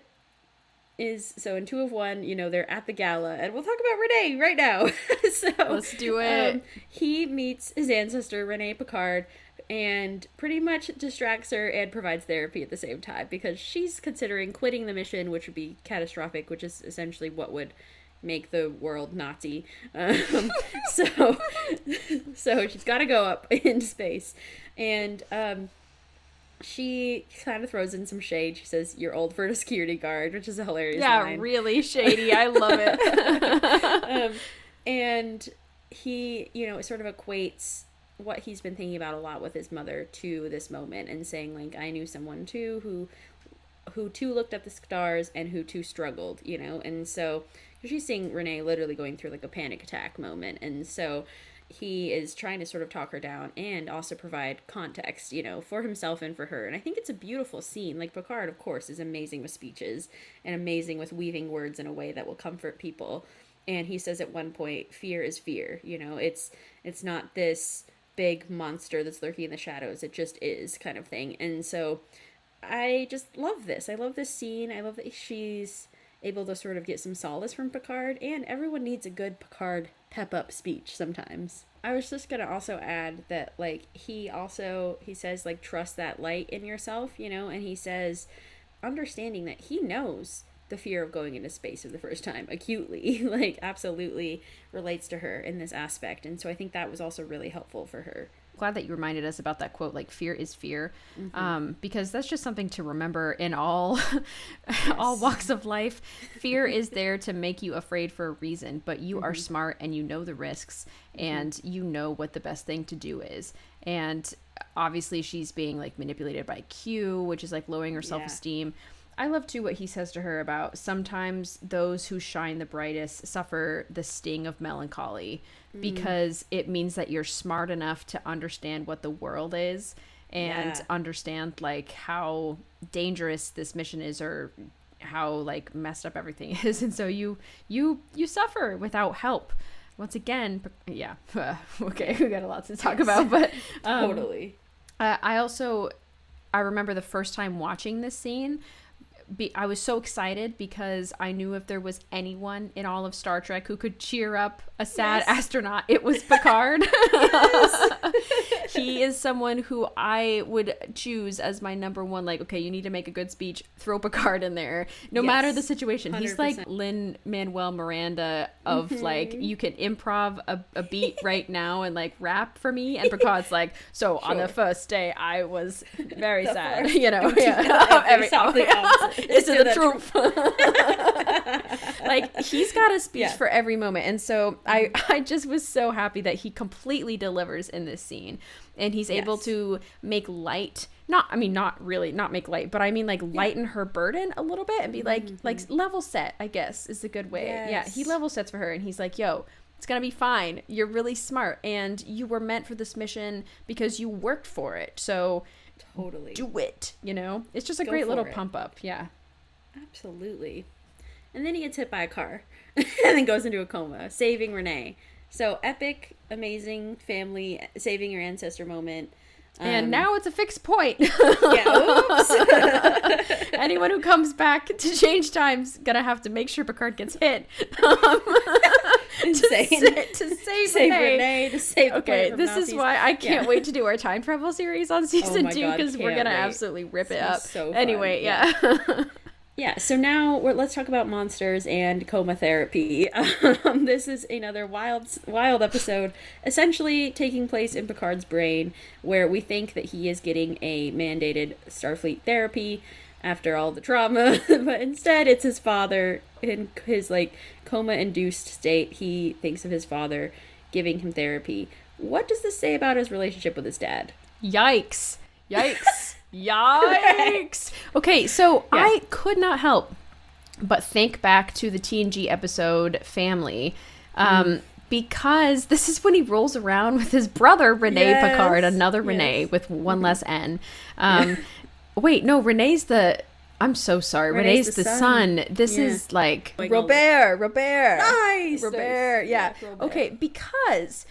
is so in two of one, you know, they're at the gala, and we'll talk about Renee right now. [LAUGHS] so Let's do it. Um, he meets his ancestor Renee Picard, and pretty much distracts her and provides therapy at the same time because she's considering quitting the mission, which would be catastrophic, which is essentially what would make the world Nazi. Um, [LAUGHS] so, [LAUGHS] so she's got to go up into space, and um, she kind of throws in some shade. She says, "You're old for a security guard," which is a hilarious yeah, line. really shady. I [LAUGHS] love it. [LAUGHS] um, and he, you know, sort of equates what he's been thinking about a lot with his mother to this moment, and saying like, "I knew someone too who." who too looked at the stars and who too struggled, you know, and so she's seeing Renee literally going through like a panic attack moment, and so he is trying to sort of talk her down and also provide context, you know, for himself and for her. And I think it's a beautiful scene. Like Picard, of course, is amazing with speeches and amazing with weaving words in a way that will comfort people. And he says at one point, fear is fear. You know, it's it's not this big monster that's lurking in the shadows. It just is kind of thing. And so I just love this. I love this scene. I love that she's able to sort of get some solace from Picard, and everyone needs a good Picard pep up speech sometimes. I was just gonna also add that like he also he says like trust that light in yourself, you know, and he says understanding that he knows the fear of going into space for the first time acutely [LAUGHS] like absolutely relates to her in this aspect and so i think that was also really helpful for her Glad that you reminded us about that quote, like "fear is fear," Mm-hmm. um, because that's just something to remember in all [LAUGHS] all walks of life. Fear [LAUGHS] is there to make you afraid for a reason, but you Mm-hmm. are smart and you know the risks and you know what the best thing to do is. And obviously, she's being like manipulated by Q, which is like lowering her self esteem. I love too what he says to her about sometimes those who shine the brightest suffer the sting of melancholy because it means that you're smart enough to understand what the world is and Yeah. understand like how dangerous this mission is or how like messed up everything [LAUGHS] is and so you you you suffer without help once again yeah [LAUGHS] okay we got a lot to talk about [LAUGHS] but um, totally uh, I also I remember the first time watching this scene. Be, I was so excited because I knew if there was anyone in all of Star Trek who could cheer up a sad Yes. astronaut, it was [LAUGHS] Picard. [LAUGHS] he is someone who I would choose as my number one. Like, okay, you need to make a good speech, throw Picard in there, no matter the situation. He's like 100%. Lin-Manuel Miranda of like, you can improv a, a beat right now and like rap for me, and Picard's like, so on the first day I was very sad, [LAUGHS] you know, yeah, every exactly oh, opposite. [LAUGHS] is To the truth. [LAUGHS] like he's got a speech Yeah. for every moment, and so I I just was so happy that he completely delivers in this scene, and he's able to make light. Not, I mean, not really, not make light, but I mean, like lighten her burden a little bit and be like, like level set. I guess is a good way. Yeah, he Mm-hmm. Level sets for her, and he's like, "Yo, it's gonna be fine. You're really smart, and you were meant for this mission because you worked for it. So totally do it. You know, it's just a Go great little it. pump up. Yeah, Absolutely. And then he gets hit by a car [LAUGHS] and then goes into a coma, saving Renee. So epic, amazing family saving your ancestor moment. And now it's a fixed point. [LAUGHS] Yeah, oops. [LAUGHS] Anyone who comes back to change times gonna have to make sure Picard gets hit um, [LAUGHS] to, Insane. sa- to save, save Renee. Renee to save Okay, this is why I can't Yeah. wait to do our time travel series on season my two God, because we're gonna wait. absolutely rip it This up. so anyway, yeah. yeah. Yeah, so now we're, let's talk about monsters and coma therapy. [LAUGHS] Um, this is another wild, wild episode, essentially taking place in Picard's brain, where we think that he is getting a mandated Starfleet therapy after all the trauma, [LAUGHS] but instead it's his father in his like coma-induced state. He thinks of his father giving him therapy. What does this say about his relationship with his dad? Yikes! Yikes! [LAUGHS] Yikes! [LAUGHS] Okay, so Yeah. I could not help but think back to the TNG episode Family. Um, Mm. Because this is when he rolls around with his brother Rene Yes, Picard, another Rene yes. Mm-hmm. with one less N. [LAUGHS] Um, wait, no, Rene's the. I'm so sorry. Rene's, Renee's the, the son. son. This Yeah. is like Like Robert. Robert. Nice, Robert. Yeah. Yeah, Robert. Okay, because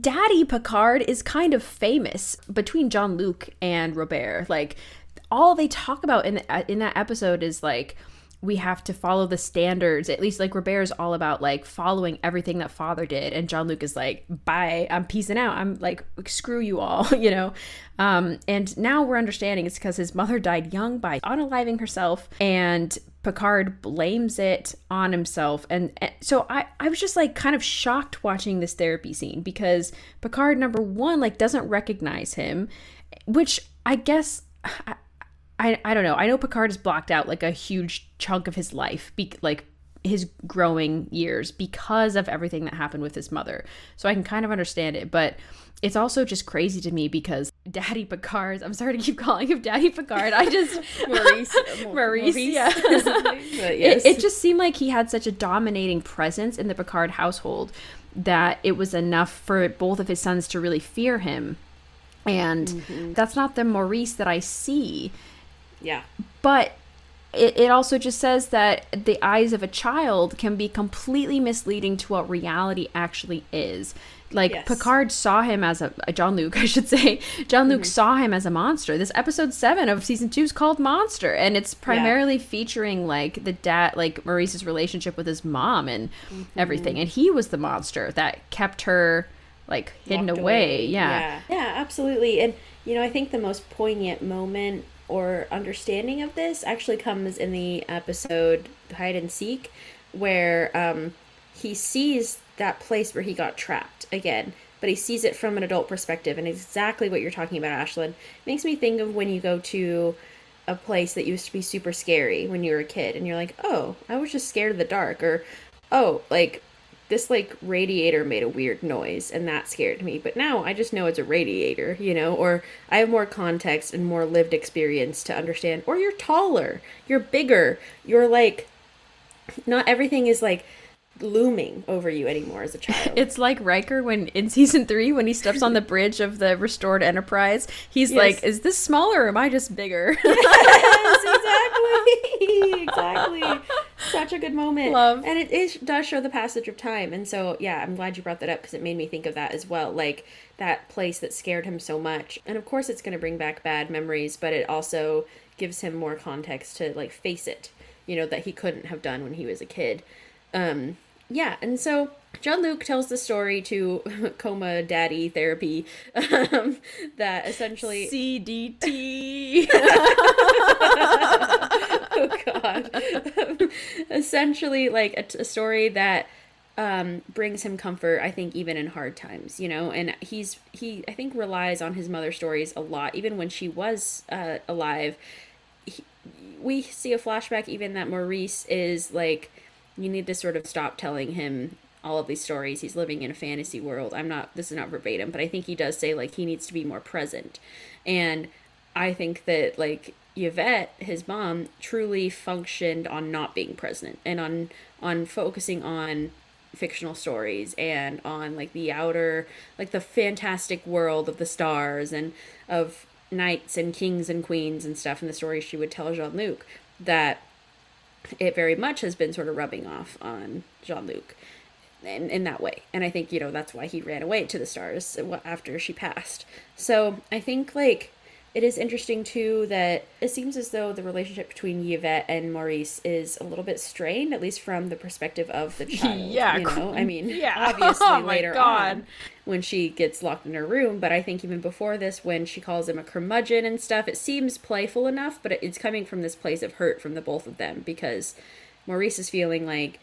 Daddy Picard is kind of famous between Jean-Luc and Robert. Like all they talk about in the, uh, in that episode is like we have to follow the standards. At least like Robert is all about like following everything that father did and Jean-Luc is like bye, I'm peacing out. I'm like screw you all, [LAUGHS] you know. Um and now we're understanding it's because his mother died young by unaliving herself and Picard blames it on himself. And, and so I, I was just like kind of shocked watching this therapy scene because Picard, number one, like doesn't recognize him, which I guess. I, I, I don't know. I know Picard has blocked out like a huge chunk of his life, be, like his growing years, because of everything that happened with his mother. So I can kind of understand it, but it's also just crazy to me because Daddy Picard. I'm sorry to keep [LAUGHS] calling him Daddy Picard. I just [LAUGHS] Maurice. Maurice, yeah. [LAUGHS] but it, it just seemed like he had such a dominating presence in the Picard household that it was enough for both of his sons to really fear him. And Mm-hmm. that's not the Maurice that I see. Yeah. But it, it also just says that the eyes of a child can be completely misleading to what reality actually is. Like Yes. Picard saw him as a, a Jean-Luc, [LAUGHS] I should say. Jean-Luc mm-hmm. saw him as a monster. This episode seven of season two is called Monster, and it's primarily featuring like the dad, like Maurice's relationship with his mom and mm-hmm. everything. And he was the monster that kept her like hidden walked away. Yeah. yeah. Yeah, absolutely. And you know, I think the most poignant moment or understanding of this actually comes in the episode Hide and Seek where um he sees that place where he got trapped again, but he sees it from an adult perspective and exactly what you're talking about, Ashlyn. Makes me think of when you go to a place that used to be super scary when you were a kid and you're like, "Oh, I was just scared of the dark," or "Oh, like this like radiator made a weird noise and that scared me but now i just know it's a radiator you know or i have more context and more lived experience to understand or you're taller you're bigger you're like not everything is like looming over you anymore as a child [LAUGHS] It's like Riker when in season three when he steps on the bridge of the restored Enterprise. He's Yes. like, "Is this smaller or am I just bigger?" [LAUGHS] yes, exactly, exactly. Such a good moment. Love. and it is does show the passage of time. And so, yeah, I'm glad you brought that up because it made me think of that as well. Like that place that scared him so much. And of course, it's going to bring back bad memories, but it also gives him more context to like face it. You know that he couldn't have done when he was a kid. Um, yeah, and so Jean-Luc tells the story to [LAUGHS] coma daddy therapy um, that essentially CDT. [LAUGHS] oh god. [LAUGHS] Essentially like a, a story that um brings him comfort i think even in hard times you know? And he's he i think relies on his mother's stories a lot. Even when she was uh alive he, we see a flashback even that maurice is like you need to sort of stop telling him all of these stories. He's living in a fantasy world. I'm not this is not verbatim but i think he does say like he needs to be more present. And i think that like yvette his mom truly functioned on not being present and on on focusing on fictional stories and on like the outer like the fantastic world of the stars and of knights and kings and queens and stuff in the stories she would tell jean-luc that it very much has been sort of rubbing off on Jean Luc. In, in that way. And I think, you know, that's why he ran away to the stars after she passed. So I think, like, it is interesting too that it seems as though the relationship between Yvette and Maurice is a little bit strained, at least from the perspective of the [LAUGHS] child. Yeah, you know, I [LAUGHS] mean, yeah. [LAUGHS] obviously Oh later God. on when she gets locked in her room, but I think even before this, when she calls him a curmudgeon and stuff, it seems playful enough, but it's coming from this place of hurt from the both of them because Maurice is feeling like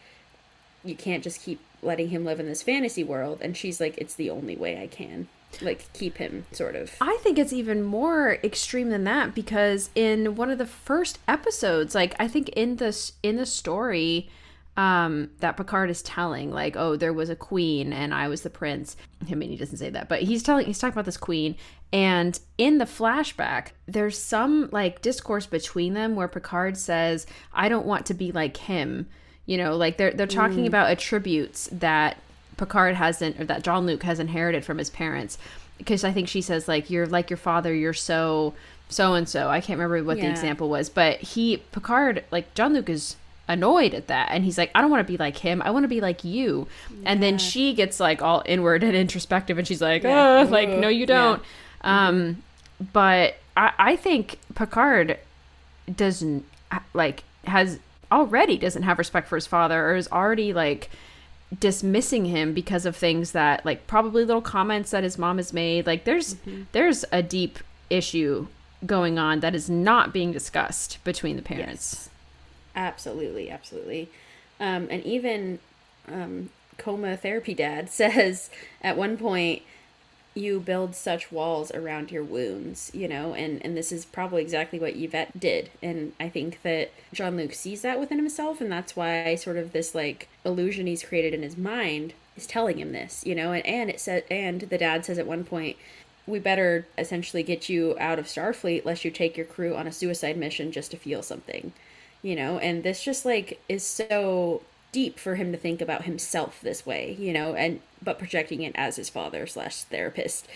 you can't just keep letting him live in this fantasy world, and she's like, it's the only way I can like keep him sort of. I think it's even more extreme than that because in one of the first episodes, like I think in this in the story um that Picard is telling, like, oh, there was a queen and I was the prince. I mean, he doesn't say that, but he's telling he's talking about this queen. And in the flashback, there's some like discourse between them where Picard says, I don't want to be like him. You know, like they're they're talking about attributes that Picard hasn't or that Jean-Luc has inherited from his parents. Because I think she says like you're like your father you're so so and so. I can't remember what the example was but he Picard like Jean-Luc is annoyed at that and he's like I don't want to be like him I want to be like you. And then she gets like all inward and [LAUGHS] introspective and she's like Yeah. oh like no you don't. Um but I I think Picard doesn't like has already doesn't have respect for his father or is already like dismissing him because of things that like probably little comments that his mom has made. Like there's there's a deep issue going on that is not being discussed between the parents. Absolutely, absolutely. Um, and even um, coma therapy dad [LAUGHS] says at one point, you build such walls around your wounds, you know, and, and this is probably exactly what Yvette did. And I think that Jean Luc sees that within himself, and that's why sort of this like illusion he's created in his mind is telling him this, you know, and, and it said and the dad says at one point, we better essentially get you out of Starfleet lest you take your crew on a suicide mission just to feel something you know and this just like is so deep for him to think about himself this way you know and but projecting it as his father slash therapist.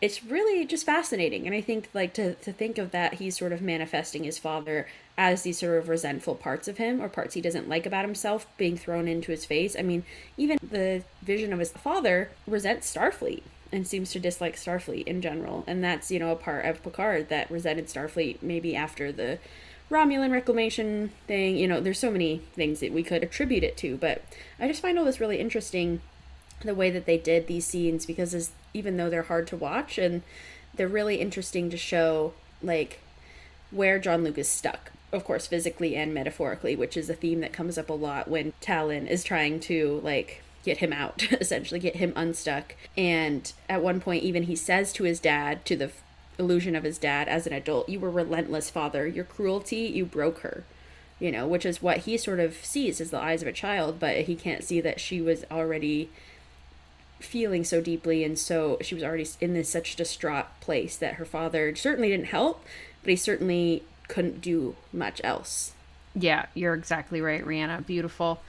It's really just fascinating and i think like to, to think of that he's sort of manifesting his father as these sort of resentful parts of him or parts he doesn't like about himself being thrown into his face. I mean even the vision of his father resents starfleet and seems to dislike starfleet in general and that's you know a part of picard that resented starfleet maybe after the Romulan reclamation thing. You know, there's so many things that we could attribute it to, but I just find all this really interesting the way that they did these scenes because even though they're hard to watch and they're really interesting to show like where Jean-Luc is stuck. Of course, physically and metaphorically, which is a theme that comes up a lot when Tallinn is trying to like get him out, [LAUGHS] essentially get him unstuck. And at one point even he says to his dad, to the illusion of his dad as an adult, you were relentless, father. Your cruelty, you broke her. You know, which is what he sort of sees as the eyes of a child, but he can't see that she was already feeling so deeply and so she was already in this such distraught place that her father certainly didn't help, but he certainly couldn't do much else. Yeah, you're exactly right, Rhianna. Beautiful.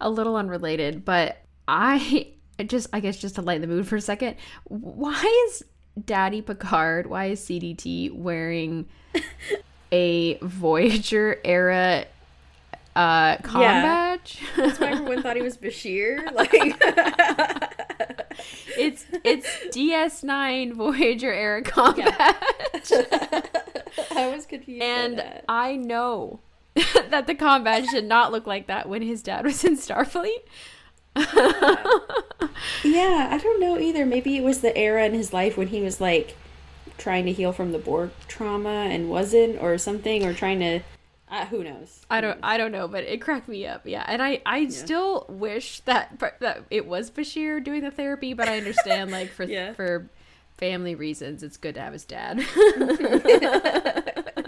A little unrelated, but I just I guess just to lighten the mood for a second, why is Daddy Picard, why is CDT wearing [LAUGHS] a Voyager era uh com Yeah. badge? That's why everyone thought he was [LAUGHS] Bashir. Like, [LAUGHS] it's it's DS9 Voyager era com badge. I was confused. by And. I know that the com badge did not look like that when his dad was in Starfleet. [LAUGHS] Yeah, I don't know either. Maybe it was the era in his life when he was like trying to heal from the Borg trauma and wasn't, or something, or trying to. Uh, who knows? I don't I don't know, but it cracked me up. Yeah, and I I still wish that that it was Bashir doing the therapy, but I understand like for Yeah. for family reasons, it's good to have his dad. [LAUGHS]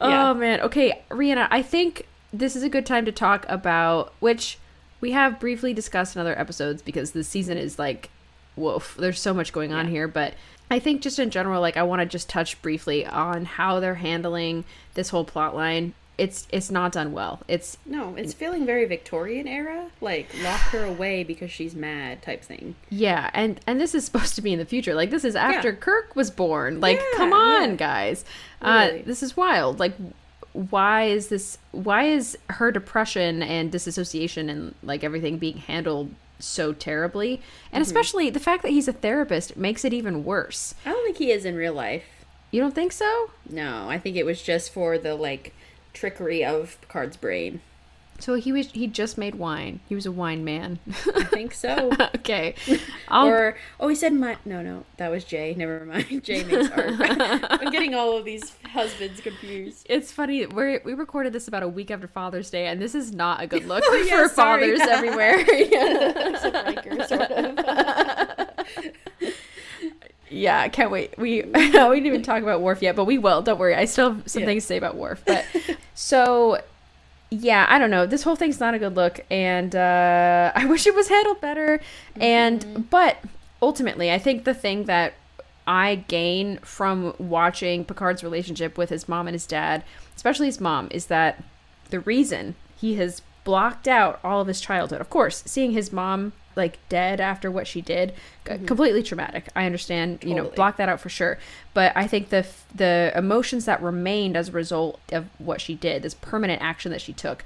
Yeah. Oh man. Okay, Rhianna, I think this is a good time to talk about which we have briefly discussed in other episodes because this season is like woof. There's so much going on here, but I think just in general like I want to just touch briefly on how they're handling this whole plot line. It's it's not done well. It's No, it's feeling very Victorian era, like lock her away because she's mad type thing. Yeah, and and this is [LAUGHS] supposed to be in the future. Like this is after Yeah. Kirk was born. Like Yeah, come on, yeah. guys. Uh Really. this is wild. Like why is this why is her depression and disassociation and like everything being handled so terribly and mm-hmm. especially the fact that he's a therapist makes it even worse I don't think he is in real life. you don't think so No, I think it was just for the like trickery of Picard's brain. So he was he just made wine he was a wine man I think so. [LAUGHS] okay I'll, or oh, he said my no, no, that was Jay. Never mind. [LAUGHS] Jay makes art. [LAUGHS] I'm getting all of these husbands confused. it's funny we we recorded this about a week after father's day and this is not a good look Yeah, for sorry. fathers everywhere It's a sort of. Yeah, I can't wait. We we didn't even talk about Worf yet, but we will. Don't worry. I still have some Yeah. things to say about Worf. But so yeah, I don't know. This whole thing's not a good look, and uh, [LAUGHS] I wish it was handled better. And but ultimately, I think the thing that I gain from watching Picard's relationship with his mom and his dad, especially his mom, is that the reason he has blocked out all of his childhood. Of course, seeing his mom like dead after what she did, c- mm-hmm. completely traumatic. I understand, you know, block that out for sure. But I think the the emotions that remained as a result of what she did, this permanent action that she took,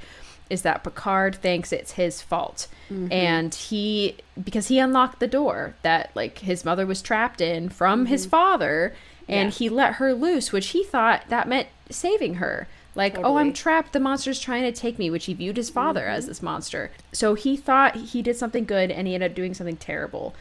is that Picard thinks it's his fault, mm-hmm. and he because he unlocked the door that like his mother was trapped in from his mm-hmm. father, and Yeah. he let her loose, which he thought that meant saving her. Like, oh, I'm trapped. The monster's trying to take me, which he viewed his father as mm-hmm. this monster. So he thought he did something good and he ended up doing something terrible.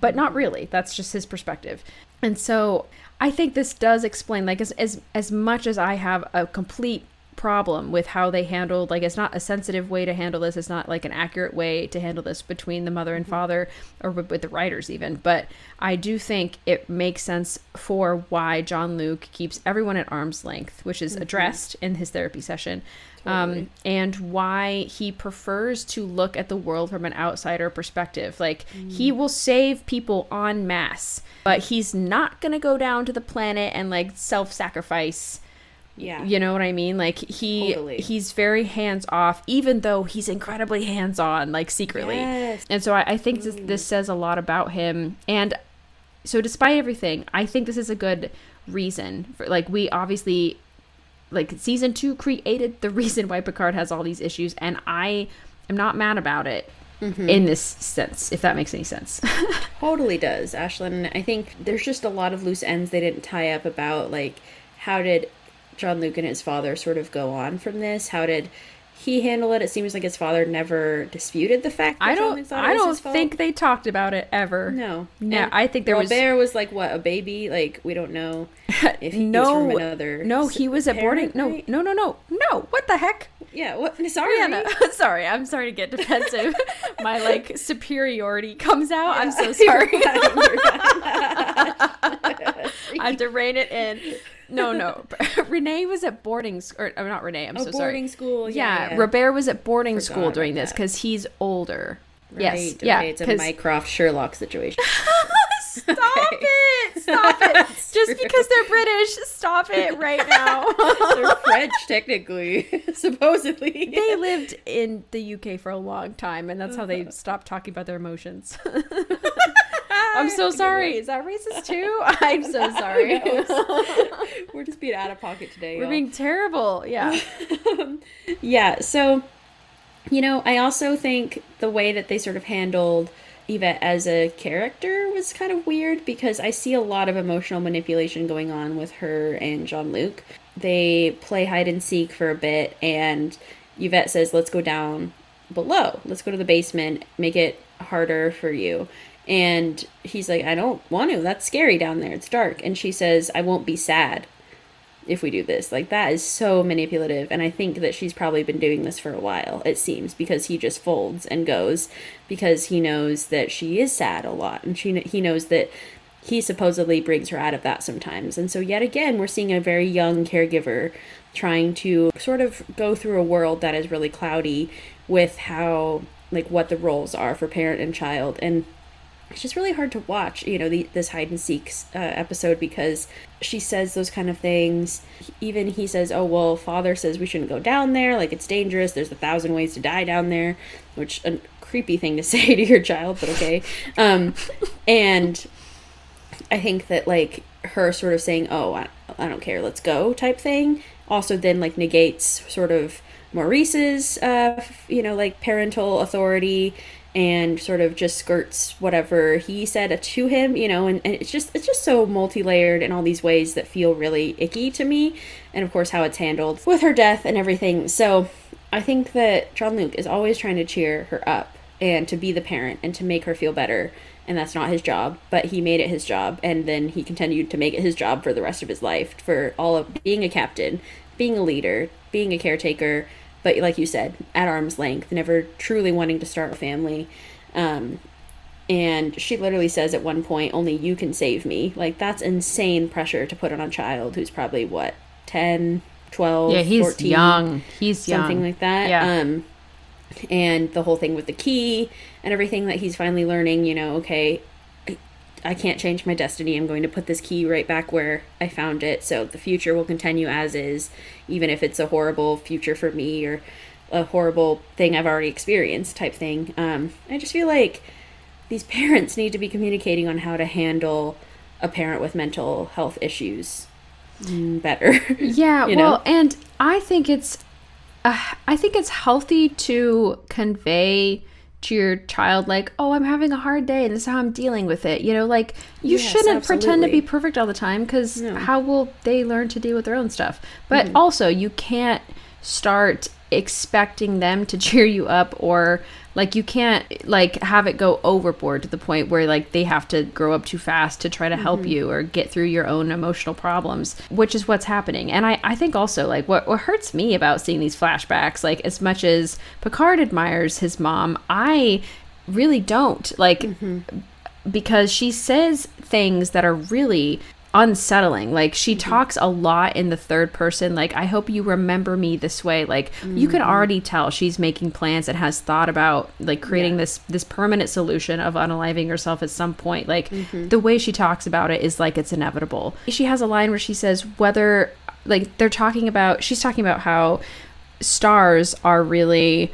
But not really. That's just his perspective. And so I think this does explain, like, as, as, as much as I have a complete problem with how they handled like it's not a sensitive way to handle this it's not like an accurate way to handle this between the mother and mm-hmm. father or with, with the writers even but i do think it makes sense for why jean-luc keeps everyone at arm's length which is mm-hmm. addressed in his therapy session um, and why he prefers to look at the world from an outsider perspective. Like he mm. will save people en masse but he's not gonna go down to the planet and like self-sacrifice Yeah. you know what I mean? Like he Totally. he's very hands off, even though he's incredibly hands on, like secretly. Yes. And so I, I think this, this mm. says a lot about him. And so despite everything, I think this is a good reason for like we obviously like season two created the [LAUGHS] reason why Picard has all these issues, and I am not mad about it mm-hmm. in this sense, if that makes any sense. [LAUGHS] Totally does, Ashlyn. I think there's just a lot of loose ends they didn't tie up about like how did Jean-Luc and his father sort of go on from this? How did he handle it? It seems like his father never disputed the fact that I don't I don't think they talked about it ever. No. No, I think there was- Robert was like what, a baby? Like we don't know [LAUGHS] if he no, was from another no, he was at boarding. parent, No, right? no, no, no, no. What the heck? Yeah, what [LAUGHS] sorry. Rhianna, [LAUGHS] sorry, I'm sorry to get defensive. My like superiority comes out. I'm so sorry. I have to rein it in. No, no. [LAUGHS] Renee was at boarding school. Or, oh, not Renee. I'm Oh, so sorry. boarding school. Yeah, Yeah, yeah. Robert was at boarding school during this because he's older. Right, yes. okay, Yeah. It's a Mycroft Sherlock situation. [LAUGHS] [LAUGHS] Stop it! Stop it! Just true. because they're British, stop it right now. [LAUGHS] They're [LAUGHS] French, technically, supposedly. they lived in the UK for a long time, and that's how they uh-huh. stopped talking about their emotions. I'm so sorry. Is that racist too? I'm so sorry. We're just being out of pocket today. We're y'all. being terrible. Yeah. Yeah, so you know, I also think the way that they sort of handled Yvette as a character was kind of weird because I see a lot of emotional manipulation going on with her and Jean Luc. They play hide and seek for a bit, and Yvette says, Let's go down below. Let's go to the basement, make it harder for you. And he's like, I don't want to. That's scary down there. It's dark. And she says, I won't be sad if we do this. Like that is so manipulative and I think that she's probably been doing this for a while, it seems, because he just folds and goes because he knows that she is sad a lot and she he knows that he supposedly brings her out of that sometimes. And so yet again, we're seeing a very young caregiver trying to sort of go through a world that is really cloudy with how like what the roles are for parent and child and it's just really hard to watch you know the, this hide and seek uh, episode because she says those kind of things. Even he says oh well father says we shouldn't go down there. Like it's dangerous. There's a thousand ways to die down there which a creepy thing to [LAUGHS] say to your child but okay. Um and i think that like her sort of saying oh I, I don't care. Let's go type thing also then like negates sort of Maurice's, uh, you know, like parental authority and sort of just skirts whatever he said to him, you know, and, and it's just it's just so multi-layered in all these ways that feel really icky to me. And of course how it's handled with her death and everything. So I think that Jean Luc is always trying to cheer her up and to be the parent and to make her feel better. And that's not his job, but he made it his job. And then he continued to make it his job for the rest of his life for all of being a captain, being a leader, being a caretaker, but like you said, at arm's length, never truly wanting to start a family. Um, and she literally says at one point, only you can save me. Like, that's insane pressure to put on a child who's probably, what, 10, 12, Yeah, he's 14, young. He's something young. like that. Yeah. Um, and the whole thing with the key and everything that he's finally learning, you know, okay, I, can't change my destiny. I'm going to put this key right back where I found it. So the future will continue as is, even if it's a horrible future for me or a horrible thing I've already experienced type thing. Um, I just feel like these [LAUGHS] parents need to be communicating on how to handle a parent with mental health issues mm, better. [LAUGHS] Yeah, you well, and I think it's, uh, I think it's healthy to convey to your child like, oh, I'm having a hard day, and this is how I'm dealing with it. You know, like you Yes, shouldn't pretend to be perfect all the time because No. Mm-hmm. how will they learn to deal with their own stuff? But also, you can't start expecting them to [LAUGHS] cheer you up or like you can't like have it go overboard to the point where like they have to grow up too fast to try to help Mm-hmm. you or get through your own emotional problems which is what's happening. And i i think also like what what hurts me about seeing these flashbacks like as much as picard admires his mom i really don't. Like because she says things that are really unsettling. Like she mm-hmm. talks a lot in the third person. Like i hope you remember me this way. Like you can mm-hmm. already tell she's making plans and has thought about like creating this this permanent solution of unaliving herself at some point. Like mm-hmm. the way she talks about it is like it's inevitable. She has a line where she says whether like they're talking about she's talking about how stars are really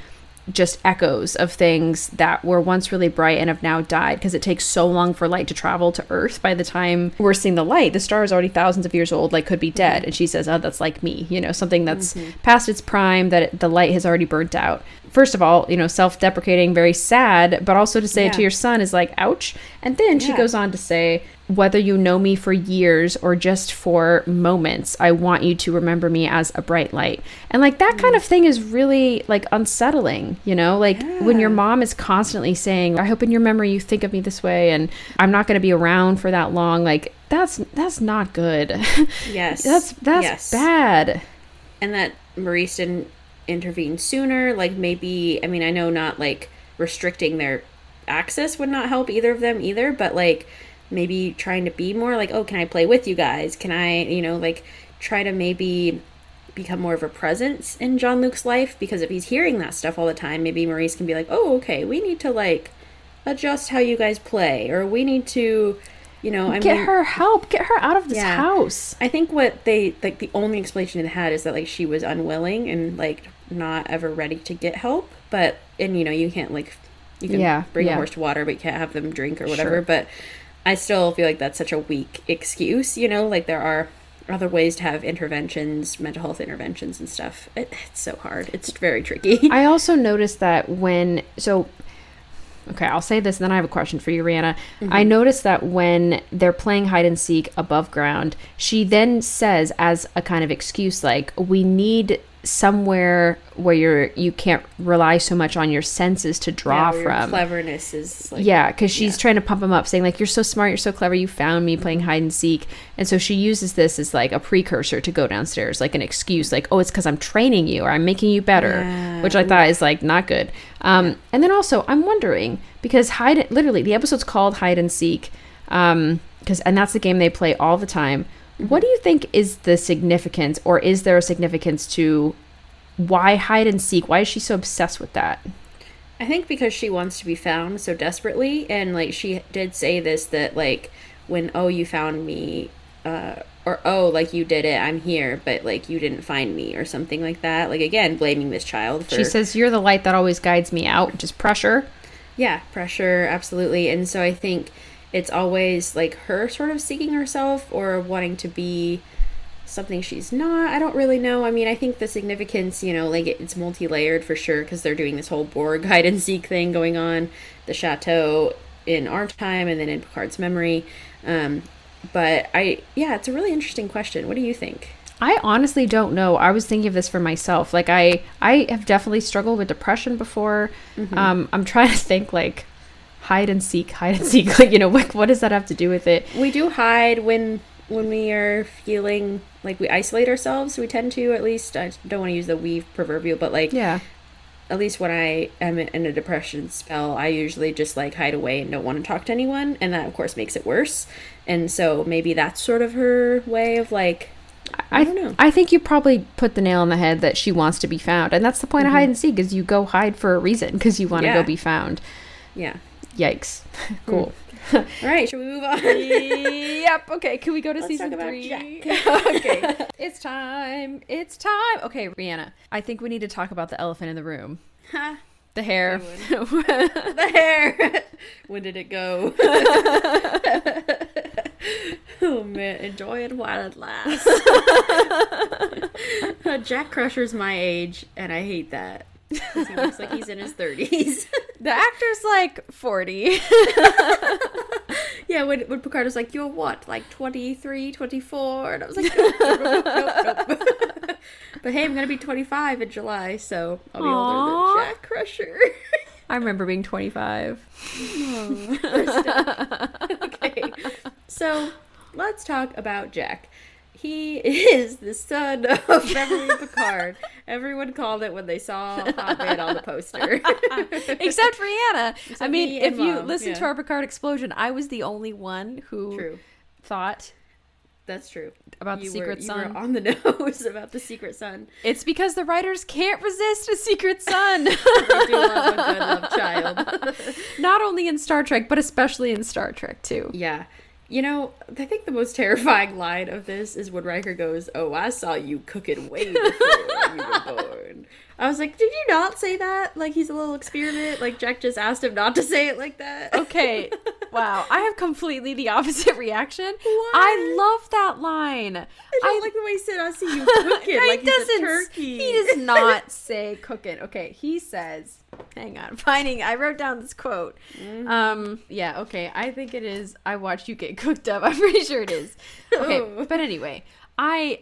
just echoes of things that were once really bright and have now died because it takes so long for light to travel to earth by the time we're seeing the light. The star is already thousands of years old like could be mm-hmm. dead. And she says oh that's like me you know something that's mm-hmm. past its prime that it, the light has already burnt out first of all you know self-deprecating very sad but also to say it to your son is like ouch. And then she goes on to say whether you know me for years or just for moments i want you to remember me as a bright light. And like that kind of mm. thing is really like unsettling you know? Like when your mom is constantly saying i hope in your memory you think of me this way and i'm not going to be around for that long like that's that's not good. [LAUGHS] Yes. that's that's yes. bad. And that Maurice didn't intervene sooner. Like maybe, I mean, I know not like restricting their access would not help either of them either, but like maybe trying to be more like, oh, can I play with you guys? Can I, you know, like try to maybe become more of a presence in Jean-Luc's life? Because if he's hearing that stuff all the time, maybe Maurice can be like, oh, okay, we need to like adjust how you guys play, or we need to, you know, I get mean, her help get her out of this Yeah. house I think what they like the only explanation they had is that like she was unwilling and like not ever ready to get help. But and you know you can't like you can Yeah, bring yeah. a horse to water, but you can't have them drink or whatever. Sure. But I still feel like that's such a weak excuse. You know, like there are other ways to have interventions, mental health interventions and stuff. It, it's so hard. It's very tricky. I also noticed that when so okay, I'll say this and then I have a question for you, Rhianna. I mm-hmm. noticed that when they're playing hide and seek above ground, she then says as a kind of excuse like we need somewhere where you're you can't rely so much on your senses to draw Yeah, from. cleverness is like Yeah, because she's yeah. trying to pump him up, saying like, "You're so smart, you're so clever, you found me playing hide and seek." And so she uses this as like a precursor to go downstairs, like an excuse, like, "Oh, it's because I'm training you or I'm making you better," Yeah. which I thought is like not good. Um, And then also, I'm wondering because hide, literally, the episode's called hide and seek, um, because and that's the game they play all the time. What do you think is the significance, or is there a significance to why hide and seek? Why is she so obsessed with that? I think because she wants to be found so desperately, and like she did say this that like when oh you found me, uh, or oh like you did it, I'm here, but like you didn't find me or something like that. Like again, blaming this child for She says, "You're the light that always guides me out," which is pressure. yeah pressure absolutely, and so I think it's always like her sort of seeking herself or wanting to be something she's not. I don't really know. I mean, I think the significance, you know, like it's multi-layered for sure because they're doing this whole Borg [LAUGHS] hide and seek thing going on, the chateau in our time and then in Picard's memory. Um, but I, yeah, it's a really interesting question. What do you think? I honestly don't know. I was thinking of this for myself. Like I, I have definitely struggled with depression before. Um, I'm trying to think like hide and seek, hide and seek. [LAUGHS] Like you know, like what does that have to do with it? We do hide when when we are feeling like we isolate ourselves. We tend to, at least. I don't want to use the we proverbial, but like Yeah. at least when I am in a depression spell, I usually just like hide away and don't want to talk to anyone, and that of course makes it worse. And so maybe that's sort of her way of like, I, don't know. I think you probably put the nail on the head that she wants to be found, and that's the point of hide and seek. Is you go hide for a reason because you want to Mm-hmm. Yeah. go be found. yeah. Yikes! [LAUGHS] cool. [LAUGHS] All right, should we move on? [LAUGHS] yep. Okay. Can we go to Let's season three? Okay. It's time. It's time. Okay, Rhianna. I think we need to talk about the elephant in the room. The hair. the hair. when did it go? oh man, enjoy it while it lasts. Jack Crusher's my age, and I hate that. He looks like he's in his thirties. [LAUGHS] the actor's like forty. [LAUGHS] yeah, when, when Picard was like, You're what? Like 23, 24? And I was like, Nope, nope, nope, nope, [LAUGHS] but hey, I'm going to be 25 in July, so I'll be older than Jack Crusher. I remember being twenty-five. okay. So let's talk about Jack. He is the son of Beverly Picard. Everyone called it when they saw Hotman on the poster. [LAUGHS] Except Rhianna. I mean, me if you Mom, listen yeah. to our Picard explosion, I was the only one who True. thought That's true. About the Secret were, You were on the [LAUGHS] nose about the Secret Son. it's because the writers can't resist a secret son. [LAUGHS] They do love a good love child. Not only in Star Trek, but especially in Star Trek too. Yeah. You know, I think the most terrifying line of this is when Riker goes, Oh, I saw you cooking way [LAUGHS] before you were born. I was like, Did you not say that? Like he's a little experiment? Like Jack just asked him not to say it like that? Okay. [LAUGHS] Wow. I have completely the opposite reaction. What? I love that line. I don't like the way he said, I see you [LAUGHS] cooking. he like he's a doesn't. turkey. He does not say cooking. Okay, he says. Hang on, [LAUGHS] finding. I wrote down this quote. Mm-hmm. Um. Yeah. Okay. I think it is. I watched you get [LAUGHS] cooked up. I'm pretty sure it is. Okay. [LAUGHS] But anyway, I.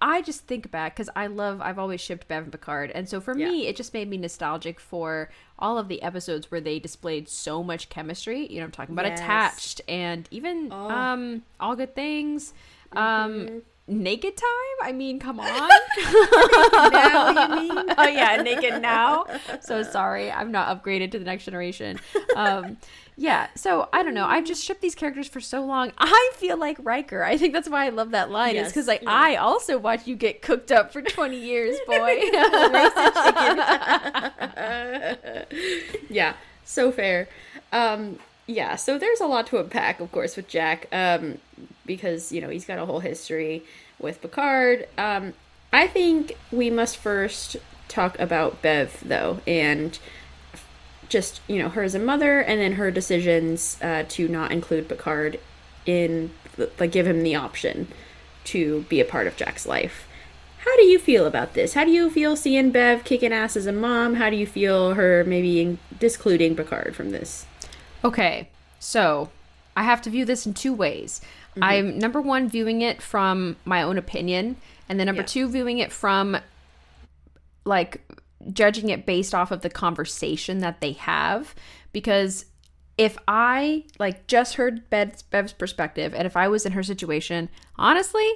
I just think back because I love. I've always shipped Bev and Picard, and so for me, it just made me nostalgic for all of the episodes where they displayed so much chemistry. You know, I'm talking about Yes. attached and even Oh. um all good things. Um, naked time. I mean, come on. [LAUGHS] now, you mean? oh yeah, naked now. So sorry, I'm not upgraded to the next generation. Um, yeah, so I don't know. I've just shipped these characters for so long. I feel like Riker. I think that's why I love that line. Is because like yeah. I also watched you get cooked up for 20 years, [LAUGHS] boy. [LAUGHS] yeah, so fair. Um, yeah, so there's a lot to unpack, of course, with Jack, um, because you know he's got a whole history with Picard. Um, I think we must first talk about Bev, though, and just you know her as a mother, and then her decisions uh, to not include Picard in, like, give him the option to be a part of Jack's life. How do you feel about this? How do you feel seeing Bev kicking ass as a mom? How do you feel her maybe in- discluding Picard from this? Okay, so I have to view this in two ways. Mm-hmm. I'm number one viewing it from my own opinion, and then number Yeah. two viewing it from like judging it based off of the conversation that they have. Because if I like just heard Bev's, Bev's perspective, and if I was in her situation, honestly,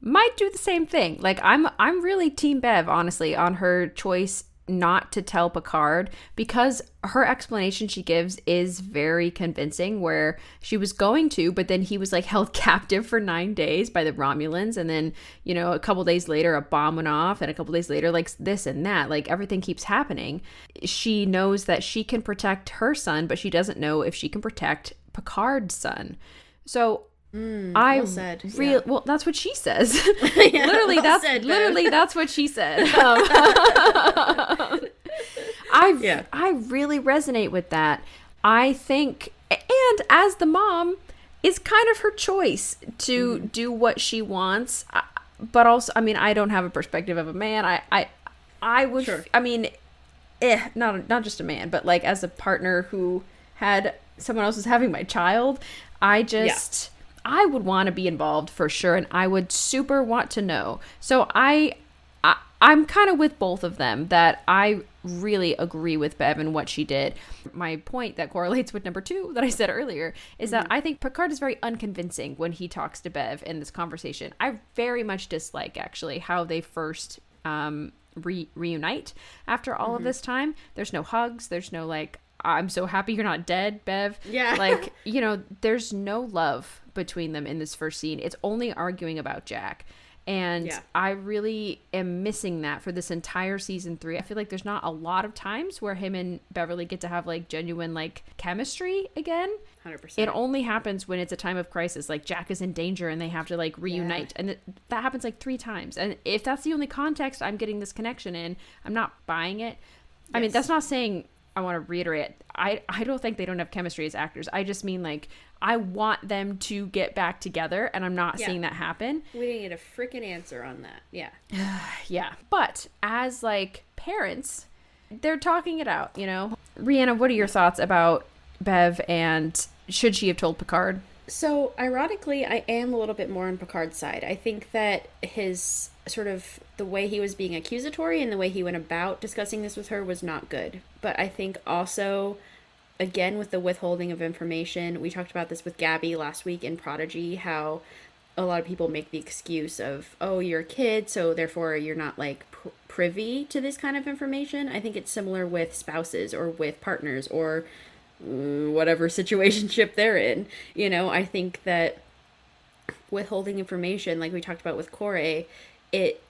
might do the same thing. Like I'm I'm really team Bev honestly on her choice not to tell Picard because her explanation she gives is very convincing where she was going to but then he was like [LAUGHS] held captive for 9 days by the Romulans. And then you know a couple days later a bomb went off and a couple days later like this and that like everything keeps happening. She knows that she can protect her son but she doesn't know if she can protect Picard's son. So I Mm, well said, real yeah. well. That's what she says. [LAUGHS] [LAUGHS] Yeah, literally, well that's said, literally that's what she said. [LAUGHS] Um, I Yeah. I really resonate with that. I think, and as the mom, it's kind of her choice to Mm-hmm. do what she wants. But also, I mean, I don't have a perspective of a man. I, I, I would. Sure. I mean, eh, not not just a man, but like as a partner who had someone else was having my child, I just. I would want to be involved for sure, and I would super want to know. So I, I I'm kind of with both of them that I really agree with Bev and what she did. My point that correlates with number two that I said earlier is that I think Picard is very unconvincing when he talks to Bev in this conversation. I very much dislike actually how they first um, re- reunite after all of this time. There's no hugs. There's no like. I'm so happy you're not dead, Bev. Yeah. [LAUGHS] Like, you know, there's no love between them in this first scene. It's only arguing about Jack. And Yeah. I really am missing that for this entire season three. I feel like there's not a lot of times where him and Beverly get to have like genuine like chemistry again. 100%. It only happens when it's a time of crisis, like Jack is in danger and they have to like reunite, and it, that happens like three times. And if that's the only context I'm getting this connection in, I'm not buying it. I mean, that's not saying I want to reiterate. I I don't think they don't have chemistry as actors. I just mean like I want them to get back together, and I'm not Yeah. seeing that happen. we didn't get a freaking answer on that. Yeah. [SIGHS] Yeah. But as like parents, they're talking it out, you know? Rhianna, what are your thoughts about Bev and should she have told Picard? So, ironically, I am a little bit more on Picard's side. I think that his sort of the way he was being accusatory and the way he went about discussing this with her was not good. But I think also, again, with the withholding of information, we talked about this with Gabby last week in Prodigy, how a lot of people make the excuse of, oh, you're a kid, so therefore you're not like pr- privy to this kind of information. I think it's similar with spouses or with partners or mm, whatever [LAUGHS] situationship they're in. You know, I think that withholding information, like we talked about with Kore, it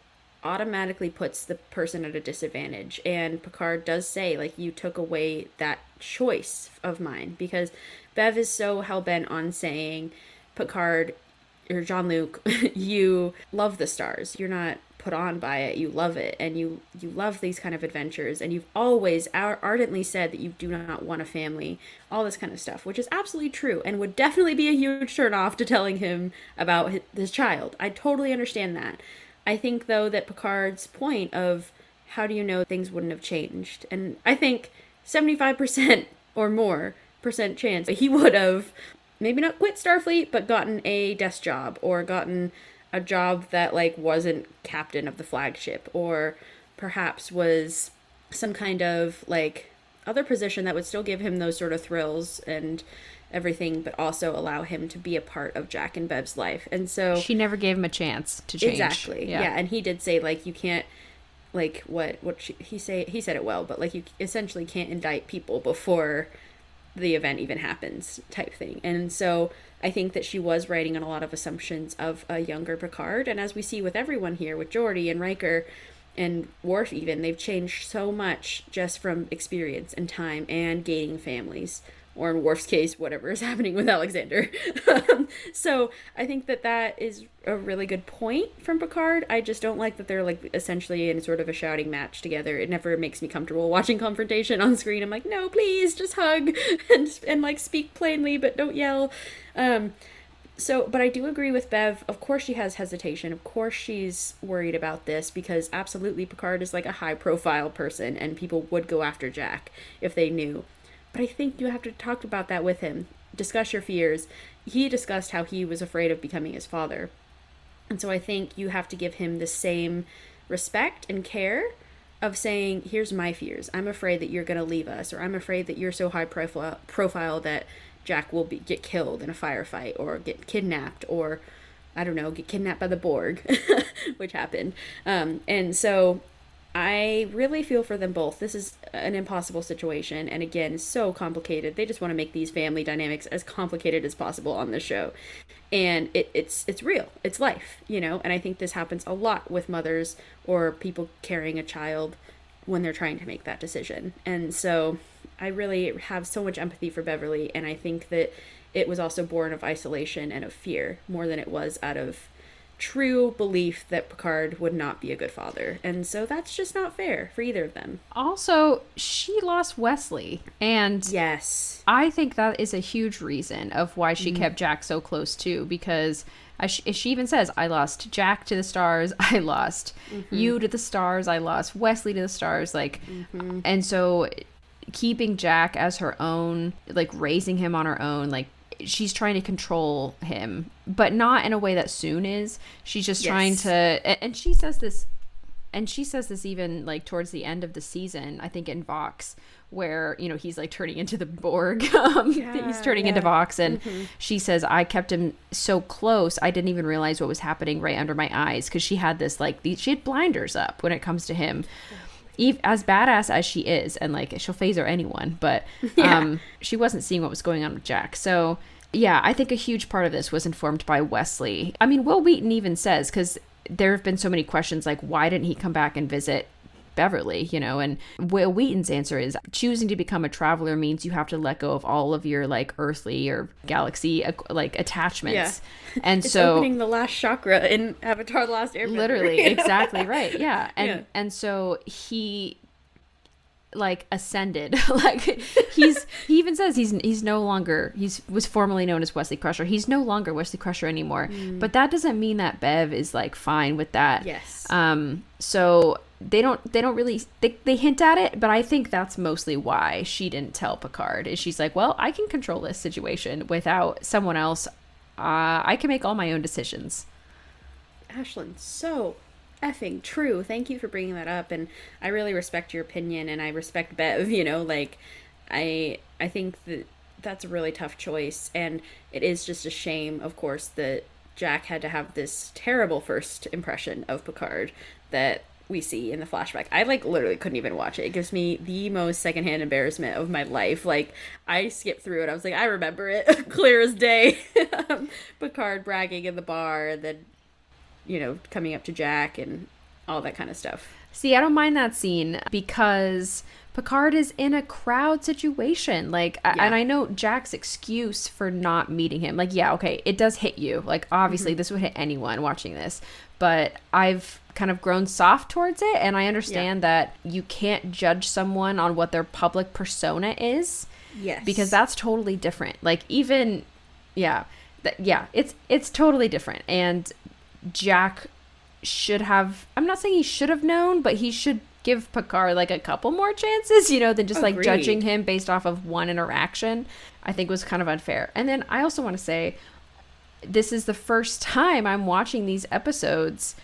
automatically puts the person at a disadvantage. And Picard does say, like, you took away that choice of mine because Bev is so hell bent on saying, Picard or Jean Luc, [LAUGHS] you love the stars. You're not put on by it. You love it, and you you love these kind of adventures. And you've always ar- ardently said that you do not want a family. All this kind of stuff, which is absolutely true, and would definitely be a huge turn off to telling him about his, his child. I totally understand that. I think though that Picard's point of how do you know things wouldn't have changed, and I think seventy five percent [LAUGHS] or more percent chance he would have maybe not quit Starfleet, but gotten a desk job or gotten a job that like wasn't captain of the flagship or perhaps was some kind of like other position that would still give him those sort of thrills and everything but also allow him to be a part of Jack and Bev's life. And so She never gave him a chance to change. Exactly. Yeah. and he did say like you can't like what what she, he say he said it well, but like you essentially can't indict people before the event even happens type thing. And so I think that she was writing on a lot of assumptions of a younger Picard and as we see with everyone here with Geordi and Riker and Worf even they've changed so much just from experience and time and gaining families or in Worf's case whatever is [LAUGHS] happening with Alexander. so I think that that is a really good point from Picard. I just don't like that they're like essentially in sort of a shouting match together. It never makes me comfortable watching confrontation on screen. I'm like, no, please just hug [LAUGHS] and and like speak plainly, but don't yell. Um, so, but I do agree with Bev. Of course, she has hesitation. Of course, she's worried about this because absolutely Picard is like a high profile person and people would go after Jack if they knew. But I think you have to talk about that with him. Discuss your fears. He discussed how he was afraid of becoming his father. And so I think you have to give him the same respect and care of saying, here's my fears. I'm afraid that you're going to leave us, or I'm afraid that you're so high profile, profile that Jack will be, get killed in a firefight, or get kidnapped, or I don't know, get kidnapped by the Borg, [LAUGHS] which happened. Um, and so I really feel for them both. This is an impossible situation, and again, so complicated. They just want to make these family dynamics as complicated as possible on the show, and it, it's it's real. It's life, you know. And I think this happens a lot with mothers or people carrying a child when they're trying to make that decision. And so, I really have so much empathy for Beverly, and I think that it was also born of isolation and of fear more than it was out of true belief that Picard would not be a good father. And so that's just not fair for either of them. Also, she lost Wesley, and Yes. I think that is a huge reason of why she mm-hmm. kept Jack so close too, because As she, she even says, I lost Jack to the stars. [LAUGHS] I lost mm-hmm. you to the stars. I lost Wesley to the stars. Like, mm-hmm. and so keeping Jack as her own, like raising him on her own, like she's trying to control him, but not in a way that Soong is. She's just trying to, and she says this, and she says this even like towards the end of the season, I think in Vox, where you know he's like turning into the Borg. [LAUGHS] um, he's turning into Vox, and she says, "I kept him so close, I didn't even realize what was happening right under my eyes because she had this like these, she had blinders up when it comes to him." Eve, as badass as she is, and like she'll phase phaser anyone, but [LAUGHS] um, she wasn't seeing what was going on with Jack. So yeah, I think a huge part of this was informed by Wesley. I mean, Wil Wheaton even says because there have been so many questions like why didn't he come back and visit Beverly, you know, and Wil Wheaton's answer is choosing to become a traveler means you have to let go of all of your like earthly or galaxy like attachments. And [LAUGHS] It's so opening the last chakra in Avatar: The Last Airbender. literally [LAUGHS] exactly right yeah [LAUGHS] and Yeah. and so he like ascended. [LAUGHS] Like he's he even says he's he's no longer he's was formerly known as Wesley Crusher. He's no longer Wesley Crusher anymore. But that doesn't mean that Bev is like fine with that. Yes. um so they don't they don't really they, they hint at it but i think that's mostly why she didn't tell picard is she's like well i can control this situation without someone else. Uh, i can make all my own decisions. Ashlyn, so effing true. Thank you for bringing that up, and I really respect your opinion, and I respect Bev. [LAUGHS] You know, like I I think that that's a really tough choice, and it is just a shame, of course, that Jack had to have this terrible first impression of Picard that we see in the flashback. I like literally couldn't even watch it. It gives me the most secondhand embarrassment of my life. Like I skipped through it. I was like, I remember it [LAUGHS] clear as day. [LAUGHS] Um, Picard bragging in the bar, and then you know, coming up to Jack and all that kind of stuff. See, I don't mind that scene because Picard is in a crowd situation. Like, Yeah. and I know Jack's excuse for not meeting him. Like, yeah, okay, it does hit you. Like, obviously, mm-hmm. this would hit anyone watching this. But I've kind of grown soft towards it, and I understand that you can't judge someone on what their public persona is Yes. because that's totally different. Like even yeah, th- yeah, it's it's totally different. And Jack should have I'm not saying he should have known, but he should give Picard like a couple more chances, you know, than just like Agreed. judging him based off of one interaction. I think was kind of unfair. And then I also want to say this is the first time I'm watching these episodes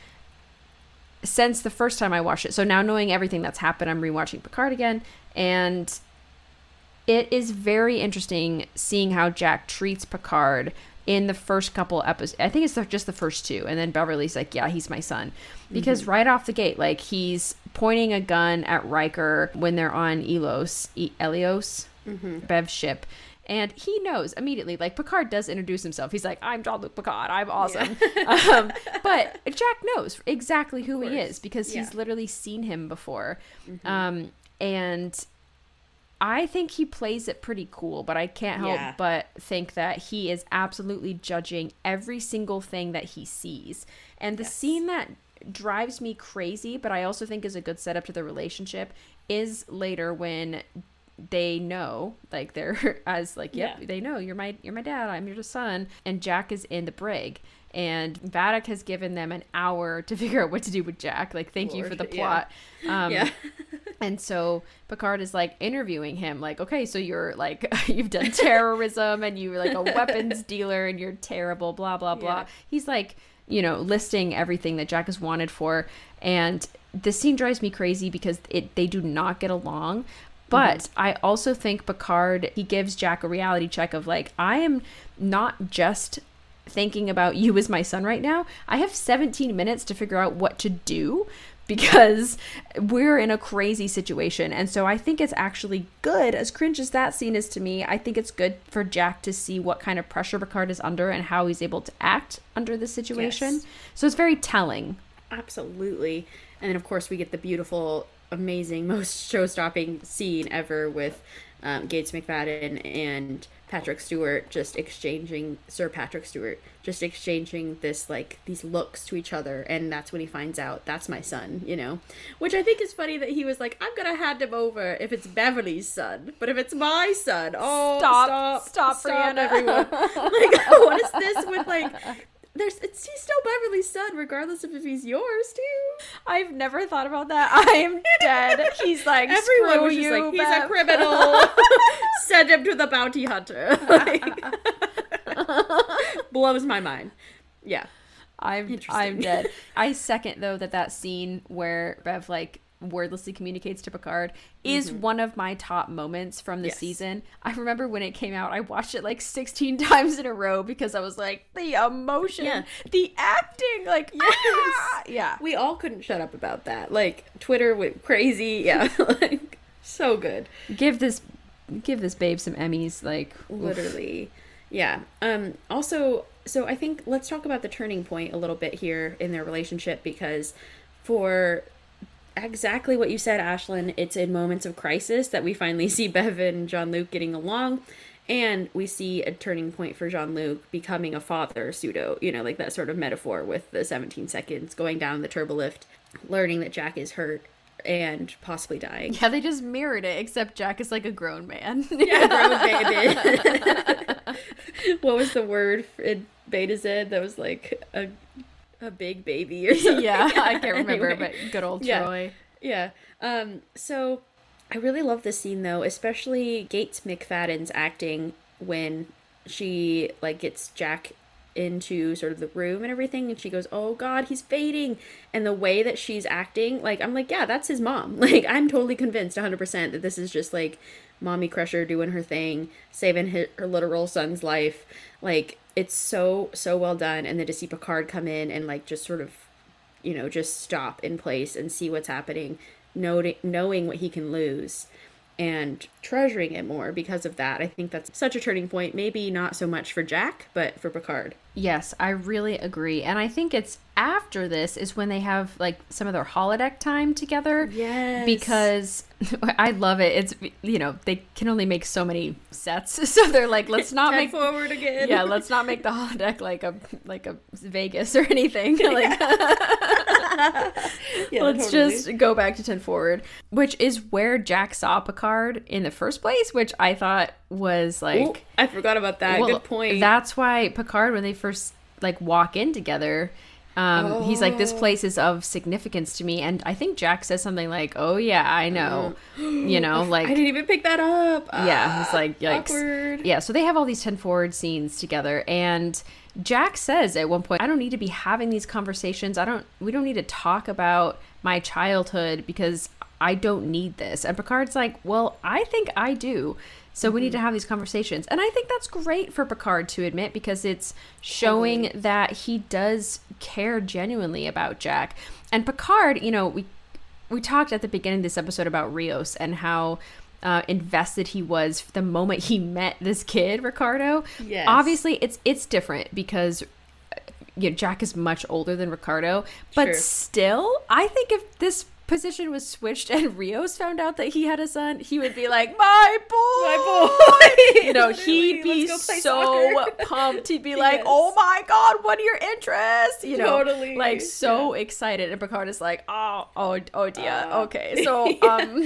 since the first time I watched it. So now knowing everything that's happened, I'm rewatching Picard again and it is very interesting seeing how Jack treats Picard in the first couple episodes. I think it's the, just the first two, and then Beverly's like, "Yeah, he's my son," because right off the gate, like he's pointing a gun at Riker when they're on Elos, e- Eleos, Bev's ship. And he knows immediately, like Picard does introduce himself. He's like, I'm Jean Luc Picard. I'm awesome. [LAUGHS] um, but Jack knows exactly who he is because he's literally seen him before. Um, and I think he plays it pretty cool, but I can't help Yeah. but think that he is absolutely judging every single thing that he sees. And the scene that drives me crazy, but I also think is a good setup to the relationship, is later when they know like they're [LAUGHS] as like yep Yeah. they know you're my you're my dad i'm your son and jack is in the brig and Vadic has given them an hour to [LAUGHS] figure out what to do with Jack. Like, thank you for the Lord, yeah. plot. Um, yeah. [LAUGHS] and so Picard is like interviewing him, like, okay, so you're like, [LAUGHS] you've done terrorism and you're like a weapons dealer and you're terrible, blah, blah, blah. Yeah. He's like, you know, listing everything that Jack is wanted for. And this scene drives me crazy because it they do not get along. But I also think Picard, he gives Jack a reality check of like, I am not just thinking about you as my son right now. I have 17 minutes to figure out what to do because we're in a crazy situation. And so I think it's actually good, as cringe as that scene is to me, I think it's good for Jack to see what kind of pressure Picard is under and how he's able to act under the situation. Yes. So it's very telling. Absolutely. And then, of course, we get the beautiful, amazing, [LAUGHS] most show stopping scene ever with um, Gates McFadden and Patrick Stewart just exchanging, Sir Patrick Stewart, just exchanging this, like, these looks to each other. And that's when he finds out, that's my son, you know? Which I think is funny that he was like, I'm to hand him over if it's Beverly's son. But if it's my son, oh, Stop. stop, Stop, Rhianna. everyone. [LAUGHS] like, [LAUGHS] what is this with, like, there's it's he's still Beverly's son, regardless of if he's yours too. I've never thought about that. [LAUGHS] I am dead. He's like, Everyone screw was just you, like, he's Bev." a criminal. [LAUGHS] Send him to the bounty hunter. Like, [LAUGHS] blows my mind. Yeah. I'm I'm dead. I second though that that scene where Bev like wordlessly communicates to Picard is one of my top moments from the Mm-hmm. Yes. season. I remember when it came out, I watched it like 16 [LAUGHS] times in a row because I was like, the emotion, Yeah. the acting, like ah! yeah. We all couldn't shut up about that. Like Twitter went crazy. [LAUGHS] Yeah. like so good. Give this give this babe some Emmys, like oof. literally yeah um also so i think let's talk about the turning point a little bit here in their relationship because for exactly what you said ashlyn it's in moments of crisis that we finally [LAUGHS] see bev and jean-luc getting along and we see a turning point for jean-luc becoming a father pseudo you know like that sort of metaphor with the 17 seconds going down the turbolift learning that jack is hurt and possibly dying Yeah, they just mirrored it, except Jack is like a grown man. [LAUGHS] Yeah, grown baby. [LAUGHS] what was the word in Betazed that was like a a big baby or [LAUGHS] something? yeah, I can't [LAUGHS] remember, Anyway. but good old Yeah. Troi. Yeah. Um, so I really love this scene though, especially Gates McFadden's acting when she like gets Jack into sort of the room and everything and she goes, "Oh god, he's fading." And the way that she's acting, like I'm like, "Yeah, that's his mom." [LAUGHS] Like I'm totally convinced 100% that this is just like mommy crusher doing her thing, saving her, her literal son's life. Like it's so so well done. And then to see Picard come in and like just sort of you know, just stop in place and see what's happening, noting, knowing what he can lose. And treasuring it more because of that. I think that's such a turning point. Maybe not so much for Jack, but for Picard. Yes, I really agree. And I think it's after this is when they have like some of their holodeck time together. Yes. Because [LAUGHS] I love it. It's you know, they can only make so many sets. [LAUGHS] So they're like, let's not [LAUGHS] make forward again. Yeah, let's not make the holodeck like a like a Vegas or anything. Like Yeah, let's totally. just go back to 10 forward, which is where Jack saw Picard in the first place, which I thought was like Ooh, I forgot about that. well, Good point. That's why Picard, when they first like walk in together, um, he's like, "This place is of significance to me," and I think Jack says something like, "Oh yeah, I know," you know, [GASPS] like I didn't even pick that up. yeah, he's like, "Yikes!" awkward. Yeah, so they have all these ten forward scenes together, and Jack says at one point, "I don't need to be having these conversations. I don't. We don't need to talk about my childhood because I don't need this." And Picard's like, "Well, I think I do." So we need to have these conversations. And I think that's great for Picard to admit because it's showing that he does care genuinely about Jack. And Picard, you know, we we talked at the beginning of this episode about Rios and how uh, invested he was the moment he met this kid, Ricardo. Yes. Obviously, it's it's different because uh, you know, Jack is much older than Ricardo, but Sure. still, I think if this position was switched and Rios found out that he had a son, he would be like, "My boy, My boy. You [LAUGHS] know, he'd be let's go play so soccer. [LAUGHS] pumped. He'd be like, Yes. "Oh my god, what are your interests?" You know, Totally. like so excited. And Picard is like, "Oh, oh, oh dear. Uh, okay, so [LAUGHS] um,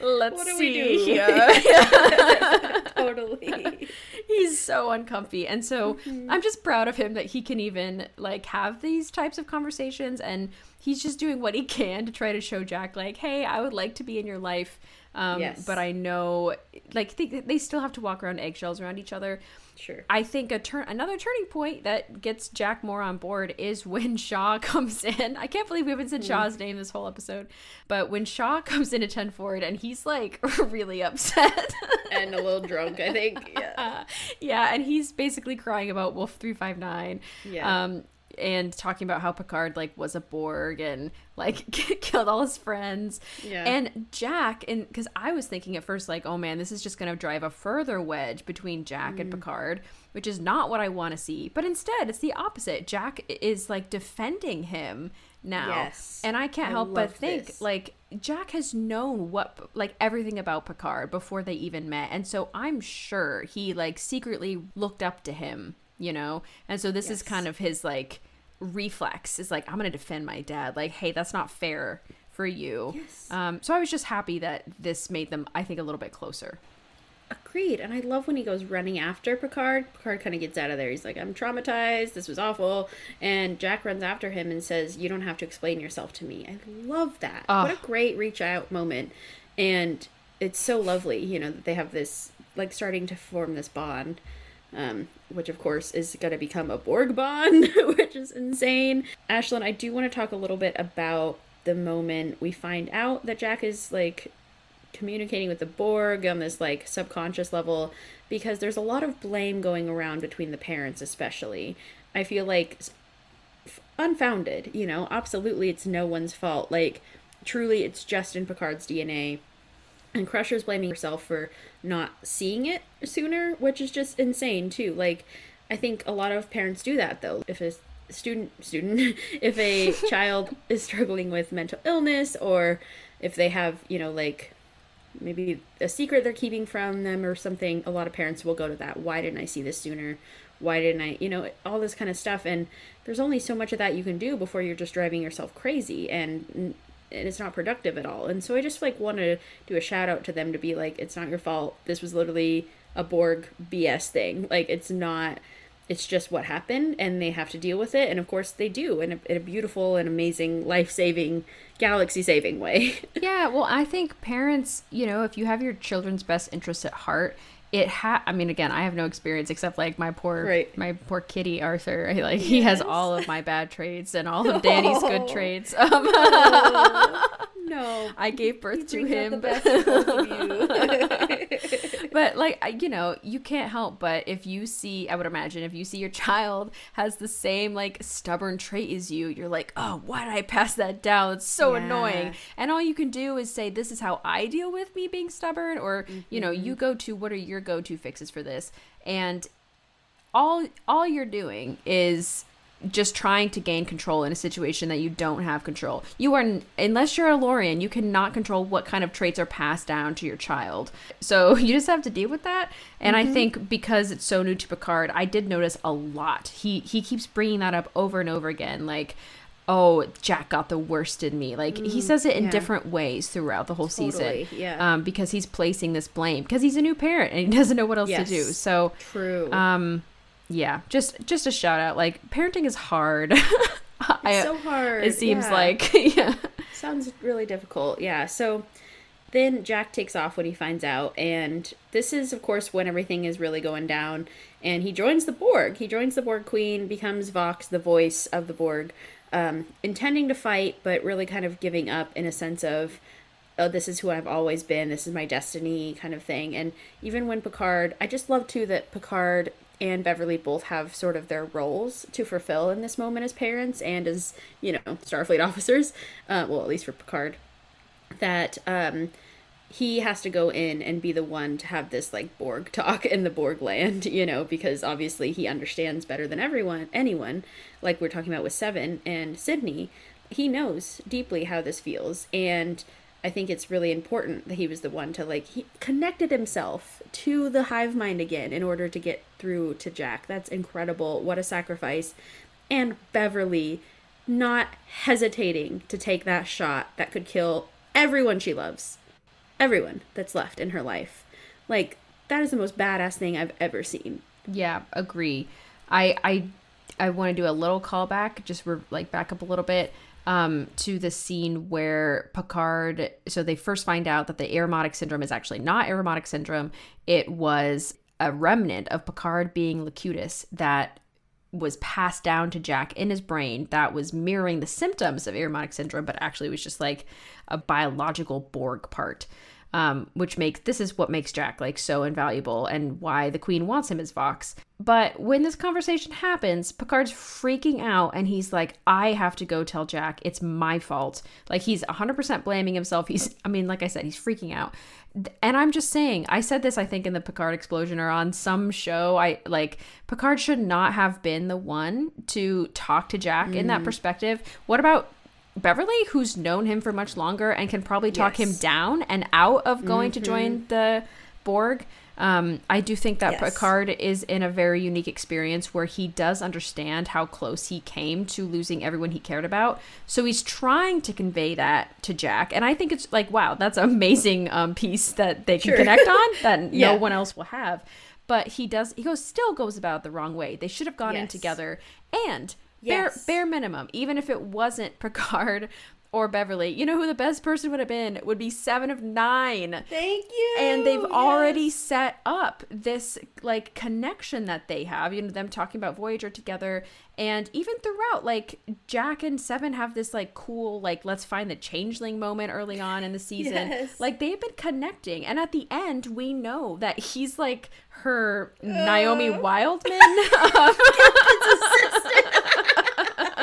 let's What do we see do? here." totally. He's so uncomfy, and so Mm-hmm. I'm just proud of him that he can even like have these types of conversations, and he's just doing what he [LAUGHS] can to try to show Jack, like, "Hey, I would like to be in your life." Um, Yes. But I know, like, they, they still have to walk around eggshells around each other. Sure. I think a turn another turning point that gets Jack more on board is [LAUGHS] when Shaw [LAUGHS] comes in. I can't believe we haven't said Shaw's name this whole episode, but when Shaw comes into Ten Forward and he's like really upset. and a little drunk, I think. Yeah. Uh, yeah, and he's basically crying about Wolf three five nine. Yeah. Um, and talking about how Picard like was a Borg and like [LAUGHS] killed all his friends. Yeah. And Jack, and because I was thinking at first like, oh man, this is just gonna drive a further wedge between Jack Mm. and Picard, which is not what I want to see. But instead, it's the opposite. Jack is like defending him now. Yes. And I can't I help but think this. like Jack has known what like everything about Picard before they even met. And so I'm sure he like secretly looked up to him, you know? And so this is kind of his like reflex is like I'm going to defend my dad. Like, hey, that's not fair for you. Yes. Um so I was just happy that this made them I think a little bit closer. Agreed. And I love when he goes running after Picard. Picard kind of gets out of there. He's like, I'm traumatized. This was awful. And Jack runs after him and says, You don't have to explain yourself to me. I love that. What a great reach out moment. And it's so lovely, you know, that they have this, like, starting to form this bond. Um, which of course is going to become a Borg bond, [LAUGHS] which is insane. Ashlyn, I do want to talk a little bit about the moment we find out that Jack is like communicating with the Borg on this like subconscious level because there's a lot of blame going around between the parents, especially. I feel like unfounded, you know, absolutely it's no one's fault. Like, truly, it's just in Picard's DNA. And Crusher's blaming herself for not seeing it sooner, which is just insane too. Like, I think a lot of parents do that though. If a student student [LAUGHS] if a [LAUGHS] child is struggling with mental illness or if they have, you know, like maybe a secret they're keeping from them or something, a lot of parents will go to that. Why didn't I see this sooner? Why didn't I, you know, all this kind of stuff. And there's only so much of that you can do before you're just driving yourself crazy and and it's not productive at all. And so I just like want to do a shout out to them to be like, it's not your fault. This was literally a Borg BS thing. Like it's not. It's just what happened, and they have to deal with it. And of course, they do in a, in a beautiful and amazing, life saving, galaxy saving way. [LAUGHS] Yeah, well, I think parents, you know, if you have your children's best interests at heart, it ha I mean again, I have no experience except like my poor Right. my poor kitty Arthur. I, [LAUGHS] like he has all of my bad traits and all of Danny's good [LAUGHS] traits. [LAUGHS] Um, no, I gave birth to him. the best in both of you. [LAUGHS] but like I- you know you can't help but if you see i would imagine if you see your child has the same like stubborn trait as you you're like oh why did i pass that down it's so Yeah. annoying and all you can do is say this is how i deal with me being stubborn or you know Mm-hmm. you go to what are your go-to fixes for this and all all you're doing is just trying to gain control in a situation that you don't have control. You are unless you're a Lorian, you cannot control what kind of traits are passed down to your child. So [LAUGHS] you just have to deal with that. And I think because it's so new to Picard, I did notice a lot. He he keeps bringing that up over and over again like Oh, Jack got the worst in me. Like he says it in yeah. different ways throughout the whole Totally, season. yeah. Um, because he's placing this blame because he's a new parent and he doesn't know what else to do. So True. um yeah just just a shout out like parenting is hard [LAUGHS] I- so hard. it seems yeah. like [LAUGHS] yeah Sounds really difficult. Yeah. So then Jack takes off when he finds out, and this is, of course, when everything is really going down. And he joins the Borg. He joins the Borg Queen, becomes Vox, the voice of the Borg, um, intending to fight, but really kind of giving up in a sense of, oh, this is who I've always been. This is my destiny, kind of thing. And even when Picard, I just love too that Picard and Beverly both have sort of their roles to fulfill in this moment as parents and as, you know, Starfleet [LAUGHS] officers. Uh, well, at least for Picard. That um, he has to go in and be the one to have this like Borg talk in the Borg land, [LAUGHS] you know, because obviously he understands better than everyone, anyone, like we're talking about with Seven and Sydney. He knows deeply how this feels, and I think it's really important that he was the one to like he connected himself to the hive mind again in order to get through to Jack. That's incredible. What a sacrifice. And Beverly not hesitating to take that shot that could kill everyone she loves. Everyone that's left in her life. Like that is the most badass thing I've ever seen. yeah agree i i i want to do a little callback just re- like back up a little bit um to the scene where picard so they first find out that the Irumodic syndrome is actually not Irumodic syndrome it was a remnant of picard being locutus that was passed down to Jack in his brain that was mirroring the symptoms of Irumodic syndrome, but actually was just like a biological Borg part. Um, which makes this is what makes Jack like so invaluable and why the Queen wants him as Vox. But when this conversation happens, Picard's freaking out and he's like, I have to go tell Jack it's my fault. Like he's 100% blaming himself. He's, I mean, like I said, he's freaking out. And I'm just saying, I said this, I think, in the Picard explosion or on some show. I like Picard should not have been the one to talk to Jack in that perspective. What about Beverly, who's known him for much longer and can probably talk him down and out of going to join the Borg? Um, I do think that Yes. Picard is in a very unique experience where he does understand how close he came to losing everyone he cared about. So he's trying to convey that to Jack, and I think it's like, wow, that's an amazing um, piece that they can Sure. connect on [LAUGHS] that Yeah. no one else will have. But he does. He goes still goes about the wrong way. They should have gone in together, and Yes. bare bare minimum, even if it wasn't [LAUGHS] Picard or Beverly, you know who the best person would have been would be Seven of Nine Thank you. and they've Yes. already set up this like connection that they have you know them talking about voyager together and even throughout like jack and seven have this like cool like let's find the changeling moment early on in the [LAUGHS] season Yes. like they've been connecting and at the end we know that he's like her uh. naomi wildman [LAUGHS]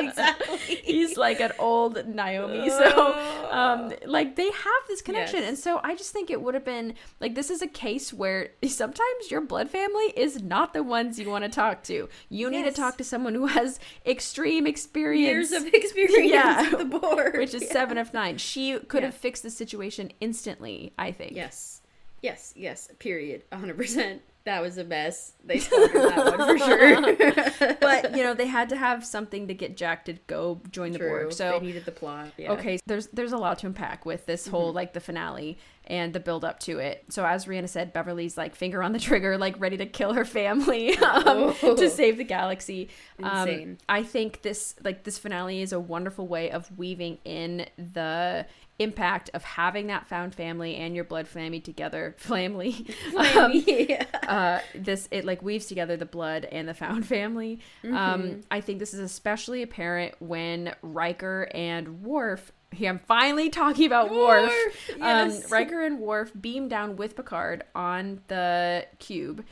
exactly. he's like an old Naomi. So, um, like they have this connection, Yes. and so I just think it would have been like this is a case where sometimes your blood family is not the ones you want to talk to. You need to talk to someone who has extreme experience. Years of experience Yeah. with the Borg. which is Yeah. seven of nine. She could have fixed the situation instantly. I think. Yes. Yes, yes, period. 100%. That was a mess. They squandered that one for sure. [LAUGHS] But you know they had to have something to get Jack to go join the True. Borg. So they needed the plot. Yeah. Okay, there's there's a lot to unpack with this Mm-hmm. whole like the finale and the build up to it. So as Rhianna said, Beverly's like finger on the trigger, like ready to kill her family [LAUGHS] um, Oh. to save the galaxy. Um, I think this like this finale is a wonderful way of weaving in the impact of having that found family and your blood family together [LAUGHS] family um, yeah. [LAUGHS] uh, this it like weaves together the blood and the found family. Mm-hmm. Um, I think this is especially apparent when Riker and Worf. Here, I'm finally talking about Worf. Worf, yes. Um, [LAUGHS] Riker and Worf beam down with Picard on the cube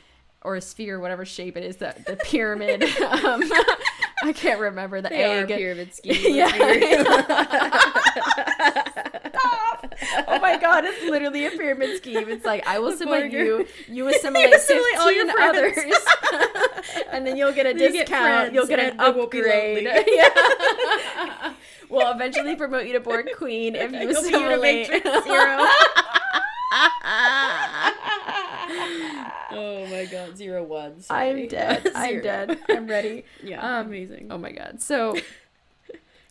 or a sphere, whatever shape it is, the the pyramid. um, I can't remember the They egg. pyramid scheme. Yeah. Oh my god, it's literally a pyramid scheme. It's like I will [LAUGHS] assimilate you, you [LAUGHS] assimilate assimilate all your 15 others, [LAUGHS] and then you'll get a You get discount. friends, you'll get an upgrade. yeah. we'll eventually promote you to Borg Queen if you You'll assimilate. Matrix Zero. oh my god, zero ones. I'm dead. I'm dead. I'm ready. Yeah, Um, amazing. Oh my god. So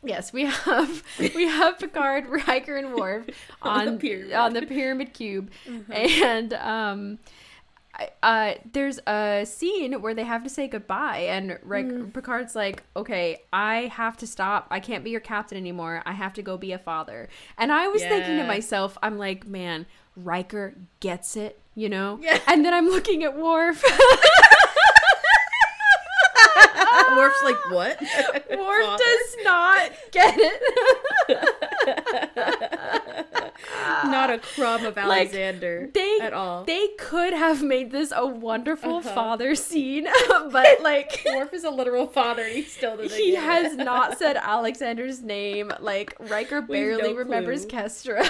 yes, we have [LAUGHS] we have Picard, Riker, and Worf [LAUGHS] On on the pyramid. on the pyramid cube, and um. Uh, there's a scene where they have to say goodbye, and Rick, Picard's like, "Okay, I have to stop. I can't be your captain anymore. I have to go be a father." And I was thinking to myself, "I'm like, man, Riker gets it, you know." Yeah. And then I'm looking at Worf. [LAUGHS] Worf's like, what? [LAUGHS] Worf Father? does not get it. [LAUGHS] Not a crumb of Like, Alexander they at all. they could have made this a wonderful Uh-huh. father scene, [LAUGHS] but like Worf is a literal father, and he still doesn't. he has it. not said Alexander's name. Like Riker barely no remembers. Kestra.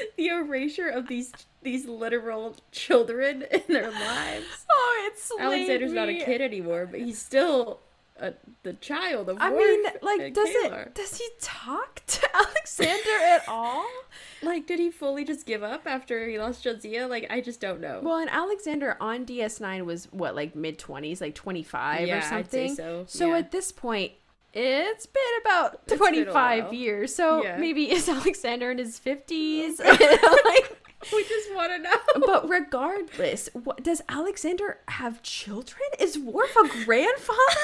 [LAUGHS] the erasure of these these literal children in their lives. oh, it's Alexander's not a kid anymore, but he's still a, the child of. I Worf mean, like, does Kalar. it? Does he talk to [LAUGHS] Alexander at all? [LAUGHS] Like, did he fully just give up after he lost Jadzia? Like, I just don't know. Well, and Alexander on DS9 was what, like mid 20s, like 25 Yeah, or I'd say something. so, So yeah. at this point, it's been about It's been 25 years. So Yeah. maybe is [LAUGHS] Alexander in his 50s? [LAUGHS] [LAUGHS] like, we just want to know. but regardless, what, does Alexander have children? Is Worf a grandfather?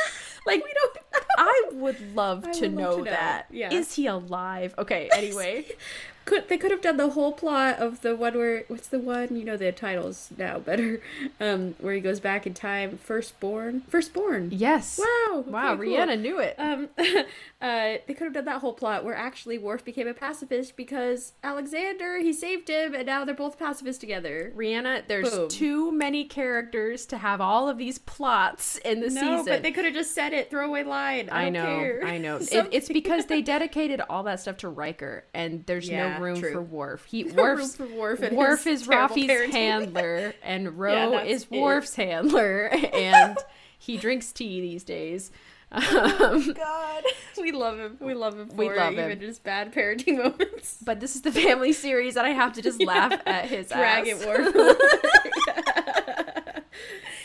Like, We don't know. I would love I to would know, love to know. that. Yeah. Is he alive? Okay, anyway. Could they could have done the whole plot of the one where what's the one you know the titles now better, [LAUGHS] um, where he goes back in time. Firstborn, firstborn. yes. Wow. Wow, cool. Rhianna knew it. Um, [LAUGHS] uh, they could have done that whole plot where actually Worf became a pacifist because Alexander he saved him, and now they're both pacifists together. Rhianna, there's Boom. too many characters to have all of these plots in the no, season. but they could have just said it. Throwaway line. I, I know, care. I know. [LAUGHS] It, it's because they dedicated all that stuff to Riker, and there's Yeah, no room true. for Worf. He [LAUGHS] No room Worf's for Worf and Worf is Raffi's parenting. handler, [LAUGHS] and Ro Yeah, is it. Worf's handler, and he drinks tea these days. Um, God, [LAUGHS] we love him. We love him for We love it, him. even his bad parenting [LAUGHS] moments. but this is the family series, and I have to just [LAUGHS] laugh at his Drag ass. it,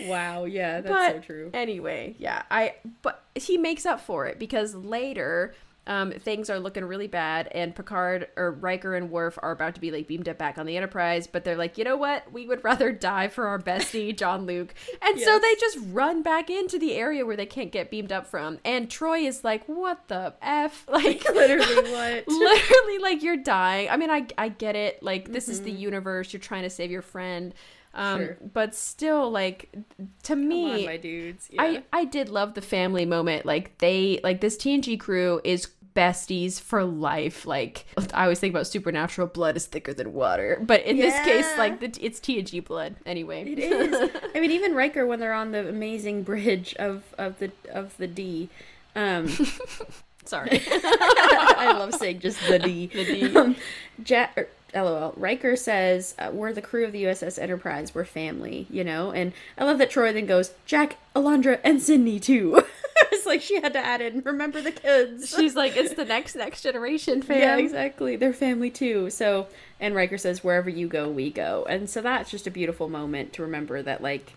wow, yeah, that's but so true. Anyway, yeah, I but he makes up for it because later um, things are looking really bad, and Picard or Riker and Worf are about to be like beamed up back on the Enterprise, but they're like, you know what? We would rather [LAUGHS] die for our bestie, Jean-Luc, and so they just run back into the area where they can't get beamed up from, and Troi is like, what the f? [LAUGHS] Like Literally, [LAUGHS] what? literally like you're dying i mean i i get it like this is the universe you're trying to save your friend um Mm-hmm. Sure. but still like to me on, my dudes. Yeah. I I did love the family moment. Like they like this TNG crew is besties for life. Like I always think about supernatural blood is thicker than water, but in this case, Yeah. like the, it's TNG blood anyway. It is. [LAUGHS] I mean, even Riker when they're on the amazing bridge of of the of the D. Um, [LAUGHS] Sorry. [LAUGHS] I love saying just the D. The D. Um, Jack, er, LOL. Riker says, uh, "We're the crew of the USS Enterprise. We're family." You know, and I love that Troi then goes, "Jack, Alondra, and Sydney too." Like she had to add in. Remember the kids. [LAUGHS] She's like, it's the [LAUGHS] next next generation fam. Yeah, exactly. They're family too. So, and Riker says, "Wherever you go, we go." And so that's just a beautiful moment to remember that, like,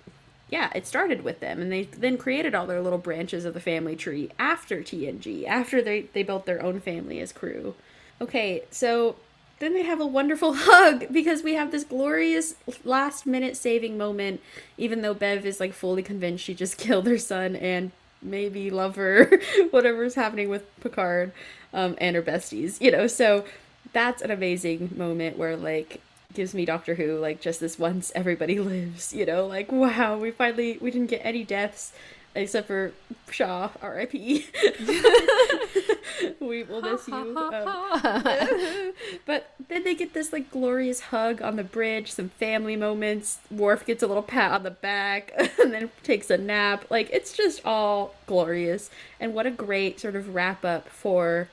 yeah, it started with them, and they then created all their little branches of the family tree after TNG, after they they built their own family as crew. Okay, so then they have a wonderful [LAUGHS] hug because we have this glorious last minute saving moment, even though Bev is like fully convinced she just killed her son and maybe lover, [LAUGHS] whatever's happening with Picard um, and her besties, you know. So that's an amazing moment where like gives me Doctor Who like just this once everybody [LAUGHS] lives, you know, like wow, we finally we didn't get any deaths except for Shaw, R.I.P. [LAUGHS] [LAUGHS] we will miss you. Um, [LAUGHS] [LAUGHS] but then they get this like glorious hug on the bridge, some family moments. Worf gets a little pat on the back and then takes a nap. Like it's just all glorious. And what a great sort of wrap up for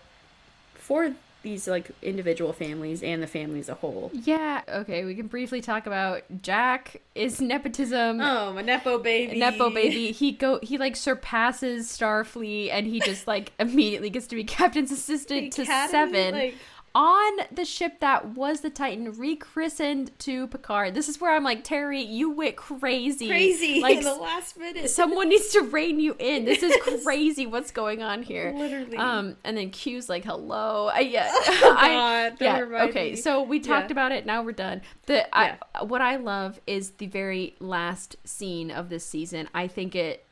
for these like individual families and the family as a whole. Yeah. Okay. We can briefly talk about Jack is nepotism. Oh, my nepo baby. Nepo baby, [LAUGHS] he go he like surpasses Starfleet and he just like [LAUGHS] immediately gets to be captain's assistant to Academy, seven like- on the ship that was the Titan rechristened to Picard. This is where I'm like, Terry, you went crazy. Crazy Like in the last minute. someone needs to rein you in. This is crazy. What's going on here? Literally. Um, and then Q's like, "Hello." I, yeah. [LAUGHS] [LAUGHS] I, God, yeah. Okay. me. So we talked Yeah. about it. Now we're done. The Yeah. I, what I love is the very last scene of this season. I think it.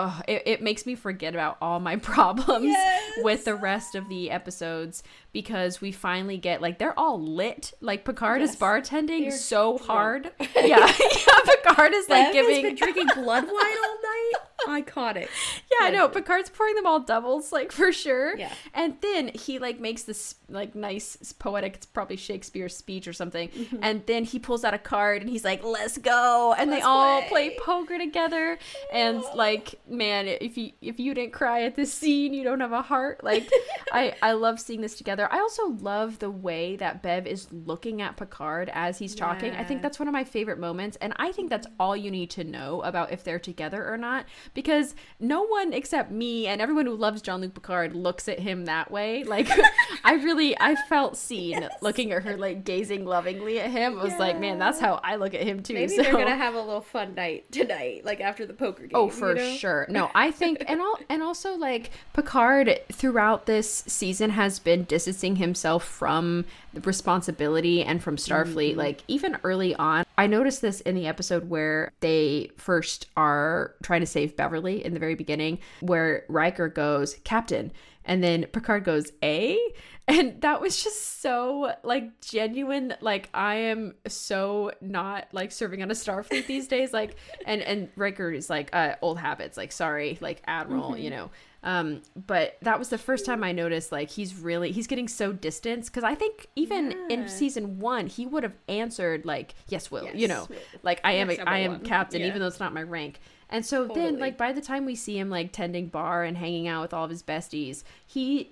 Oh, it, it makes me forget about all my [LAUGHS] problems Yes. with the rest of the episodes because we finally get like they're all lit. Like Picard is bartending They're so drunk. hard. [LAUGHS] yeah, [LAUGHS] yeah. Picard is like Bev giving has been drinking blood wine all night. [LAUGHS] Iconic. yeah, I know. Picard's pouring them all doubles, like for sure. Yeah. And then he like makes this like nice poetic, it's probably Shakespeare's speech or something. Mm-hmm. And then he pulls out a card and he's like, "Let's go!" And Let's they all play. play. poker together. And like, man, if you if you didn't cry at this scene, you don't have a heart. Like, [LAUGHS] I I love seeing this together. I also love the way that Bev is looking at Picard as he's talking. I think that's one of my favorite moments, and I think that's all you need to know about if they're together or not, because no one except me and everyone who loves Jean-Luc Picard looks at him that way. Like, [LAUGHS] I really, I felt seen looking at her, like gazing lovingly at him. I was like, man, that's how I look at him too. Maybe so. they're gonna have a little fun night tonight, like after the poker game. Oh, for you know? sure. No, I think, [LAUGHS] and all, and also like Picard throughout this season has been distancing himself from the responsibility and from Starfleet. Mm-hmm. Like even early on, I noticed this in the episode where they first are trying to save Beverly in the very beginning, where Riker goes, "Captain," and then Picard goes, "A." [LAUGHS] And that was just so like genuine. Like I am so not like serving on a Starfleet these [LAUGHS] days. Like and and Riker is like uh, old habits. Like sorry, like Admiral, you know. Um, but that was the first time I noticed like he's really he's getting so distanced because I think even in season one he would have answered like yes, Will, you know, like I am Yes, number I am one. captain Yeah. even though it's not my rank. And so then like by the time we see him like tending bar and hanging out with all of his besties, he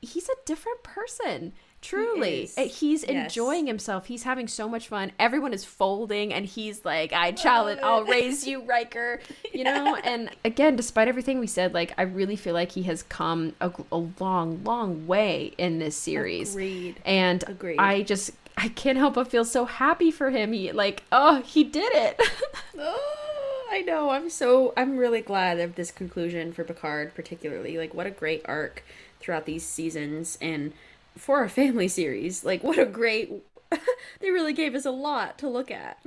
he's a different person Truly. Uh, he's Yes. enjoying himself. He's having so much fun. Everyone is folding, and he's like, "I challenge. I'll [LAUGHS] raise you, Riker." [LAUGHS] You know. And again, despite everything we said, like I really feel like he has come a, a long, long way in this series. Agreed. And Agreed. I just I can't help but feel so happy for him. He like, oh, he did it. [LAUGHS] Oh, I know. I'm so I'm really glad of this conclusion for Picard, particularly. Like, what a great arc throughout these seasons, and for a [LAUGHS] family series, like, what a great. [LAUGHS] they really gave us a lot to look at.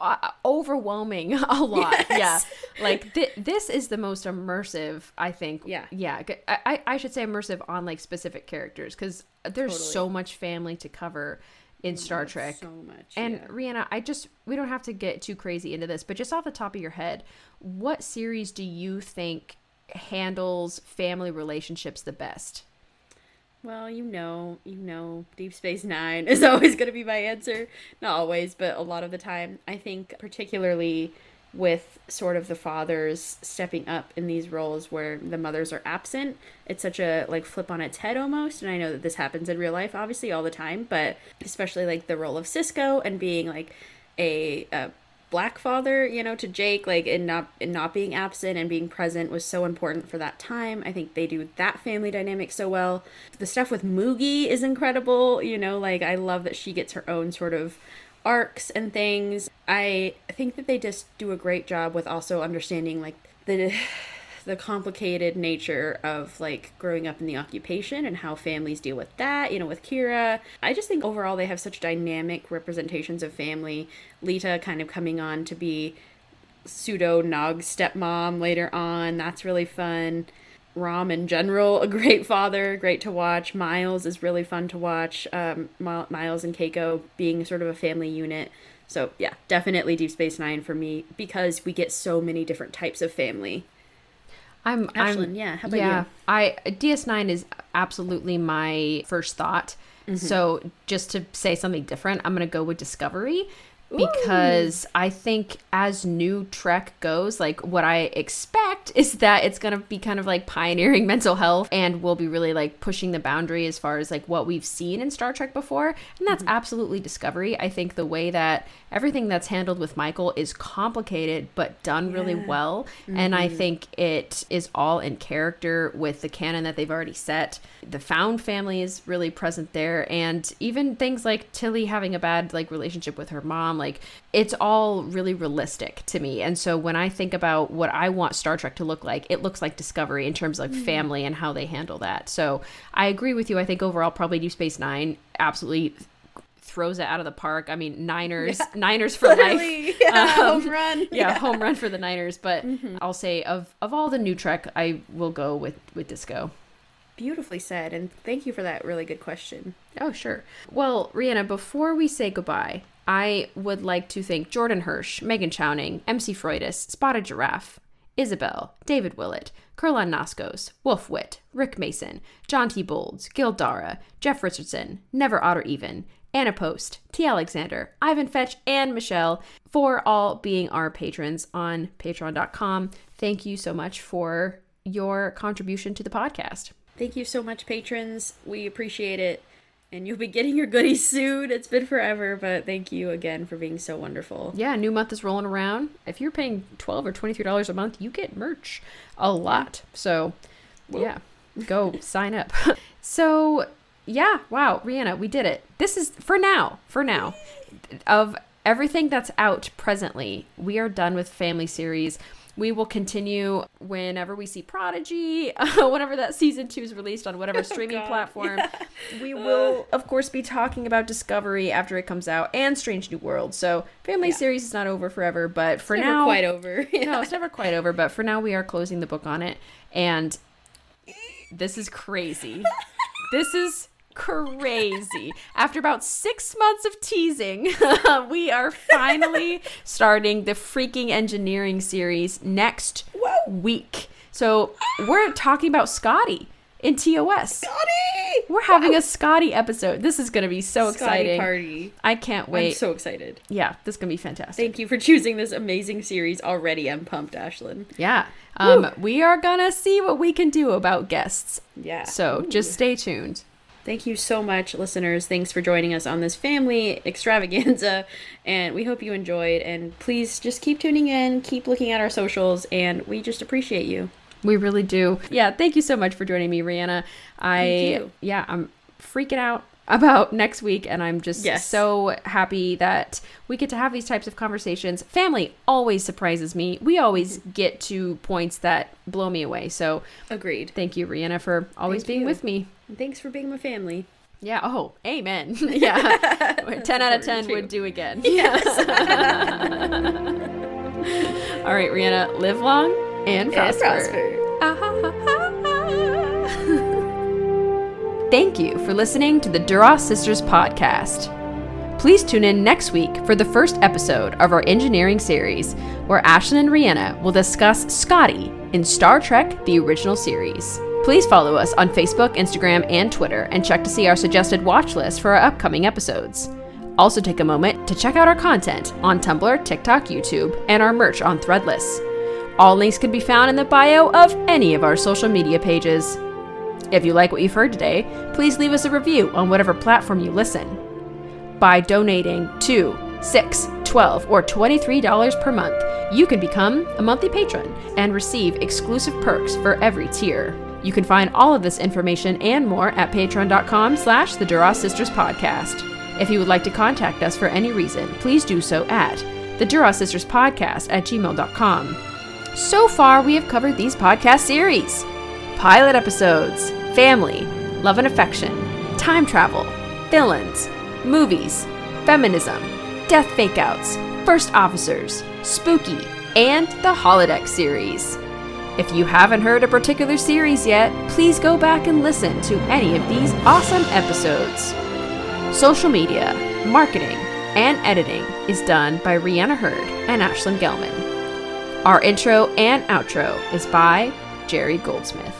uh, overwhelming [LAUGHS] a lot. Yes. Yeah, like th- this is the most immersive. I think. Yeah. yeah. I, I should say immersive on like specific characters because there's Totally. so much family to cover in Star Trek. So much. And yeah. Rhianna, I just we don't have to get too crazy into this, but just off the top of your head, what series do you think handles family relationships the best? Well, you know, you know, Deep Space Nine [LAUGHS] is always going to be my answer. Not always, but a lot of the time. I think, particularly with sort of the fathers stepping up in these roles where the mothers are absent, it's such a like flip on its head almost. And I know that this happens in real life, obviously, all the time, but especially like the role of Sisko and being like a, a black father you know to jake like and not and not being absent and being present was so important for that time i think they do that family dynamic so well the stuff with moogie is incredible you know like i love that she gets her own sort of arcs and things i think that they just do a great job with also understanding like the [SIGHS] the complicated nature of like growing up in the occupation and how families deal with that, you know, with Kira. I just think overall they have such dynamic representations of family. Leeta kind of coming on to be pseudo Nog stepmom later on. That's really fun. Rom in general, a great father, great to watch. Miles is really fun to watch. Um, Miles and Keiko being sort of a family unit. So yeah, definitely Deep Space Nine for me because we get so many different types of family. I'm Ashlyn, I'm, yeah, how about yeah, you? I DS9 is absolutely my first thought. Mm-hmm. So just to say something different, I'm gonna go with Discovery because I think as new Trek goes, like what I expect [LAUGHS] is that it's gonna be kind of like pioneering [LAUGHS] mental health and we'll be really like pushing the boundary as far as like what we've seen in Star Trek before, and that's mm-hmm. absolutely Discovery. I think the way that everything that's handled with Michael is complicated but done really well, and I mm-hmm. think it is all in character with the canon that they've already set. The found family is really present there, and even things like Tilly having a bad like relationship with her mom, like it's all really realistic to me. And so when I think about what I want Star Trek to look like, it looks like Discovery in terms of like family and how they handle that. So I agree with you. I think overall, probably Deep Space Nine absolutely throws it out of the park. I mean, Niners, [LAUGHS] Niners [LAUGHS] for Literally, life. yeah, [LAUGHS] Um, home run. yeah, home run for the Niners. But I'll say of of all the new Trek, I will go with with Disco. Beautifully said, and thank you for that really good question. Oh, sure. Well, Rhianna, before we say goodbye, I would like to thank Jordan Hirsch, Megan Chowning, MC Freudis, Spotted Giraffe, Isabel, David Willett, Kurlan Noskos, Wolf Witt, Rick Mason, John T. Bolds, Gil Dara, Jeff Richardson, Never Otter Even, Anna Post, T. Alexander, Ivan Fetch, and Michelle for all being our patrons on patreon.com. Thank you so much for your contribution to the podcast. Thank you so much, patrons. We appreciate it. And you'll be getting your goodies soon. It's been forever, but thank you again for being so wonderful. Yeah, new month is rolling around. If you're paying twelve or twenty three dollars a month, you get merch a lot. So, yeah, go [LAUGHS] sign up. So, yeah, wow, Rhianna, we did it. This is for now. For now, of everything that's out presently, we are done with family series. We will continue whenever we see Prodigy, [LAUGHS] uh, whenever that season two is released on whatever [LAUGHS] oh, streaming God, platform. We will, uh. of course, be talking about Discovery after it comes out and Strange New World. So, family Yeah. series is not over forever, but for Never now, quite over. [LAUGHS] no, it's never quite over. But for now, we are closing the book on it, and this is crazy. this is crazy. After about six months of teasing, [LAUGHS] we are finally starting the freaking engineering series next week. So we're talking about Scotty in TOS. Scotty! We're having a Scotty episode. This is going to be so Scotty exciting. party. I can't I'm wait. so excited. yeah, this is going to be fantastic. Thank you for choosing this amazing series already. I'm pumped, Ashlyn. Yeah. Um, we are gonna see what we can do about guests. Yeah. So just stay tuned. Thank you so much, listeners. Thanks for joining us on this family extravaganza. And we hope you enjoyed. And please just keep tuning in, keep looking at our socials, and we just appreciate you. We really do. Yeah, thank you so much for joining me, Rhianna. I yeah, I'm freaking out about next week and I'm just Yes. so happy that we get to have these types of conversations. Family always surprises me. We always mm-hmm. get to points that blow me away. So, Agreed. thank you Rhianna for always Thank being you. with me. And thanks for being my family. Yeah, oh, amen. [LAUGHS] [LAUGHS] yeah. [LAUGHS] 10 out of 10 would do again. Yes. All right, Rhianna, live long and prosper. Ah, Thank you for listening to the Duras Sisters podcast. Please tune in next week for the first episode of our engineering series, where Ashlyn and Rhianna will discuss Scotty in Star Trek The Original Series. Please follow us on Facebook, Instagram, and Twitter, and check to see our suggested watch list for our upcoming episodes. Also, take a moment to check out our content on Tumblr, TikTok, YouTube, and our merch on Threadless. All links can be found in the bio of any of our social media pages. If you like what you've heard today, please leave us a review on whatever platform you listen. By donating to 6 12 or $23 per month, you can become a monthly patron and receive exclusive perks for every tier. You can find all of this information and more at patreon.com slash the Duras Sisters Podcast. If you would like to contact us for any reason, please do so at the Duras Sisters Podcast at gmail.com. So far, we have covered these podcast series pilot episodes, family, love and affection, time travel, villains, movies, feminism, death fakeouts, first officers, spooky, and the holodeck series. If you haven't heard a particular series yet, please go back and listen to any of these awesome episodes. Social media, marketing, and editing is done by Rhianna Hurd and Ashlyn Gelman. Our intro and outro is by Jerry Goldsmith.